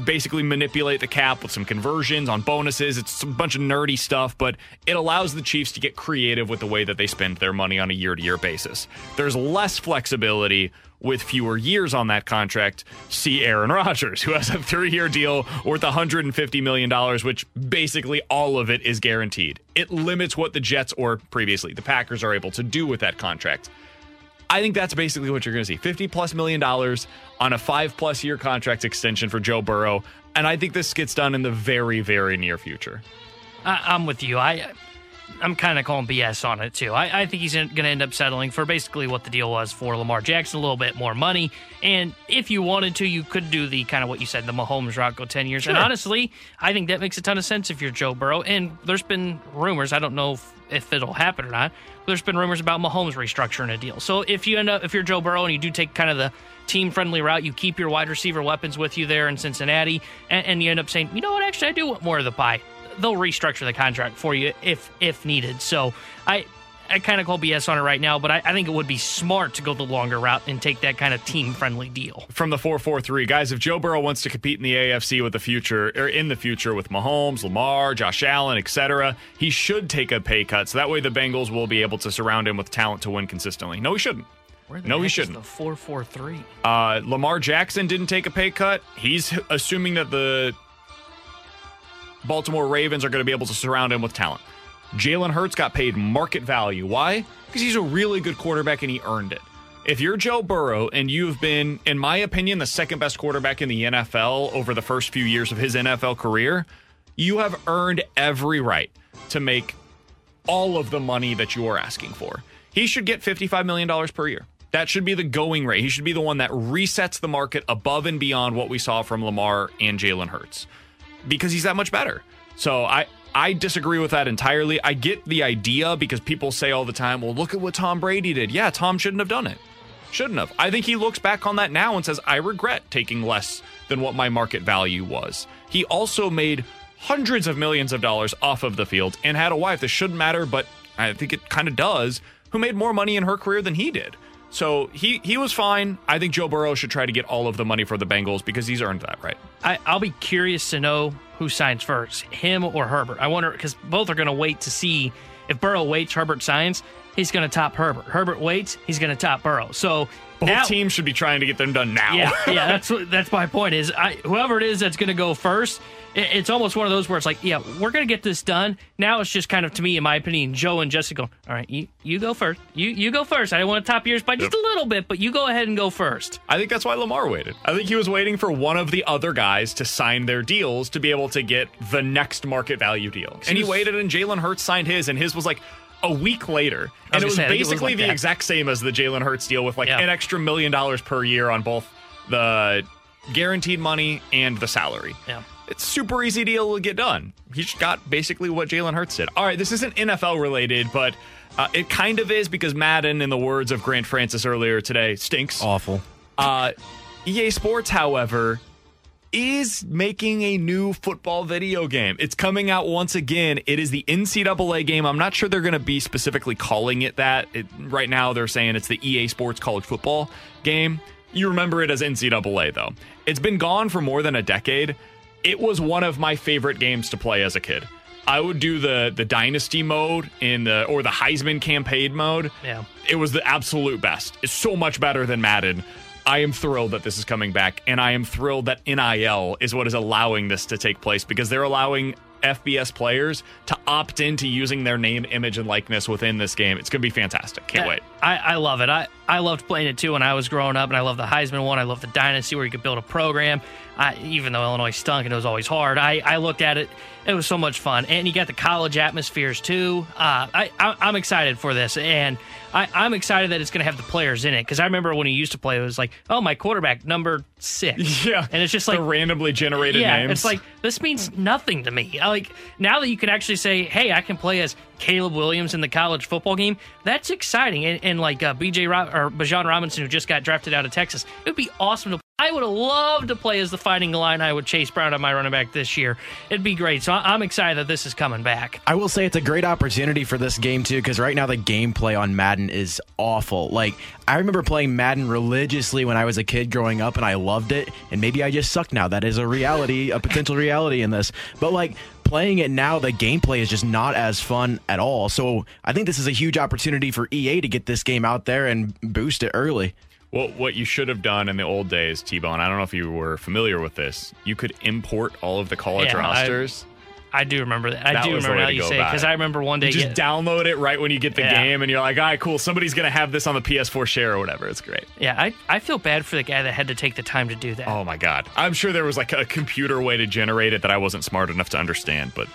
basically manipulate the cap with some conversions on bonuses. It's a bunch of nerdy stuff, but it allows the Chiefs to get creative with the way that they spend their money on a year to year basis. There's less flexibility with fewer years on that contract. See Aaron Rodgers, who has a three year deal worth $150 million, which basically all of it is guaranteed. It limits what the Jets or previously the Packers are able to do with that contract. I think that's basically what you're going to see 50 plus million dollars on a five plus year contract extension for Joe Burrow. And I think this gets done in the very, very near future. I, I'm with you. I I'm kind of calling BS on it too. I, I think he's going to end up settling for basically what the deal was for Lamar Jackson, a little bit more money. And if you wanted to, you could do the kind of what you said, the Mahomes route, go 10 years. Sure. And honestly, I think that makes a ton of sense if you're Joe Burrow. And there's been rumors, I don't know if, if it'll happen or not, there's been rumors about Mahomes restructuring a deal. So if you end up, if you're Joe Burrow and you do take kind of the team friendly route, you keep your wide receiver weapons with you there in Cincinnati, and, and you end up saying, you know what, actually, I do want more of the pie they'll restructure the contract for you if if needed. So I I kind of call BS on it right now, but I, I, think it would be smart to go the longer route and take that kind of team friendly deal. From the four four three guys, if Joe Burrow wants to compete in the AFC with the future or in the future with Mahomes, Lamar, Josh Allen, etc., he should take a pay cut. So that way the Bengals will be able to surround him with talent to win consistently. No, he shouldn't. no, he shouldn't. The four four three. Uh, Lamar Jackson didn't take a pay cut. He's assuming that the Baltimore Ravens are going to be able to surround him with talent. Jalen Hurts got paid market value. Why? Because he's a really good quarterback and he earned it. If you're Joe Burrow and you've been, in my opinion, the second best quarterback in the NFL over the first few years of his NFL career, you have earned every right to make all of the money that you are asking for. He should get $55 million per year. That should be the going rate. He should be the one that resets the market above and beyond what we saw from Lamar and Jalen Hurts because he's that much better. So I I disagree with that entirely. I get the idea because people say all the time, "Well, look at what Tom Brady did." Yeah, Tom shouldn't have done it. Shouldn't have. I think he looks back on that now and says, "I regret taking less than what my market value was." He also made hundreds of millions of dollars off of the field and had a wife that shouldn't matter, but I think it kind of does, who made more money in her career than he did. So he he was fine. I think Joe Burrow should try to get all of the money for the Bengals because he's earned that right. I, I'll be curious to know who signs first, him or Herbert. I wonder because both are going to wait to see if Burrow waits, Herbert signs. He's going to top Herbert. Herbert waits, he's going to top Burrow. So both now, teams should be trying to get them done now. Yeah, yeah. That's that's my point. Is I, whoever it is that's going to go first, it's almost one of those where it's like, yeah, we're going to get this done. Now it's just kind of to me, in my opinion, Joe and Jessica. All right, you you go first. You you go first. I don't want to top yours by just a little bit, but you go ahead and go first. I think that's why Lamar waited. I think he was waiting for one of the other guys to sign their deals to be able to get the next market value deal. And he, waited, and Jalen Hurts signed his, and his was like a week later. And it was say, basically it like the that. exact same as the Jalen Hurts deal with like Yeah. an extra million dollars per year on both the guaranteed money and the salary. Yeah. It's super easy deal to get done. He just got basically what Jalen Hurts did. All right, this isn't NFL related, but uh, it kind of is because Madden, in the words of Grant Francis earlier today, stinks. Awful. Uh, EA Sports, however, is making a new football video game. It's coming out once again. It is the NCAA game. I'm not sure they're going to be specifically calling it that. It, right now, they're saying it's the EA Sports College Football game. You remember it as NCAA, though. It's been gone for more than a decade. It was one of my favorite games to play as a kid. I would do the the dynasty mode in the or the Heisman campaign mode. Yeah. It was the absolute best. It's so much better than Madden. I am thrilled that this is coming back, and I am thrilled that NIL is what is allowing this to take place because they're allowing FBS players to opt into using their name, image, and likeness within this game. It's going to be fantastic. Can't wait. I, I love it. I I loved playing it too when I was growing up, and I love the Heisman one. I love the Dynasty where you could build a program. I, even though Illinois stunk and it was always hard, I, I looked at it. It was so much fun, and you got the college atmospheres too. Uh, I, I am excited for this, and I, I'm excited that it's going to have the players in it because I remember when he used to play, it was like, oh, my quarterback number six, Yeah. and it's just like the randomly generated yeah, names. it's like this means nothing to me. I Like now that you can actually say, "Hey, I can play as Caleb Williams in the college football game," that's exciting. And, and like uh, BJ Rob- or Bijan Robinson, who just got drafted out of Texas, it would be awesome to. I would have loved to play as the Fighting Illini. I would Chase Brown on my running back this year. It'd be great. So I'm excited that this is coming back. I will say it's a great opportunity for this game too, because right now the gameplay on Madden is awful. Like I remember playing Madden religiously when I was a kid growing up, and I loved it. And maybe I just suck now. That is a reality, a potential reality in this. But like playing it now, the gameplay is just not as fun at all. So I think this is a huge opportunity for EA to get this game out there and boost it early. Well, what you should have done in the old days, T Bone, I don't know if you were familiar with this, you could import all of the college Yeah, rosters. I do remember that. I That do remember now you say because. I remember one day You just get- download it right when you get the Yeah. game, and you're like, all right, cool. Somebody's going to have this on the PS4 share or whatever. It's great. Yeah, I, I feel bad for the guy that had to take the time to do that. Oh, my God. I'm sure there was like a computer way to generate it that I wasn't smart enough to understand, but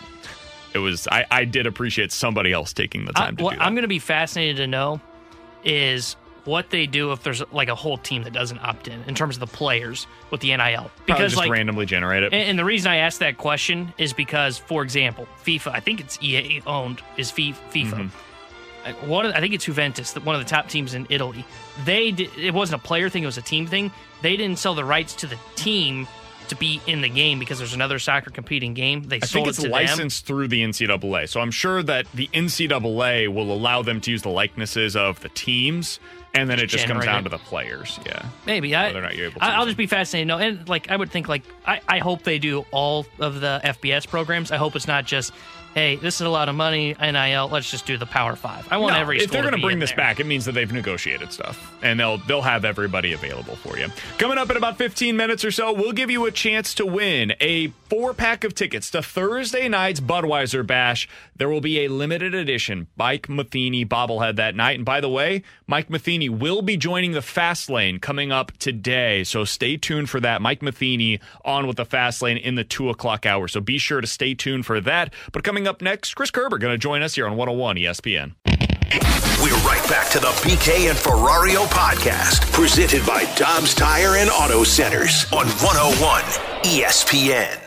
it was, I, I did appreciate somebody else taking the time I, to that. I'm going to be fascinated to know is what they do if there's like a whole team that doesn't opt in in terms of the players with the NIL. Probably Because just like randomly generate it. and, and the reason I asked that question is because, for example, FIFA, I think it's EA owned, is Fi- FIFA. Mm-hmm. Uh, One, of- I think it's Juventus, one of the top teams in Italy. They did, it wasn't a player thing; it was a team thing. They didn't sell the rights to the team to be in the game because there's another soccer competing game. They I sold think it's it to them. licensed through the NCAA. So I'm sure that the NCAA will allow them to use the likenesses of the teams, and then it just comes down to the players. Yeah. Maybe I, whether or not you're able. To I, will just be fascinated. No, and like I would think, like I, I hope they do all of the FBS programs. I hope it's not just, hey, this is a lot of money, NIL. Let's just do the Power Five. I want No, every. if they're going to bring this there. back, it means that they've negotiated stuff, and they'll they'll have everybody available for you. Coming up in about 15 minutes or so, we'll give you a chance to win a four pack of tickets to Thursday night's Budweiser Bash. There will be a limited edition Mike Matheny bobblehead that night, and by the way, Mike Matheny will be joining the Fast Lane coming up today, so stay tuned for that. Mike Matheny on with the Fast Lane in the two o'clock hour, so be sure to stay tuned for that. But coming up next, Chris Kerber going to join us here on 101 ESPN. We're right back to the BK and Ferrario podcast, presented by Dobbs Tire and Auto Centers on 101 ESPN.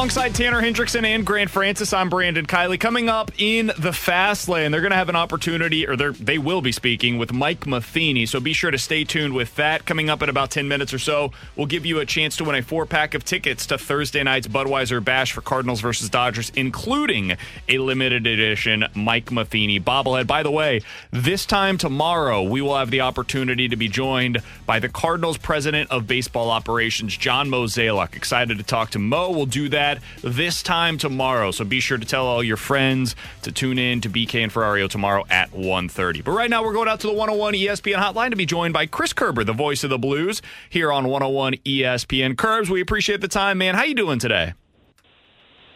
Alongside Tanner Hendrickson and Grant Francis, I'm Brandon Kiley. Coming up in the fast lane, they're going to have an opportunity, or they will be speaking with Mike Matheny. So be sure to stay tuned with that. Coming up in about 10 minutes or so, we'll give you a chance to win a four pack of tickets to Thursday night's Budweiser Bash for Cardinals versus Dodgers, including a limited edition Mike Matheny bobblehead. By the way, this time tomorrow, we will have the opportunity to be joined by the Cardinals president of baseball operations, John Mozeliak. Excited to talk to Mo. We'll do that this time tomorrow. So be sure to tell all your friends to tune in to BK and Ferrario tomorrow at 1.30. But right now, we're going out to the 101 ESPN hotline to be joined by Chris Kerber, the voice of the Blues, here on 101 ESPN. Curbs, we appreciate the time, man. How you doing today?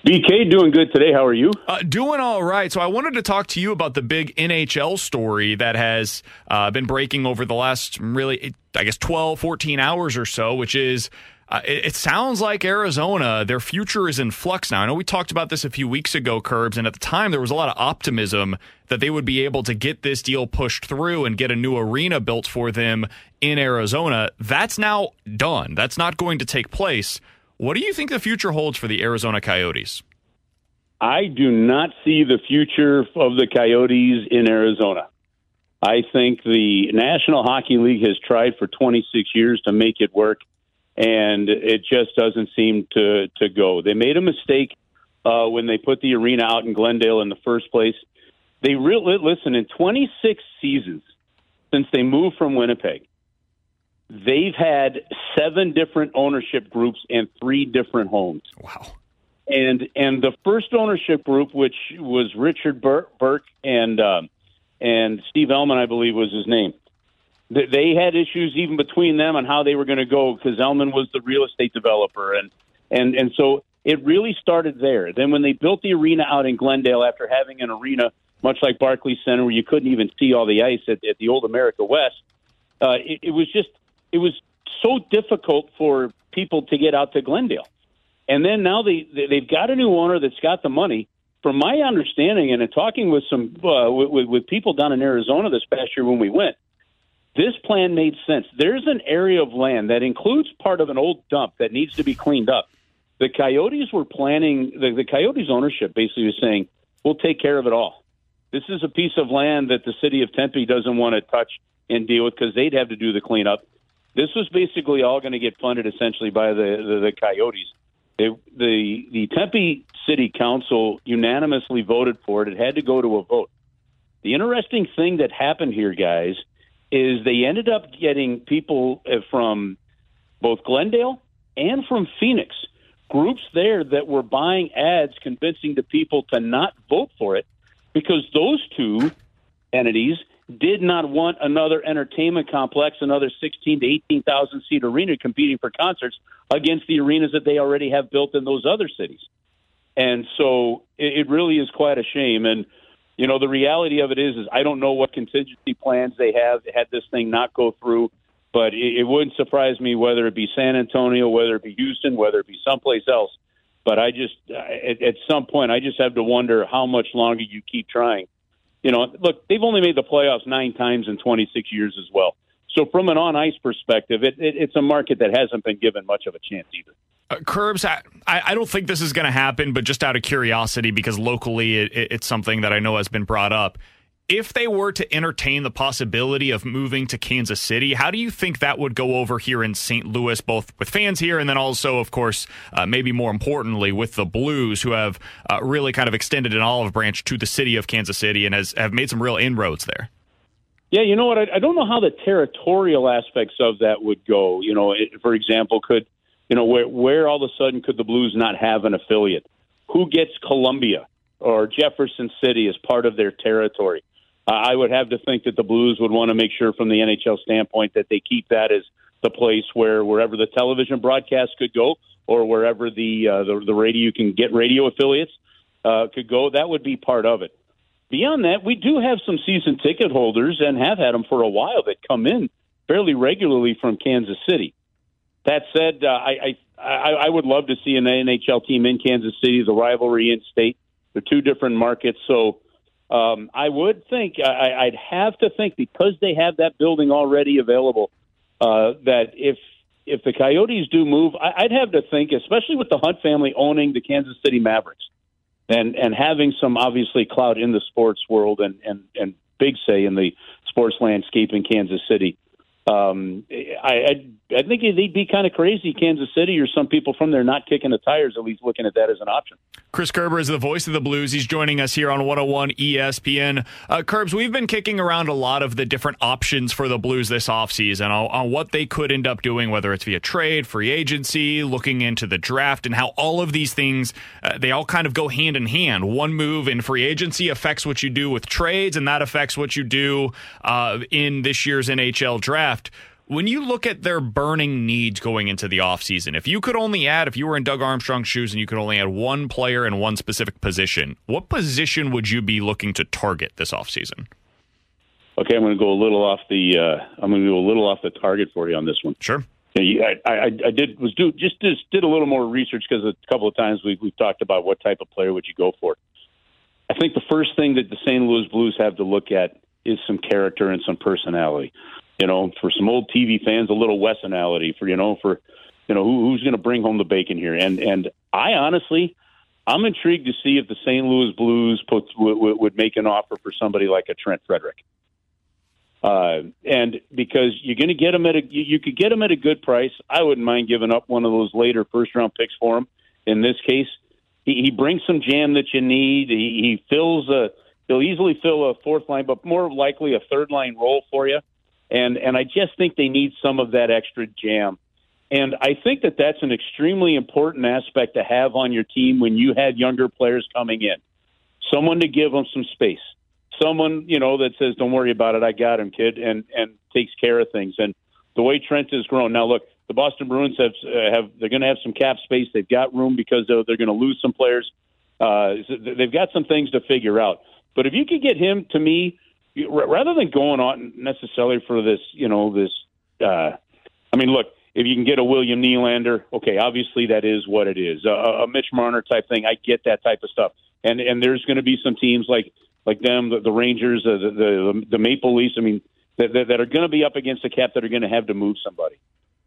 BK doing good today. How are you? Uh, doing all right. So I wanted to talk to you about the big NHL story that has uh, been breaking over the last really, I guess, 12, 14 hours or so, which is. Uh, it, it sounds like Arizona, their future is in flux now. I know we talked about this a few weeks ago, Curbs, and at the time there was a lot of optimism that they would be able to get this deal pushed through and get a new arena built for them in Arizona. That's now done. That's not going to take place. What do you think the future holds for the Arizona Coyotes? I do not see the future of the Coyotes in Arizona. I think the National Hockey League has tried for 26 years to make it work, and it just doesn't seem to to go. They made a mistake uh, when they put the arena out in Glendale in the first place. They really listen in 26 seasons since they moved from Winnipeg. They've had seven different ownership groups and three different homes. Wow. And and the first ownership group, which was Richard Bur- Burke and um, and Steve Elman, I believe was his name. Th- they had issues even between them on how they were going to go because Elman was the real estate developer, and and and so it really started there. Then when they built the arena out in Glendale after having an arena much like Barclays Center where you couldn't even see all the ice at, at the old America West, uh, it, it was just it was so difficult for people to get out to Glendale. And then now they they've got a new owner that's got the money. From my understanding, and in talking with some uh, with, with people down in Arizona this past year when we went, this plan made sense. There's an area of land that includes part of an old dump that needs to be cleaned up. The Coyotes were planning. The, the Coyotes ownership basically was saying, "We'll take care of it all." This is a piece of land that the city of Tempe doesn't want to touch and deal with because they'd have to do the cleanup. This was basically all going to get funded essentially by the the, the Coyotes. The the Tempe City Council unanimously voted for it. It had to go to a vote. The interesting thing that happened here, guys, is they ended up getting people uh, from both Glendale and from Phoenix, groups there that were buying ads convincing the people to not vote for it because those two entities did not want another entertainment complex, another 16 to 18,000 seat arena competing for concerts against the arenas that they already have built in those other cities. And so it, it really is quite a shame. And, you know, the reality of it is, is I don't know what contingency plans they have had this thing not go through, but it, it wouldn't surprise me whether it be San Antonio, whether it be Houston, whether it be someplace else. But I just, at, at some point, I just have to wonder how much longer you keep trying you know, look, they've only made the playoffs nine times in 26 years as well. So from an on ice perspective, it, it, it's a market that hasn't been given much of a chance either. Uh, Curbs, I, I don't think this is going to happen, but just out of curiosity, because locally it, it's something that I know has been brought up if they were to entertain the possibility of moving to Kansas City, how do you think that would go over here in St. Louis, both with fans here and then also, of course, uh, maybe more importantly, with the Blues, who have uh, really kind of extended an olive branch to the city of Kansas City and has have made some real inroads there? Yeah, you know what? I, I don't know how the territorial aspects of that would go. You know, it, for example, could you know where where all of a sudden could the Blues not have an affiliate? Who gets Columbia or Jefferson City as part of their territory? I would have to think that the Blues would want to make sure, from the NHL standpoint, that they keep that as the place where wherever the television broadcast could go, or wherever the uh, the, the radio you can get radio affiliates uh, could go. That would be part of it. Beyond that, we do have some season ticket holders and have had them for a while that come in fairly regularly from Kansas City. That said, uh, I, I I would love to see an NHL team in Kansas City. The rivalry in state, they're two different markets, so um, I would think I, I'd have to think because they have that building already available uh, that if if the Coyotes do move, I, I'd have to think, especially with the Hunt family owning the Kansas City Mavericks and and having some obviously clout in the sports world and and and big say in the sports landscape in Kansas City. Um, I, I I think they'd be kind of crazy, Kansas City, or some people from there not kicking the tires, at least looking at that as an option. Chris Kerber is the voice of the Blues. He's joining us here on 101 ESPN. Uh, Kerbs, we've been kicking around a lot of the different options for the Blues this offseason on, on what they could end up doing, whether it's via trade, free agency, looking into the draft, and how all of these things, uh, they all kind of go hand in hand. One move in free agency affects what you do with trades, and that affects what you do uh, in this year's NHL draft when you look at their burning needs going into the offseason, if you could only add, if you were in Doug Armstrong's shoes and you could only add one player in one specific position, what position would you be looking to target this offseason? Okay, I'm going to go a little off the. Uh, I'm going to go a little off the target for you on this one. Sure. I, I, I did was do just just did a little more research because a couple of times we've, we've talked about what type of player would you go for. I think the first thing that the St. Louis Blues have to look at is some character and some personality you know, for some old TV fans, a little Wessonality for you know for you know who, who's going to bring home the bacon here. And and I honestly, I'm intrigued to see if the St. Louis Blues puts, would, would make an offer for somebody like a Trent Frederic. Uh, and because you're going to get him at a, you, you could get him at a good price. I wouldn't mind giving up one of those later first round picks for him. In this case, he, he brings some jam that you need. He, he fills a, he'll easily fill a fourth line, but more likely a third line role for you and and I just think they need some of that extra jam. And I think that that's an extremely important aspect to have on your team when you had younger players coming in. Someone to give them some space. Someone, you know, that says, "Don't worry about it, I got him, kid," and and takes care of things. And the way Trent has grown now, look, the Boston Bruins have uh, have they're going to have some cap space. They've got room because they're, they're going to lose some players. Uh, they've got some things to figure out. But if you could get him to me, rather than going on necessarily for this, you know, this. Uh, I mean, look, if you can get a William Nylander, okay, obviously that is what it is. A, a Mitch Marner type thing, I get that type of stuff. And and there's going to be some teams like like them, the, the Rangers, the, the the Maple Leafs. I mean, that, that, that are going to be up against the cap that are going to have to move somebody.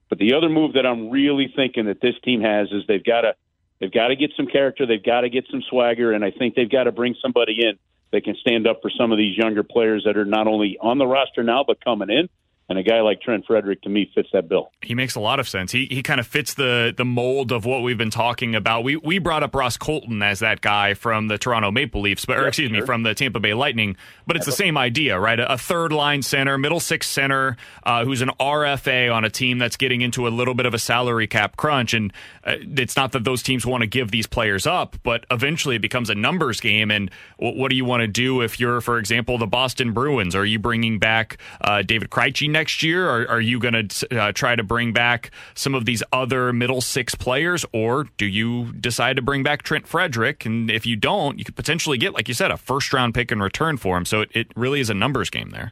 But the other move that I'm really thinking that this team has is they've got to they've got to get some character, they've got to get some swagger, and I think they've got to bring somebody in that can stand up for some of these younger players that are not only on the roster now but coming in and a guy like Trent Frederic to me fits that bill. He makes a lot of sense. He he kind of fits the the mold of what we've been talking about. We we brought up Ross Colton as that guy from the Toronto Maple Leafs, but or excuse sure. me, from the Tampa Bay Lightning. But it's the same idea, right? A, a third line center, middle six center, uh, who's an RFA on a team that's getting into a little bit of a salary cap crunch. And uh, it's not that those teams want to give these players up, but eventually it becomes a numbers game. And w- what do you want to do if you're, for example, the Boston Bruins? Are you bringing back uh, David Krejci next year? Or are you going to uh, try to bring back some of these other middle six players? Or do you decide to bring back Trent Frederic? And if you don't, you could potentially get, like you said, a first round pick in return for him. So it, it really is a numbers game there.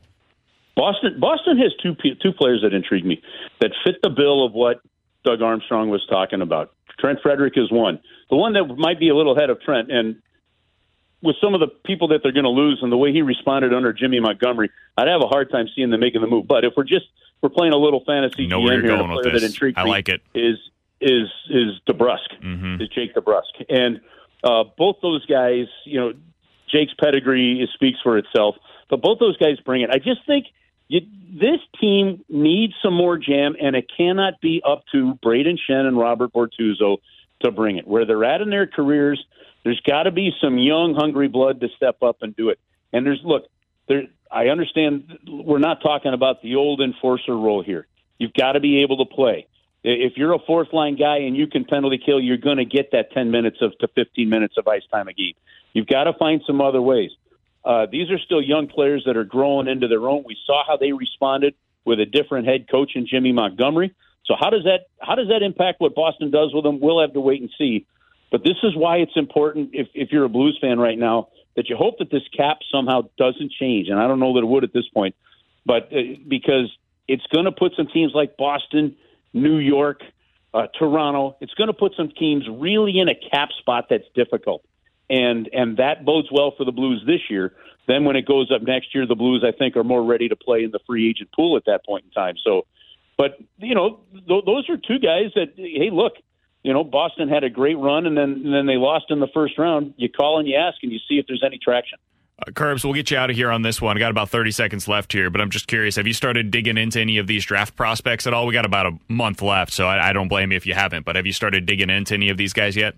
Boston Boston has two two players that intrigue me that fit the bill of what Doug Armstrong was talking about. Trent Frederic is one. The one that might be a little ahead of Trent, and with some of the people that they're going to lose and the way he responded under Jimmy Montgomery, I'd have a hard time seeing them making the move. But if we're just we're playing a little fantasy know GM here, a player that intrigues I like it. is is is DeBrusk, mm-hmm. is Jake DeBrusk, and uh, both those guys, you know, Jake's pedigree speaks for itself, but both those guys bring it. I just think you, this team needs some more jam, and it cannot be up to Brayden Schenn and Robert Bortuzzo to bring it. Where they're at in their careers, there's got to be some young, hungry blood to step up and do it. And there's look, there. I understand we're not talking about the old enforcer role here. You've got to be able to play. If you're a fourth line guy and you can penalty kill, you're going to get that 10 minutes of to 15 minutes of ice time a game. You've got to find some other ways. Uh, these are still young players that are growing into their own. We saw how they responded with a different head coach in Jimmy Montgomery. So how does that how does that impact what Boston does with them? We'll have to wait and see. But this is why it's important if, if you're a Blues fan right now that you hope that this cap somehow doesn't change. And I don't know that it would at this point, but uh, because it's going to put some teams like Boston, New York, uh, Toronto, it's going to put some teams really in a cap spot that's difficult and and that bodes well for the Blues this year. Then when it goes up next year, the Blues I think are more ready to play in the free agent pool at that point in time. So, but you know, th- those are two guys that hey, look, you know, Boston had a great run and then and then they lost in the first round. You call and you ask and you see if there's any traction. Uh, Curbs, we'll get you out of here on this one. I got about 30 seconds left here, but I'm just curious. Have you started digging into any of these draft prospects at all? We got about a month left, so I, I don't blame you if you haven't. But have you started digging into any of these guys yet?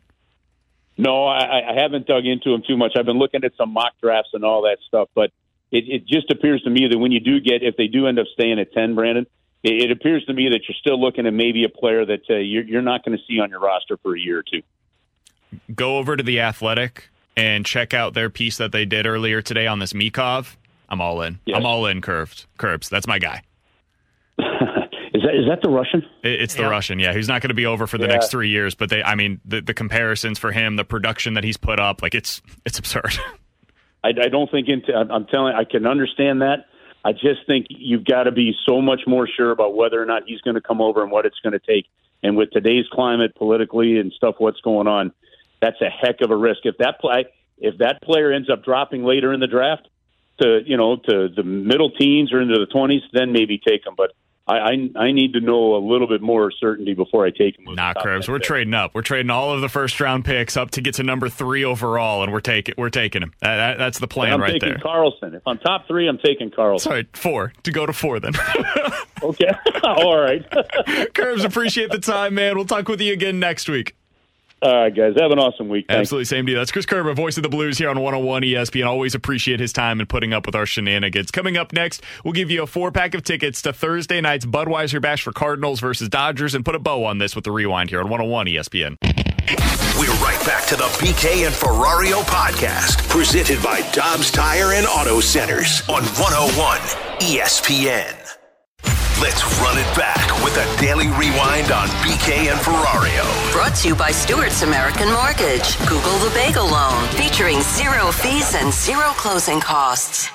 No, I, I haven't dug into them too much. I've been looking at some mock drafts and all that stuff, but it, it just appears to me that when you do get, if they do end up staying at 10, Brandon, it, it appears to me that you're still looking at maybe a player that uh, you're, you're not going to see on your roster for a year or two. Go over to The Athletic and check out their piece that they did earlier today on this Michkov. I'm all in. Yes. I'm all in, Curved. Curbs. That's my guy. Is that is that the Russian? It's the yeah. Russian, yeah. He's not going to be over for the yeah. next three years, but they, I mean, the, the comparisons for him, the production that he's put up, like it's it's absurd. I, I don't think into. I'm telling. I can understand that. I just think you've got to be so much more sure about whether or not he's going to come over and what it's going to take. And with today's climate, politically and stuff, what's going on, that's a heck of a risk. If that play, if that player ends up dropping later in the draft to you know to the middle teens or into the twenties, then maybe take him. But I, I, I need to know a little bit more certainty before I take him. Nah, Curbs, we're trading up. We're trading all of the first round picks up to get to number three overall, and we're taking we're taking him. That, that, that's the plan I'm right taking there. Carlsson. If I'm top three, I'm taking Carlsson. Sorry, four to go to four then. okay, all right. Curbs, appreciate the time, man. We'll talk with you again next week. All right, guys. Have an awesome week. Thanks. Absolutely. Same to you. That's Chris Kerber, voice of the Blues here on 101 ESPN. Always appreciate his time and putting up with our shenanigans. Coming up next, we'll give you a four pack of tickets to Thursday night's Budweiser Bash for Cardinals versus Dodgers and put a bow on this with the rewind here on 101 ESPN. We're right back to the BK and Ferrario podcast, presented by Dobbs Tire and Auto Centers on 101 ESPN. Let's run it back with a daily rewind on BK and Ferrario. Brought to you by Stewart's American Mortgage. Google the Bagel Loan, featuring zero fees and zero closing costs.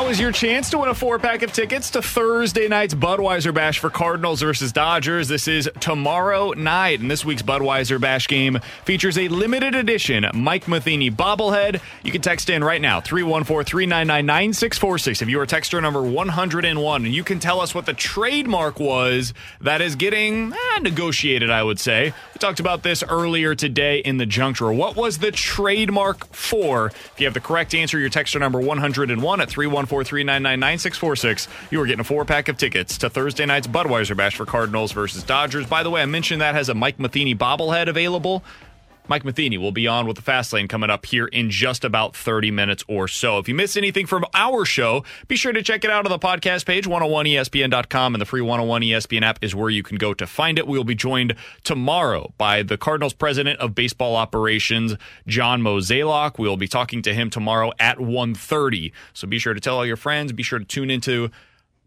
Now is your chance to win a four pack of tickets to Thursday night's Budweiser Bash for Cardinals versus Dodgers. This is tomorrow night, and this week's Budweiser Bash game features a limited edition Mike Matheny bobblehead. You can text in right now, 314 399 9646. If you are texter number 101, and you can tell us what the trademark was that is getting eh, negotiated, I would say. We talked about this earlier today in the drawer. What was the trademark for? If you have the correct answer, your texter number 101 at 314 399 9646. You are getting a four pack of tickets to Thursday night's Budweiser Bash for Cardinals versus Dodgers. By the way, I mentioned that has a Mike Matheny bobblehead available. Mike Matheny will be on with the Fast Lane coming up here in just about 30 minutes or so. If you missed anything from our show, be sure to check it out on the podcast page, 101ESPN.com, and the free 101 ESPN app is where you can go to find it. We will be joined tomorrow by the Cardinals president of baseball operations, John Mozeliak. We will be talking to him tomorrow at 1.30. So be sure to tell all your friends. Be sure to tune into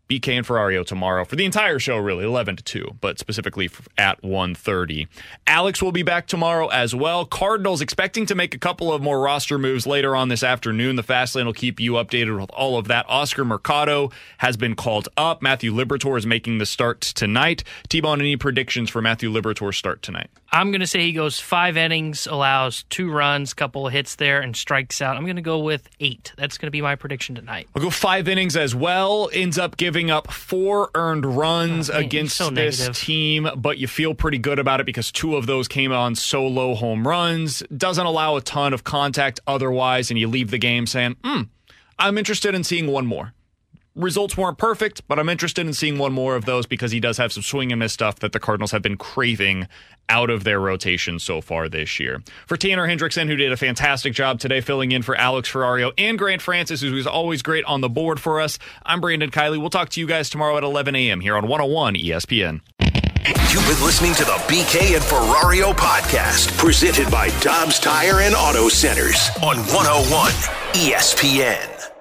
BK and Ferrario tomorrow for the entire show, really, 11 to 2, but specifically at 1.30. Alex will be back tomorrow as well. Cardinals expecting to make a couple of more roster moves later on this afternoon. The Fast Lane will keep you updated with all of that. Oscar Mercado has been called up. Matthew Liberatore is making the start tonight. T-Bone, any predictions for Matthew Liberatore's start tonight? I'm going to say he goes five innings, allows two runs, couple of hits there, and strikes out. I'm going to go with eight. That's going to be my prediction tonight. I'll go five innings as well. Ends up giving up four earned runs Oh, man, against so this negative. team, but you feel pretty good about it because two of those came on solo home runs. Doesn't allow a ton of contact otherwise, and you leave the game saying, hmm, I'm interested in seeing one more. Results weren't perfect, but I'm interested in seeing one more of those because he does have some swing and miss stuff that the Cardinals have been craving out of their rotation so far this year. For Tanner Hendrickson, who did a fantastic job today filling in for Alex Ferrario and Grant Francis, who's always great on the board for us, I'm Brandon Kiley. We'll talk to you guys tomorrow at 11 a.m. here on 101 ESPN. You've been listening to the BK and Ferrario podcast, presented by Dobbs Tire and Auto Centers on 101 ESPN.